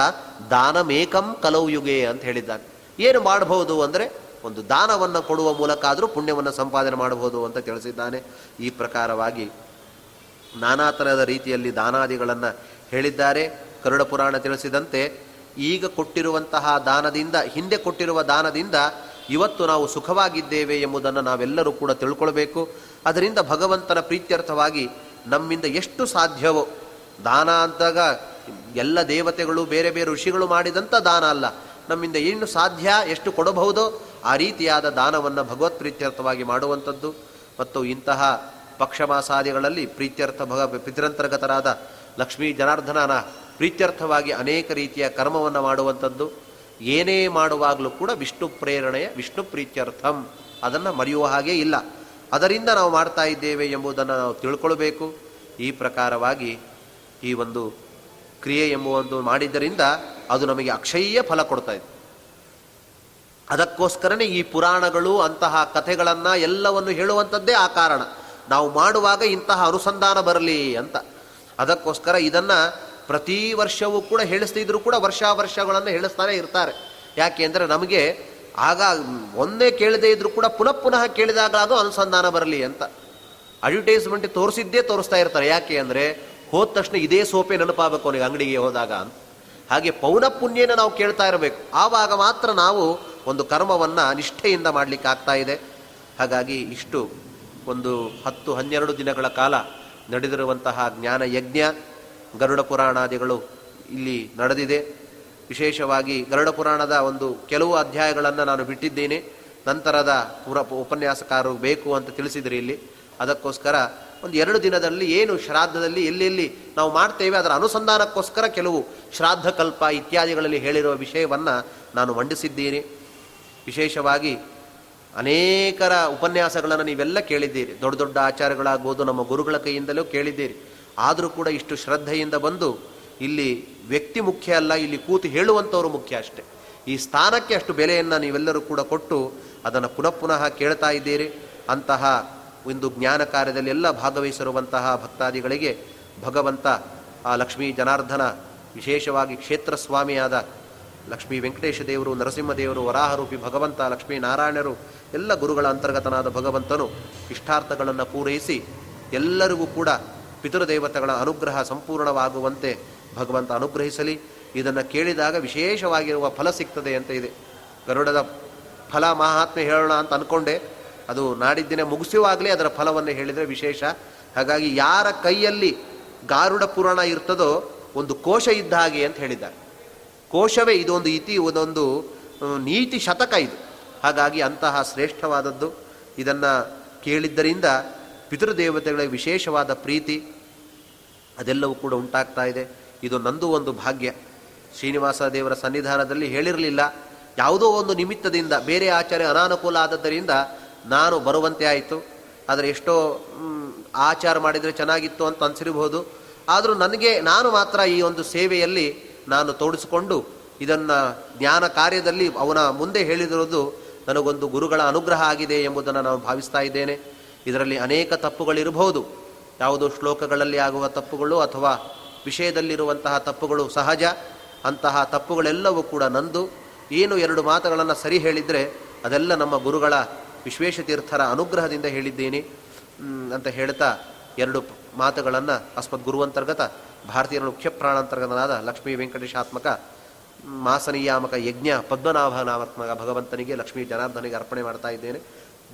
ದಾನಮೇಕಂ ಕಲೌಯುಗೆ ಅಂತ ಹೇಳಿದ್ದಾನೆ. ಏನು ಮಾಡಬಹುದು ಅಂದರೆ ಒಂದು ದಾನವನ್ನು ಕೊಡುವ ಮೂಲಕ ಆದರೂ ಪುಣ್ಯವನ್ನು ಸಂಪಾದನೆ ಮಾಡಬಹುದು ಅಂತ ತಿಳಿಸಿದ್ದಾನೆ. ಈ ಪ್ರಕಾರವಾಗಿ ನಾನಾ ಥರದ ರೀತಿಯಲ್ಲಿ ದಾನಾದಿಗಳನ್ನು ಹೇಳಿದ್ದಾರೆ. ಕರುಡ ಪುರಾಣ ತಿಳಿಸಿದಂತೆ ಈಗ ಕೊಟ್ಟಿರುವಂತಹ ದಾನದಿಂದ, ಹಿಂದೆ ಕೊಟ್ಟಿರುವ ದಾನದಿಂದ ಇವತ್ತು ನಾವು ಸುಖವಾಗಿದ್ದೇವೆ ಎಂಬುದನ್ನು ನಾವೆಲ್ಲರೂ ಕೂಡ ತಿಳ್ಕೊಳ್ಬೇಕು. ಅದರಿಂದ ಭಗವಂತನ ಪ್ರೀತ್ಯರ್ಥವಾಗಿ ನಮ್ಮಿಂದ ಎಷ್ಟು ಸಾಧ್ಯವೋ, ದಾನ ಅಂತಾಗ ಎಲ್ಲ ದೇವತೆಗಳು, ಬೇರೆ ಬೇರೆ ಋಷಿಗಳು ಮಾಡಿದಂಥ ದಾನ ಅಲ್ಲ. ನಮ್ಮಿಂದ ಏನು ಸಾಧ್ಯ, ಎಷ್ಟು ಕೊಡಬಹುದೋ ಆ ರೀತಿಯಾದ ದಾನವನ್ನು ಭಗವತ್ ಪ್ರೀತ್ಯರ್ಥವಾಗಿ ಮಾಡುವಂಥದ್ದು. ಮತ್ತು ಇಂತಹ ಪಕ್ಷಮಾಸಾದಿಗಳಲ್ಲಿ ಪ್ರೀತ್ಯರ್ಥ ಭಗ ಪಿತೃಂತರ್ಗತರಾದ ಲಕ್ಷ್ಮೀ ಜನಾರ್ಧನನ ಪ್ರೀತ್ಯರ್ಥವಾಗಿ ಅನೇಕ ರೀತಿಯ ಕರ್ಮವನ್ನು ಮಾಡುವಂಥದ್ದು. ಏನೇ ಮಾಡುವಾಗಲೂ ಕೂಡ ವಿಷ್ಣು ಪ್ರೇರಣೆಯ, ವಿಷ್ಣು ಪ್ರೀತ್ಯರ್ಥಂ. ಅದನ್ನು ಮರೆಯುವ ಹಾಗೆ ಇಲ್ಲ. ಅದರಿಂದ ನಾವು ಮಾಡ್ತಾ ಇದ್ದೇವೆ ಎಂಬುದನ್ನು ನಾವು ತಿಳ್ಕೊಳ್ಬೇಕು. ಈ ಪ್ರಕಾರವಾಗಿ ಈ ಒಂದು ಕ್ರಿಯೆ ಎಂಬುವೊಂದು ಮಾಡಿದ್ದರಿಂದ ಅದು ನಮಗೆ ಅಕ್ಷಯ್ಯ ಫಲ ಕೊಡ್ತಾ ಇದೆ ಅದಕ್ಕೋಸ್ಕರನೇ ಈ ಪುರಾಣಗಳು, ಅಂತಹ ಕಥೆಗಳನ್ನು ಎಲ್ಲವನ್ನು ಹೇಳುವಂಥದ್ದೇ ಆ ಕಾರಣ. ನಾವು ಮಾಡುವಾಗ ಇಂತಹ ಅನುಸಂಧಾನ ಬರಲಿ ಅಂತ. ಅದಕ್ಕೋಸ್ಕರ ಇದನ್ನು ಪ್ರತಿ ವರ್ಷವೂ ಕೂಡ ಹೇಳಿಸ್ತಿದ್ರು ಕೂಡ ವರ್ಷ ವರ್ಷಗಳನ್ನು ಹೇಳಿಸ್ತಾನೆ ಇರ್ತಾರೆ. ಯಾಕೆ ಅಂದರೆ ನಮಗೆ ಆಗ ಒಂದೇ ಕೇಳದೇ ಇದ್ರು ಕೂಡ ಪುನಃ ಪುನಃ ಕೇಳಿದಾಗ ಅದು ಅನುಸಂಧಾನ ಬರಲಿ ಅಂತ. ಅಡ್ವರ್ಟೈಸ್ಮೆಂಟ್ ತೋರಿಸಿದ್ದೇ ತೋರಿಸ್ತಾ ಇರ್ತಾರೆ. ಯಾಕೆ ಅಂದರೆ ಹೋದ ತಕ್ಷಣ ಇದೇ ಸೋಪೆ ನೆನಪಾಗಬೇಕು ಅವನಿಗೆ ಅಂಗಡಿಗೆ ಹೋದಾಗ. ಹಾಗೆ ಪೌನಪುಣ್ಯನ ನಾವು ಕೇಳ್ತಾ ಇರಬೇಕು. ಆವಾಗ ಮಾತ್ರ ನಾವು ಒಂದು ಕರ್ಮವನ್ನು ನಿಷ್ಠೆಯಿಂದ ಮಾಡಲಿಕ್ಕೆ ಆಗ್ತಾ ಇದೆ. ಹಾಗಾಗಿ ಇಷ್ಟು ಒಂದು ಹತ್ತು ಹನ್ನೆರಡು ದಿನಗಳ ಕಾಲ ನಡೆದಿರುವಂತಹ ಜ್ಞಾನ ಯಜ್ಞ, ಗರುಡ ಪುರಾಣಾದಿಗಳು ಇಲ್ಲಿ ನಡೆದಿದೆ. ವಿಶೇಷವಾಗಿ ಗರುಡ ಪುರಾಣದ ಒಂದು ಕೆಲವು ಅಧ್ಯಾಯಗಳನ್ನು ನಾನು ಬಿಟ್ಟಿದ್ದೇನೆ. ನಂತರದ ಪುರ ಉಪನ್ಯಾಸಕಾರರು ಬೇಕು ಅಂತ ತಿಳಿಸಿದ್ರಿ ಇಲ್ಲಿ. ಅದಕ್ಕೋಸ್ಕರ ಒಂದು ಎರಡು ದಿನದಲ್ಲಿ ಏನು ಶ್ರಾದ್ದದಲ್ಲಿ ಎಲ್ಲೆಲ್ಲಿ ನಾವು ಮಾಡ್ತೇವೆ ಅದರ ಅನುಸಂಧಾನಕ್ಕೋಸ್ಕರ ಕೆಲವು ಶ್ರಾದ್ದ ಕಲ್ಪ ಇತ್ಯಾದಿಗಳಲ್ಲಿ ಹೇಳಿರುವ ವಿಷಯವನ್ನು ನಾನು ಮಂಡಿಸಿದ್ದೀನಿ. ವಿಶೇಷವಾಗಿ ಅನೇಕರ ಉಪನ್ಯಾಸಗಳನ್ನು ನೀವೆಲ್ಲ ಕೇಳಿದ್ದೀರಿ. ದೊಡ್ಡ ದೊಡ್ಡ ಆಚಾರಗಳಾಗ್ಬೋದು ನಮ್ಮ ಗುರುಗಳ ಕೈಯಿಂದಲೂ ಕೇಳಿದ್ದೀರಿ. ಆದರೂ ಕೂಡ ಇಷ್ಟು ಶ್ರದ್ಧೆಯಿಂದ ಬಂದು ಇಲ್ಲಿ ವ್ಯಕ್ತಿ ಮುಖ್ಯ ಅಲ್ಲ, ಇಲ್ಲಿ ಕೂತು ಹೇಳುವಂಥವರು ಮುಖ್ಯ ಅಷ್ಟೇ. ಈ ಸ್ಥಾನಕ್ಕೆ ಅಷ್ಟು ಬೆಲೆಯನ್ನು ನೀವೆಲ್ಲರೂ ಕೂಡ ಕೊಟ್ಟು ಅದನ್ನು ಪುನಃ ಪುನಃ ಕೇಳ್ತಾ ಇದ್ದೀರಿ. ಅಂತಹ ಒಂದು ಜ್ಞಾನ ಕಾರ್ಯದಲ್ಲಿ ಎಲ್ಲ ಭಾಗವಹಿಸಿರುವಂತಹ ಭಕ್ತಾದಿಗಳಿಗೆ ಭಗವಂತ, ಆ ಲಕ್ಷ್ಮೀ ಜನಾರ್ದನ, ವಿಶೇಷವಾಗಿ ಕ್ಷೇತ್ರ ಸ್ವಾಮಿಯಾದ ಲಕ್ಷ್ಮೀ ವೆಂಕಟೇಶ ದೇವರು ನರಸಿಂಹದೇವರು, ವರಾಹರೂಪಿ ಭಗವಂತ, ಲಕ್ಷ್ಮೀ ನಾರಾಯಣರು, ಎಲ್ಲ ಗುರುಗಳ ಅಂತರ್ಗತನಾದ ಭಗವಂತನು ಇಷ್ಟಾರ್ಥಗಳನ್ನು ಪೂರೈಸಿ ಎಲ್ಲರಿಗೂ ಕೂಡ ಪಿತೃದೇವತೆಗಳ ಅನುಗ್ರಹ ಸಂಪೂರ್ಣವಾಗುವಂತೆ ಭಗವಂತ ಅನುಗ್ರಹಿಸಲಿ. ಇದನ್ನು ಕೇಳಿದಾಗ ವಿಶೇಷವಾಗಿರುವ ಫಲ ಸಿಗ್ತದೆ ಅಂತ ಇದೆ. ಗರುಡದ, ಫಲ ಮಹಾತ್ಮೆ ಹೇಳೋಣ ಅಂತ ಅಂದ್ಕೊಂಡೆ ಅದು ನಾಡಿದ್ದಿನ ಮುಗಿಸುವಾಗಲೇ ಅದರ ಫಲವನ್ನು ಹೇಳಿದರೆ ವಿಶೇಷ. ಹಾಗಾಗಿ ಯಾರ ಕೈಯಲ್ಲಿ ಗಾರುಡ ಪುರಾಣ ಇರ್ತದೋ ಒಂದು ಕೋಶ ಇದ್ದ ಹಾಗೆ ಅಂತ ಹೇಳಿದ್ದಾರೆ. ಕೋಶವೇ ಇದೊಂದು ಇತಿ ಒಂದೊಂದು ನೀತಿ ಶತಕ ಇದು. ಹಾಗಾಗಿ ಅಂತಹ ಶ್ರೇಷ್ಠವಾದದ್ದು. ಇದನ್ನು ಕೇಳಿದ್ದರಿಂದ ಪಿತೃದೇವತೆಗಳಿಗೆ ವಿಶೇಷವಾದ ಪ್ರೀತಿ. ಅದೆಲ್ಲವೂ ಕೂಡ ಉಂಟಾಗ್ತಾ ಇದೆ. ಇದು ನಂದು ಒಂದು ಭಾಗ್ಯ. ಶ್ರೀನಿವಾಸ ದೇವರ ಸನ್ನಿಧಾನದಲ್ಲಿ ಹೇಳಿರಲಿಲ್ಲ. ಯಾವುದೋ ಒಂದು ನಿಮಿತ್ತದಿಂದ, ಬೇರೆ ಆಚಾರ್ಯ ಅನಾನುಕೂಲ ಆದದ್ದರಿಂದ ನಾನು ಬರುವಂತೆ ಆಯಿತು. ಆದರೆ ಎಷ್ಟೋ ಆಚಾರ ಮಾಡಿದರೆ ಚೆನ್ನಾಗಿತ್ತು ಅಂತ ಅನಿಸಿರಬಹುದು. ಆದರೂ ನನಗೆ, ನಾನು ಮಾತ್ರ ಈ ಒಂದು ಸೇವೆಯಲ್ಲಿ ನಾನು ತೋಡಿಸಿಕೊಂಡು ಇದನ್ನು ಜ್ಞಾನ ಕಾರ್ಯದಲ್ಲಿ ಅವನ ಮುಂದೆ ಹೇಳಿದಿರೋದು ನನಗೊಂದು ಗುರುಗಳ ಅನುಗ್ರಹ ಆಗಿದೆ ಎಂಬುದನ್ನು ನಾನು ಭಾವಿಸ್ತಾ ಇದ್ದೇನೆ. ಇದರಲ್ಲಿ ಅನೇಕ ತಪ್ಪುಗಳಿರಬಹುದು. ಯಾವುದೋ ಶ್ಲೋಕಗಳಲ್ಲಿ ಆಗುವ ತಪ್ಪುಗಳು ಅಥವಾ ವಿಷಯದಲ್ಲಿರುವಂತಹ ತಪ್ಪುಗಳು ಸಹಜ, ಅಂತಹ ತಪ್ಪುಗಳೆಲ್ಲವೂ ಕೂಡ ನಂದು. ಏನು ಎರಡು ಮಾತುಗಳನ್ನು ಸರಿ ಹೇಳಿದರೆ ಅದೆಲ್ಲ ನಮ್ಮ ಗುರುಗಳ ವಿಶ್ವೇಶತೀರ್ಥರ ಅನುಗ್ರಹದಿಂದ ಹೇಳಿದ್ದೇನೆ ಅಂತ ಹೇಳ್ತಾ ಎರಡು ಮಾತುಗಳನ್ನು ಅಸ್ಮದ್ ಗುರುವಂತರ್ಗತ ಭಾರತೀಯರ ಮುಖ್ಯ ಪ್ರಾಣಾಂತರ್ಗತನಾದ ಲಕ್ಷ್ಮೀ ವೆಂಕಟೇಶಾತ್ಮಕ ಮಾಸನಿಯಾಮಕ ಯಜ್ಞ ಪದ್ಮನಾಭನಾಮತ್ಮಕ ಭಗವಂತನಿಗೆ ಲಕ್ಷ್ಮೀ ಜನಾರ್ದನಿಗೆ ಅರ್ಪಣೆ ಮಾಡ್ತಾ ಇದ್ದೇನೆ.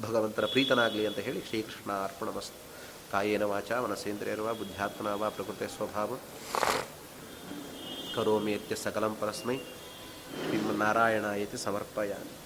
ಭಗವಂತನ ಪ್ರೀತನಾಗಲಿ ಅಂತ ಹೇಳಿ ಶ್ರೀಕೃಷ್ಣ ಅರ್ಪಣಮಸ್ತು ಕಾಯೇನ ವಾಚ ಮನಸೇಂದ್ರಿಯರ್ವ ಬುದ್ಧ್ಯಾತ್ಮನಾವ ಪ್ರಕೃತಿ ಸ್ವಭಾವ. ಕರೋಮಿ ಸಕಲಂ ಪರಸ್ಮೈ. ಶ್ರೀಮನ್ನಾರಾಯಣ ಇತಿ ಸಮರ್ಪಯಾಮಿ.